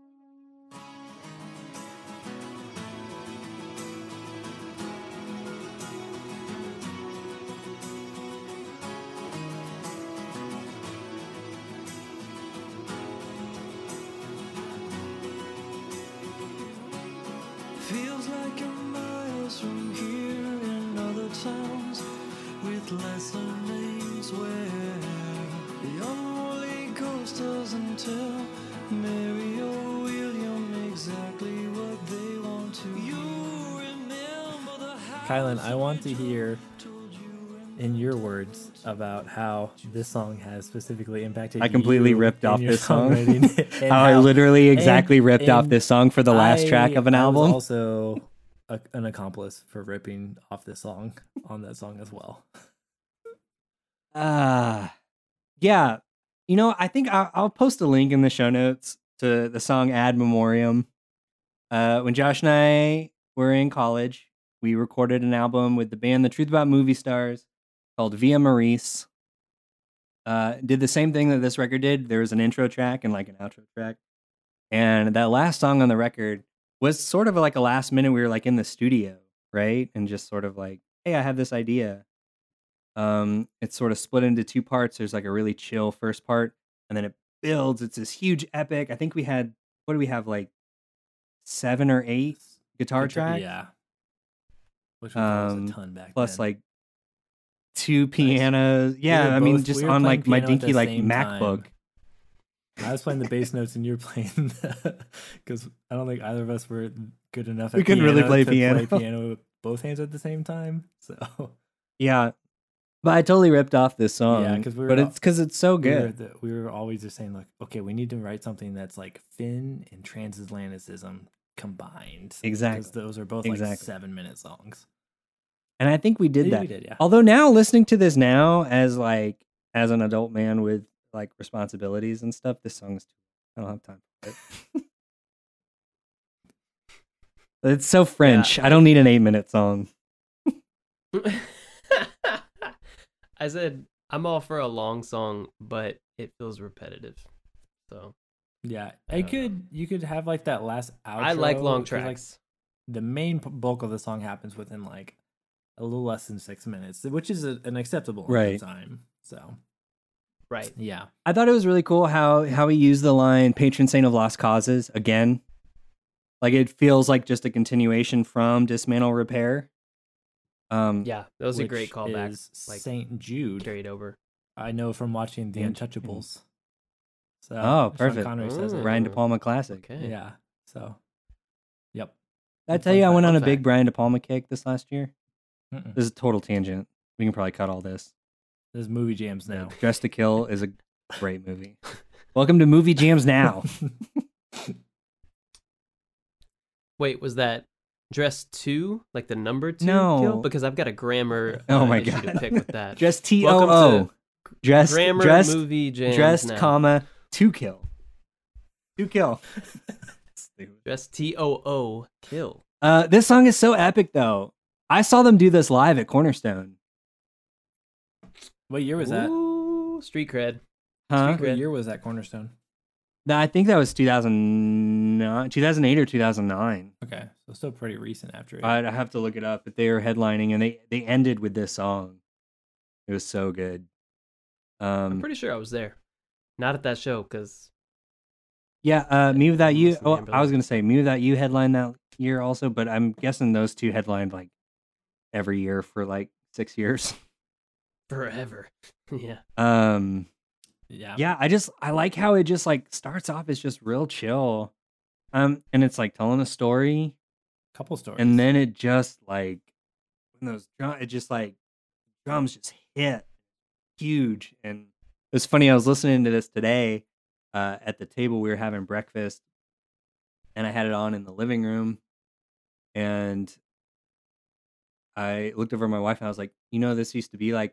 With lesser names where the unruly coast doesn't tell Mary or William exactly what they want to. You remember the Kylan, I want to hear in your words about how this song has specifically impacted. I completely you ripped off this song. How I literally exactly and- ripped off this song for the last track of an I was album. also a, an accomplice for ripping off this song on that song as well. Ah, yeah. You know, I think I'll, I'll post a link in the show notes to the song "Ad Memoriam." Uh, when Josh and I were in college, we recorded an album with the band The Truth About Movie Stars called Via Maurice. Uh, did the same thing that this record did. There was an intro track and like an outro track, and that last song on the record was sort of like a last minute. We were like in the studio, right, and just sort of like, "Hey, I have this idea." Um, it's sort of split into two parts. There's like a really chill first part, and then it builds. It's this huge epic. I think we had what do we have like seven or eight guitar tracks, Yeah. Which was Um, a ton back plus then. like two pianos. were Yeah, I mean both- just we on like my piano at the dinky like MacBook. time. I was playing the bass notes and you were playing because I don't think either of us were good enough. We at couldn't really play piano. Play piano with both hands at the same time. So Yeah, but I totally ripped off this song. Yeah, because we were but all- it's because it's so we were, good. the, we were always just saying like, okay, we need to write something that's like Fin and transatlanticism combined. Exactly. because those are both like Exactly. seven minute songs. And I think we did Yeah, that. we did, yeah. Although now listening to this now as like as an adult man with like responsibilities and stuff, this song song's I don't have time for it. it's so French. I don't need an eight minute song. I said I'm all for a long song, but it feels repetitive. So Yeah, I it don't know. could. You could have like that last outro. I like long 'cause, Like, tracks. the main bulk of the song happens within like a little less than six minutes, which is a, an acceptable Right. time. So right. yeah, I thought it was really cool how how he used the line "patron saint of lost causes" again. Like it feels like just a continuation from dismantle repair. Um, Yeah, that was a great callback. is like, Saint Jude. Carried over. I know from watching The Untouchables. So Oh, Sean perfect. Connery says it. Brian De Palma classic. Okay. Yeah. So, yep. Did I tell you I went on a Fun big. Brian De Palma kick this last year? Mm-mm. This is a total tangent. We can probably cut all this. There's movie jams now. Dress to Kill is a great movie. Welcome to Movie Jams Now. Wait, was that dress two, like the number two No. kill? Because I've got a grammar. Oh uh, my god. To pick with that. Dress T O Welcome O. Dress grammar dressed movie jams dressed now. comma two kill. Two kill. Dress T O O kill. Uh, this song is so epic though. I saw them do this live at Cornerstone. what year was that? Ooh, street cred. Huh? Street What cred. year was that Cornerstone? No, I think that was 2009, 2008 or 2009. Okay, so still pretty recent after it. I'd have to look it up, but they were headlining and they they ended with this song. It was so good. I'm Um, pretty sure I was there. Not at that show because yeah, uh, mewithoutYou. Oh, I was gonna say mewithoutYou headlined that year also, but I'm guessing those two headlined like every year for like six years. forever. yeah. Um, yeah. yeah, I just I like how it just like starts off as just real chill, um, and it's like telling a story, Couple stories. and then it just like when those drum, it just like drums just hit huge, and it was funny. I was listening to this today uh, at the table we were having breakfast, and I had it on in the living room, and I looked over at my wife and I was like, you know, this used to be like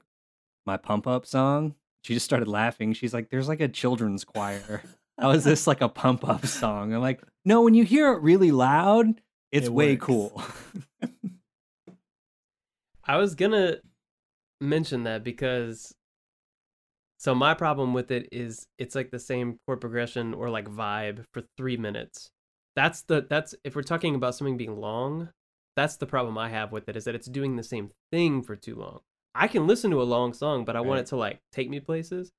my pump up song. She just started laughing. She's like, there's like a children's choir. How is this like a pump up song? I'm like, no, when you hear it really loud, it's It way works. cool. I was gonna mention that because so my problem with it is it's like the same chord progression or like vibe for three minutes. That's the that's if we're talking about something being long, that's the problem I have with it is that it's doing the same thing for too long. I can listen to a long song, but I want it to like take me places.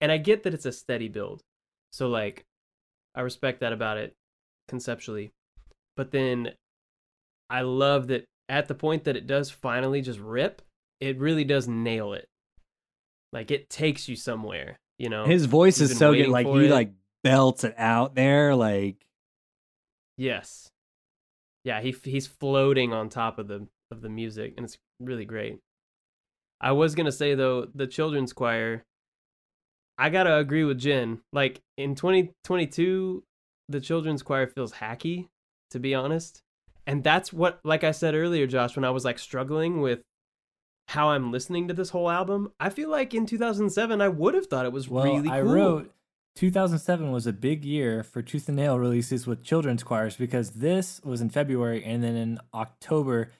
And I get that it's a steady build. So like I respect that about it conceptually. But then I love that at the point that it does finally just rip, it really does nail it. Like it takes you somewhere, you know. His voice You've is so good. Like he it. like belts it out there. Like yes. Yeah, he he's floating on top of the of the music and it's really great. I was going to say though, the children's choir I got to agree with Jen. Like in 2022, the children's choir feels hacky, to be honest. And that's what, like I said earlier, Josh, when I was like struggling with how I'm listening to this whole album, I feel like in 2007, I would have thought it was well, really cool. I wrote 2007 was a big year for Tooth and Nail releases with children's choirs because this was in February and then in October,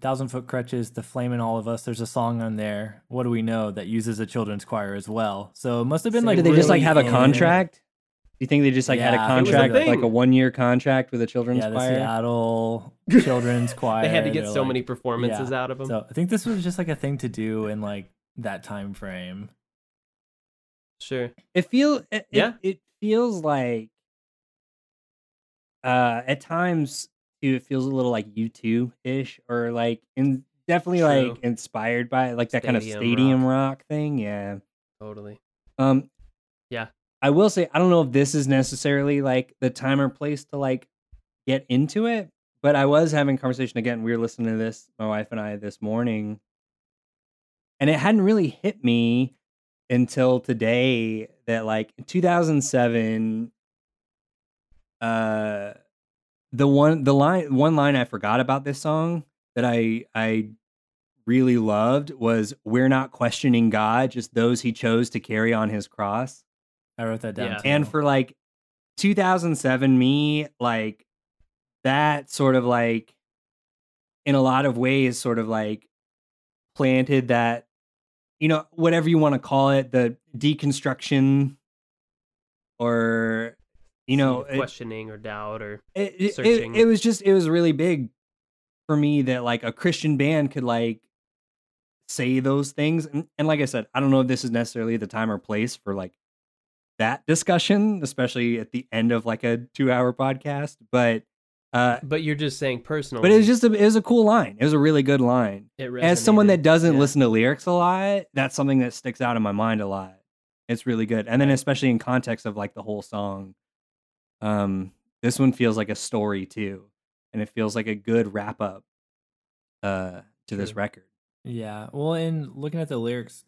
Thousand Foot Krutch's, The Flame in All of Us. There's a song on there. What do we know that uses a children's choir as well? So it must have been So like. did they just like have a contract? Do you think they just like had a Yeah, it was a contract, like a one year contract with a children's Yeah, the choir? Seattle children's choir. They had to get so like- many performances yeah. out of them. So I think this was just like a thing to do in like that time frame. sure. It feel it, it- Yeah. It, feels like uh at times too, it feels a little like U two ish or like in definitely True. like inspired by like that kind of Stadium stadium rock. thing. Yeah. Totally. Um Yeah. I will say I don't know if this is necessarily like the time or place to like get into it, but I was having a conversation again. We were listening to this, my wife and I this morning, and it hadn't really hit me until today that like in 2007 uh the one the line one line I forgot about this song that I I really loved was we're not questioning God, just those he chose to carry on his cross. I wrote that down. Yeah. too. And for like 2007 me, like that sort of like in a lot of ways sort of like planted that you know, whatever you want to call it, the deconstruction or you know, it- questioning or doubt or it, it, searching. it, it was just it was really big for me that like a christian band could like say those things and, and like i said i don't know if this is necessarily the time or place for like that discussion especially at the end of like a two hour podcast but uh but you're just saying personal. but it was just a, it was a cool line it was a really good line it as someone that doesn't Yeah. listen to lyrics a lot that's something that sticks out in my mind a lot it's really good and then especially in context of like the whole song um this one feels like a story too and it feels like a good wrap up uh to this record Yeah. Well, in looking at the lyrics,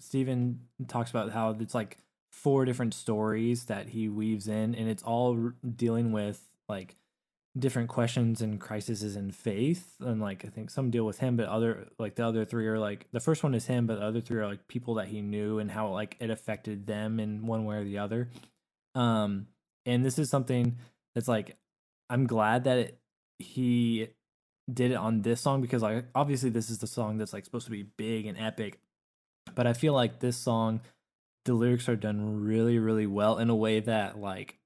Stephen talks about how it's like four different stories that he weaves in, and it's all r- dealing with like different questions and crises in faith. And like, I think some deal with him, but other, like, the other three are like, the first one is him, but the other three are like people that he knew and how like it affected them in one way or the other. Um, and this is something that's like, I'm glad that it, he did it on this song because like obviously this is the song that's like supposed to be big and epic but i feel like this song the lyrics are done really really well in a way that like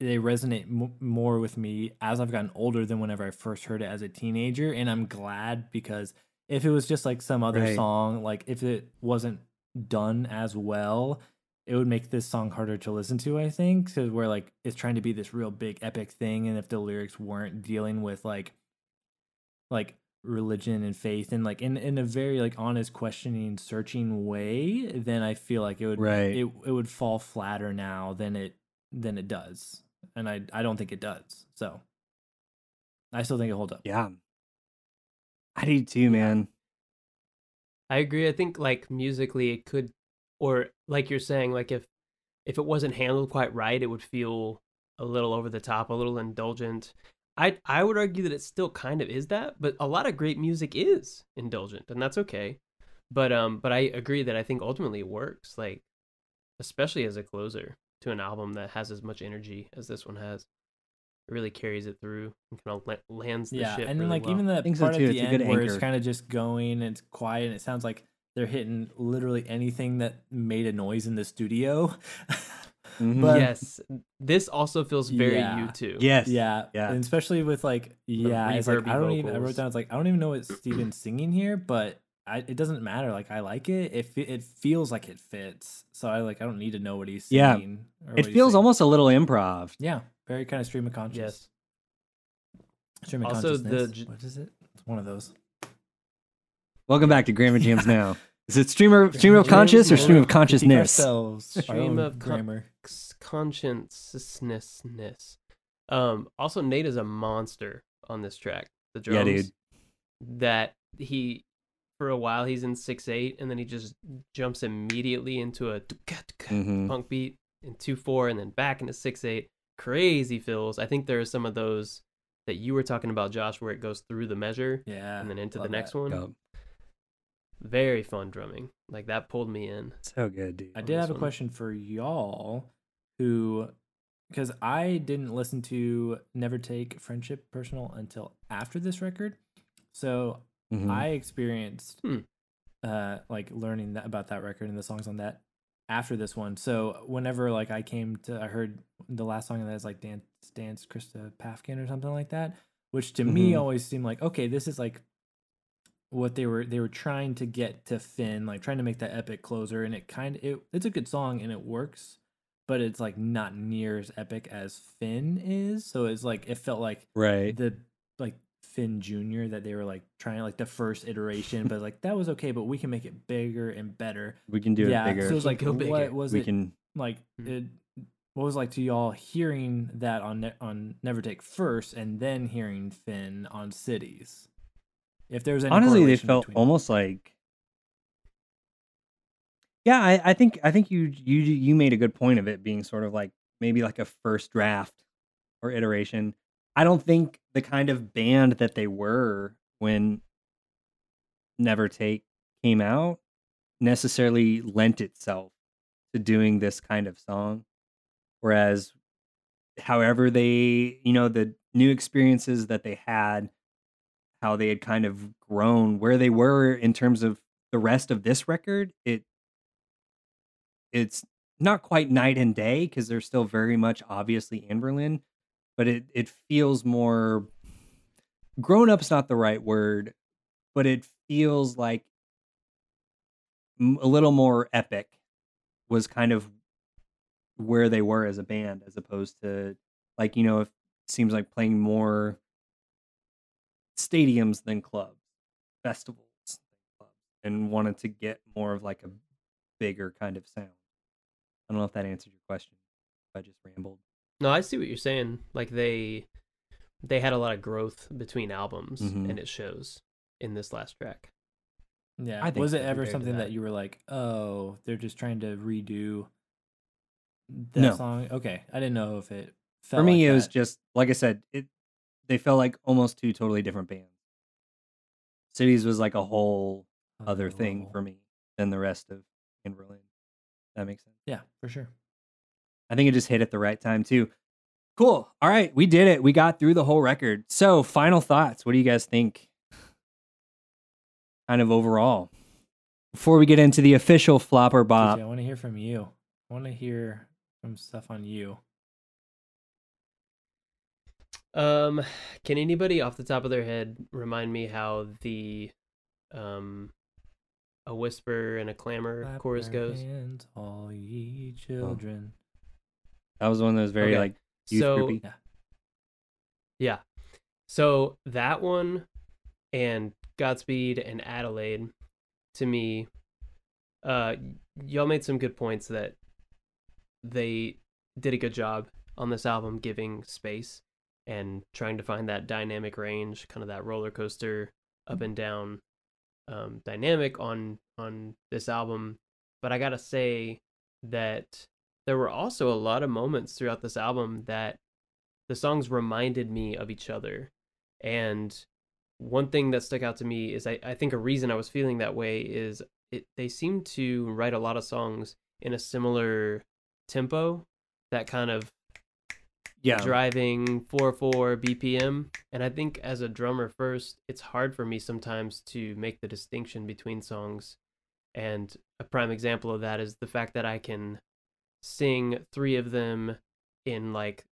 they resonate m- more with me as i've gotten older than whenever i first heard it as a teenager and i'm glad because if it was just like some other Right. song like if it wasn't done as well it would make this song harder to listen to i think because where like it's trying to be this real big epic thing and if the lyrics weren't dealing with like like religion and faith and like in in a very like honest questioning searching way then i feel like it would Right. it, it would fall flatter now than it than it does. And i i don't think it does so. I still think it holds up. Yeah. I do too man. I agree. I think like musically it could or like you're saying like if if it wasn't handled quite right it would feel a little over the top, a little indulgent. I I would argue that it still kind of is that, but a lot of great music is indulgent and that's okay. But um but I agree that I think ultimately it works like especially as a closer to an album that has as much energy as this one has. It really carries it through and kind of la- lands the yeah ship and then really like well. even the think so part too, at the end where it's kind of just going and it's quiet and it sounds like they're hitting literally anything that made a noise in the studio Mhm. But- yes, this also feels very Yeah. you too. yes Yeah, yeah and especially with like yeah, it's like I don't even. I wrote vocals. down it's like I don't even know what Stephen's singing here, but I, it doesn't matter. Like I like it. It it feels like it fits. So I like I don't need to know what he's Yeah. singing. or it feels almost a little improv yeah, very kind of stream of consciousness. Yes. Stream of Also, the consciousness. j- what is it? It's one of those. Welcome back to grammar jams now is it streamer stream of Jams conscious or stream of consciousness ourselves, Stream of con- grammar. C- consciousness. Um. Also, Nate is a monster on this track. The drums. Yeah, dude. That he, for a while, he's in six eight, and then he just jumps immediately into a Mhm. punk beat in two four, and then back into six eight. Crazy fills. I think there are some of those that you were talking about, Josh, where it goes through the measure Yeah, and then into the next that. one. Dope. Very fun drumming. Like that pulled me in. so good dude I did this have a question for y'all who because I didn't listen to Never Take Friendship Personal until after this record. So Mhm. I experienced Hmm. uh like learning that about that record and the songs on that after this one. So whenever like I came to I heard the last song that is like Dance Dance Christa Päffgen or something like that, which to me Mhm. always seemed like okay, this is like what they were they were trying to get to Fin, like trying to make that epic closer, and it kind of it, it's a good song and it works, but it's like not near as epic as Fin is. So it's like it felt like right the like Fin Junior that they were like trying like the first iteration, but like that was okay, but we can make it bigger and better. we can do yeah, it bigger so it was like Go bigger. what was we it can like? Hmm. It, what was it like to y'all hearing that on ne- on Never Take first, and then hearing Fin on Cities? If there was any honestly they felt almost like yeah I, I think i think you you you made a good point of it being sort of like maybe like a first draft or iteration. I don't think the kind of band that they were when never take came out necessarily lent itself to doing this kind of song whereas however they you know the new experiences that they had how they had kind of grown where they were in terms of the rest of this record, it it's not quite night and day because they're still very much obviously Anberlin but it it feels more grown up's not the right word, but it feels like a little more epic was kind of where they were as a band as opposed to like you know it seems like playing more stadiums than clubs festivals than clubs and wanted to get more of like a bigger kind of sound i don't know if that answered your question i just rambled No, I see what you're saying. Like they they had a lot of growth between albums Mhm. and it shows in this last track. Yeah. I think was it ever something that. that. you were like, oh, they're just trying to redo that No. song? Okay. I didn't know if it felt for me like it was just like i said it they felt like almost two totally different bands cities was like a whole other thing Oh. for me than the rest of Anberlin that makes sense Yeah, for sure. I think it just hit at the right time too. Cool. All right, we did it. We got through the whole record. So, final thoughts. What do you guys think? Kind of overall. Before we get into the official flopper bop, I want to hear from you. I want to hear some stuff on you. Um, can anybody off the top of their head remind me how the um a whisper and a clamor Clap chorus goes? hands, all ye children. that was one of those very Okay. like youth so groupy. yeah, so that one and Godspeed and Adelaide to me, uh, y'all made some good points that they did a good job on this album giving space and trying to find that dynamic range, kind of that roller coaster up and down um, dynamic on on this album. But I gotta say that there were also a lot of moments throughout this album that the songs reminded me of each other. And one thing that stuck out to me is I, I think a reason I was feeling that way is it they seem to write a lot of songs in a similar tempo, that kind of Yeah. driving 4 4 BPM. And I think as a drummer first, it's hard for me sometimes to make the distinction between songs. And a prime example of that is the fact that I can sing three of them in like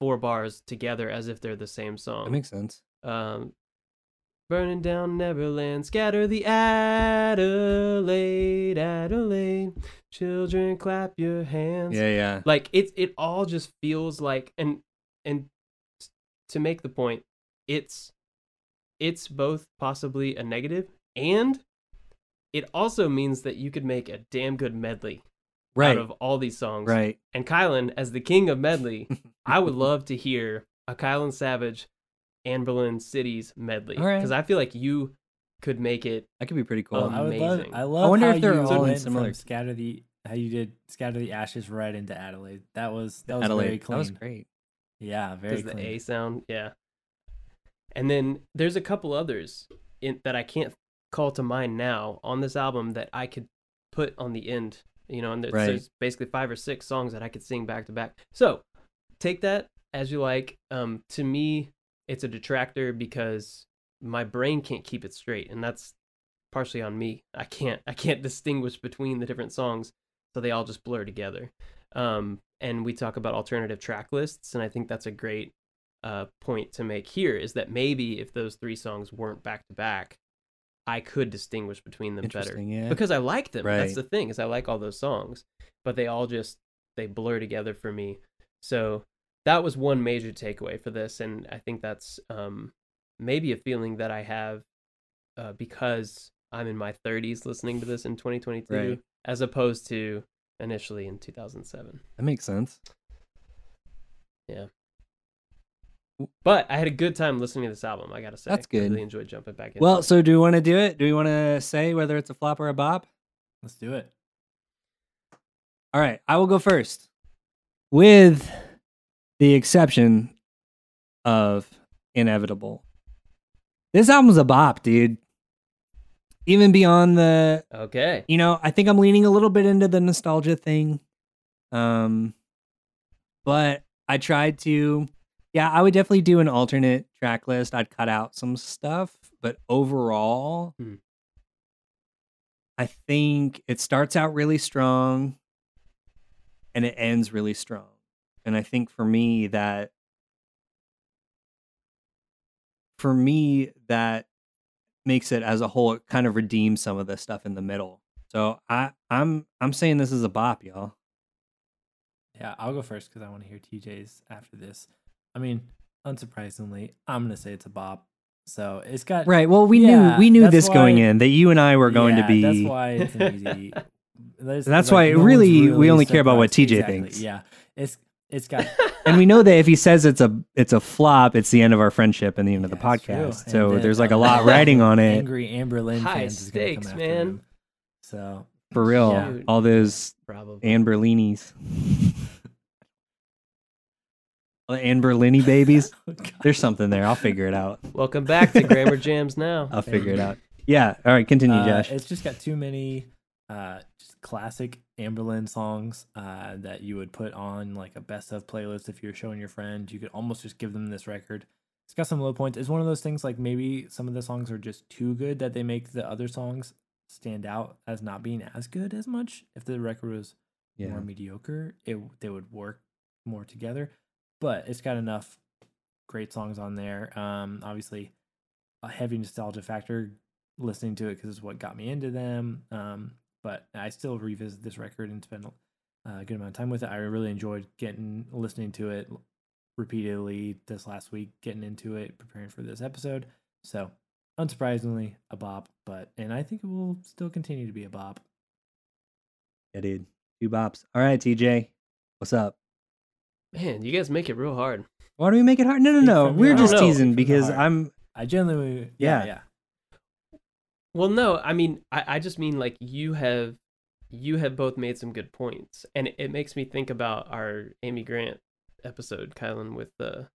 four bars together as if they're the same song. That makes sense. um, burning down Neverland, scatter the Adelaide, Adelaide, children clap your hands Yeah, yeah. like it it all just feels like and and to make the point it's it's both possibly a negative and it also means that you could make a damn good medley Right. out of all these songs Right. and kylan as the king of medley i would love to hear a kylan savage Anberlin cities medley All right. because i feel like you could make it That could be pretty cool. Um, I would love. Amazing. I love. I wonder how if they're you all in similar- from scatter the how you did scatter the ashes right into Adelaide. That was that was Adelaide. very clean. That was great. Yeah, very Does the. A sound? Yeah. And then there's a couple others in, that I can't call to mind now on this album that I could put on the end. You know, and there's, Right. there's basically five or six songs that I could sing back to back. So take that as you like. Um, to me, it's a detractor because my brain can't keep it straight, and that's partially on me. I can't I can't distinguish between the different songs, so they all just blur together. Um, and we talk about alternative track lists, and I think that's a great uh, point to make here is that maybe if those three songs weren't back to back, I could distinguish between them better yeah. because I like them. That's the thing is I like all those songs, but they all just they blur together for me. So that was one major takeaway for this, and I think that's um, maybe a feeling that I have uh, because I'm in my 30s listening to this in 2022, Right. as opposed to initially in 2007. That makes sense. Yeah. But I had a good time listening to this album. I gotta say, That's I good. really enjoyed jumping back in. Well, so do we want to do it? Do we want to say whether it's a flop or a bop? Let's do it. All right, I will go first. With the exception of Inevitable. This album's a bop, dude. Even beyond the, okay, you know, I think I'm leaning a little bit into the nostalgia thing. Um but I tried to yeah, I would definitely do an alternate track list. I'd cut out some stuff, but overall Hmm. I think it starts out really strong and it ends really strong. And I think for me that for me that makes it as a whole it kind of redeems some of the stuff in the middle. So I I'm I'm saying this is a bop, y'all. Yeah, I'll go first because I want to hear TJ's after this. I mean, unsurprisingly, I'm gonna say it's a bop. So it's got Right. Well, we Yeah, knew we knew this going in that you and I were going Yeah, to be That's why it's an easy. That's like, why no one's really we only care about what. TJ Exactly, thinks. Yeah, it's it's got and we know that if he says it's a it's a flop, it's the end of our friendship and the end of the Yeah, true. podcast. And So then there's like a a lot lot riding on it. angry Anberlin High fans is gonna come stakes, after man. him. So For real. Yeah. All those Probably. Amberlinis. All the Amberlini babies. There's something there. I'll figure it out. Welcome back to Grammar Jams now. I'll figure it out. Yeah. All right. Continue, Uh, Josh. It's just got too many uh, just classic Anberlin songs uh, that you would put on like a best of playlist if you're showing your friend. You could almost just give them this record. It's got some low points. It's one of those things like maybe some of the songs are just too good that they make the other songs stand out as not being as good as much. If the record was Yeah. more mediocre, it they would work more together. But it's got enough great songs on there. Um, obviously, a heavy nostalgia factor listening to it because it's what got me into them. Um, but I still revisit this record and spend uh, a good amount of time with it. I really enjoyed getting listening to it repeatedly this last week, getting into it, preparing for this episode. So, unsurprisingly, a bop. But and I think it will still continue to be a bop. Yeah, dude. Two bops. All right, TJ. What's up? Man, you guys make it real hard. Why do we make it hard? No, no, no. We're just heart. teasing Speak from the because. I'm. I genuinely, yeah, Yeah. yeah. Well, no, I mean, I, I just mean like you have, you have both made some good points, and it, it makes me think about our Amy Grant episode, Kylan, with the,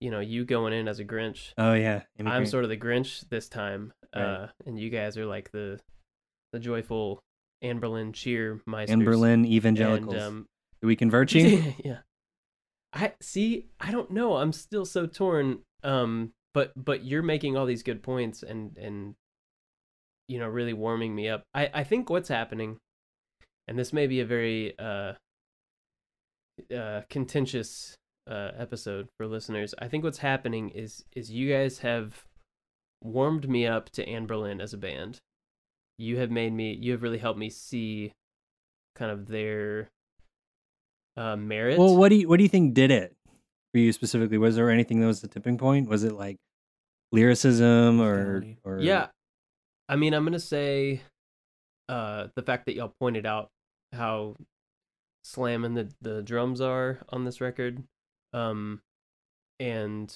you know, you going in as a Grinch. Oh yeah. Amy I'm Grant. sort of the Grinch this time, Right. uh, and you guys are like the, the joyful Anberlin cheer meisters. Anberlin and evangelicals. um, Do we convert you? yeah. I see. I don't know. I'm still so torn. Um, but but you're making all these good points and and you know really warming me up. I I think what's happening, and this may be a very uh uh contentious uh episode for listeners. I think what's happening is is you guys have warmed me up to Anberlin as a band. You have made me. You have really helped me see kind of their uh, merit. well, what do you what do you think did it for you specifically? Was there anything that was the tipping point? Was it like lyricism or or Yeah. I mean, I'm gonna say uh the fact that y'all pointed out how slamming the the drums are on this record. Um and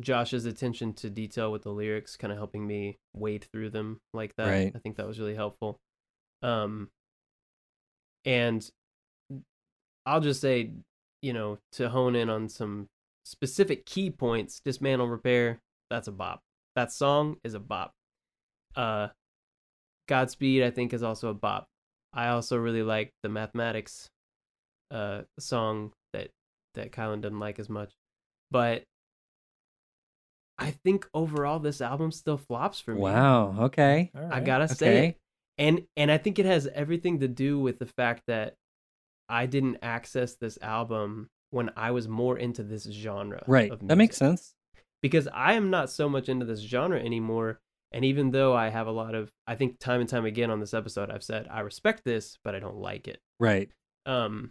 Josh's attention to detail with the lyrics kind of helping me wade through them like that. Right. I think that was really helpful. Um and I'll just say, you know, to hone in on some specific key points, dismantle repair, that's a bop. That song is a bop. Uh Godspeed I think is also a bop. I also really like the mathematics uh song that that Kylan doesn't like as much. But I think overall this album still flops for me. Wow. Okay. All I gotta say Okay. it. And and I think it has everything to do with the fact that I didn't access this album when I was more into this genre. Right. of That makes sense. Because I am not so much into this genre anymore. And even though I have a lot of I think time and time again on this episode I've said I respect this, but I don't like it. Right. Um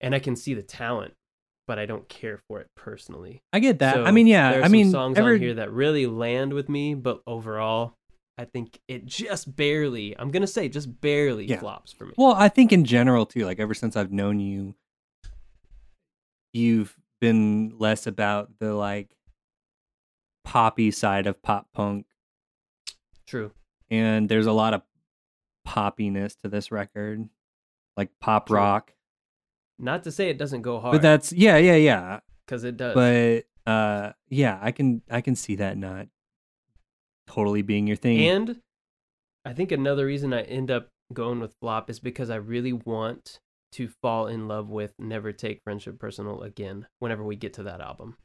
and I can see the talent, but I don't care for it personally. I get that. I mean, yeah. I some mean, songs ever, on here that really land with me, but overall, I think it just barely. I'm gonna say just barely Yeah. flops for me. Well, I think in general too. Like ever since I've known you, you've been less about the like poppy side of pop punk, True. and there's a lot of poppiness to this record, like pop True. rock. Not to say it doesn't go hard, But that's yeah, yeah, yeah. because it does. But uh, yeah, I can I can see that not totally being your thing. and I think another reason I end up going with flop is because I really want to fall in love with Never Take Friendship Personal again. Whenever we get to that album,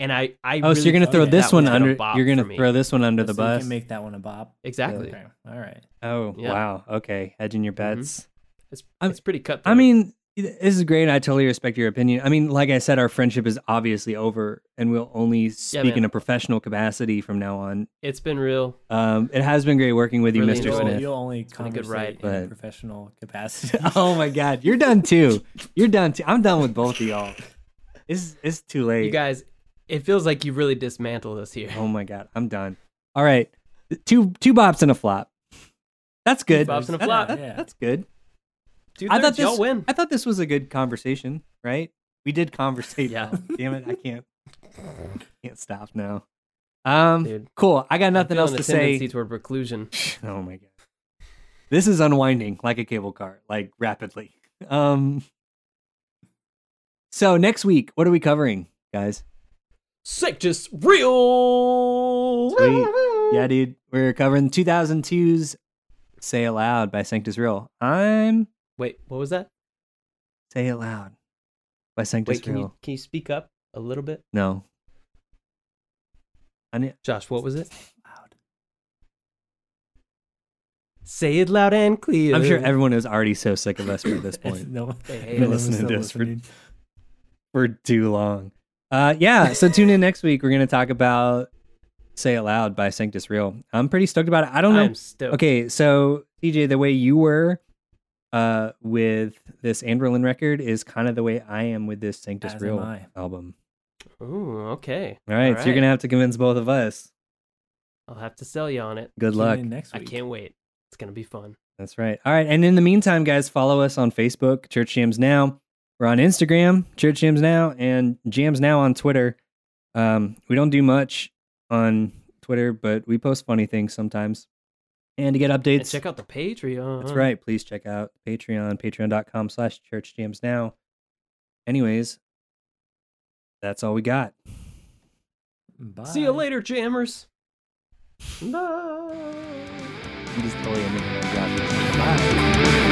and I, I Oh, so you're gonna throw think this that one one's gonna under. You're gonna throw this one under the So you bus. can make that one a bop. exactly. Okay. All right. oh Yeah. wow. Okay, hedging your Mhm. bets. It's, I'm- it's pretty cut. I mean, this is great. I totally respect your opinion. I mean, like I said, our friendship is obviously over, and we'll only speak man. in a professional capacity from now on. it's been real. Um, it has been great working with you, Mr. enjoyed You'll. Smith. you'll only been a good conversate ride. in a professional capacity. oh my God, you're done too. You're done too. I'm done with both of y'all. It's it's too late. You guys, it feels like you really dismantled us here. Oh my God, I'm done. All right, two two bops and a flop. That's good. Two bops and a flop. that- Yeah. That's good. Two I thought this. win. I thought this was a good conversation. Right? We did conversate. Yeah. Damn it, I can't. Can't stop now. Um. Dude. Cool. I got nothing else feeling to say. tendency toward reclusion. Oh my god. This is unwinding like a cable car, like rapidly. Um So next week, what are we covering, guys? Sanctus real. Sweet. Yeah, dude. We're covering 2002's Say It Loud by Sanctus Real. I'm Wait, what was that? Say It Loud by Sanctus Wait, can Real. you can you speak up a little bit, No. I need Josh? What was it? Loud. Say it loud and clear. I'm sure everyone is already so sick of us by this point. no, Hey, hey, Been listening to us for- for too long. Uh, yeah, so tune in next week. We're gonna talk about "Say It Loud" by Sanctus Real. I'm pretty stoked about it. I don't know. I'm stoked. Okay, so TJ, the way you were uh, with this Anberlin record is kind of the way I am with this Sanctus As Real album. Ooh, okay. All right, All so you're gonna have to convince both of us. I'll have to sell you on it. Good Tune luck. in next I can't wait. It's gonna be fun. That's right. All right, and in the meantime, guys, follow us on Facebook, Church Jams Now. We're on Instagram, Church Jams Now, and Jams Now on Twitter. Um, we don't do much on Twitter, but we post funny things sometimes. And to get And updates, check out the Patreon. that's right. Please check out Patreon, patreon.com slash Church Jams Now. Anyways, that's all we got. Bye. See you later, jammers. Bye. I'm just totally ending it on Josh's. Bye.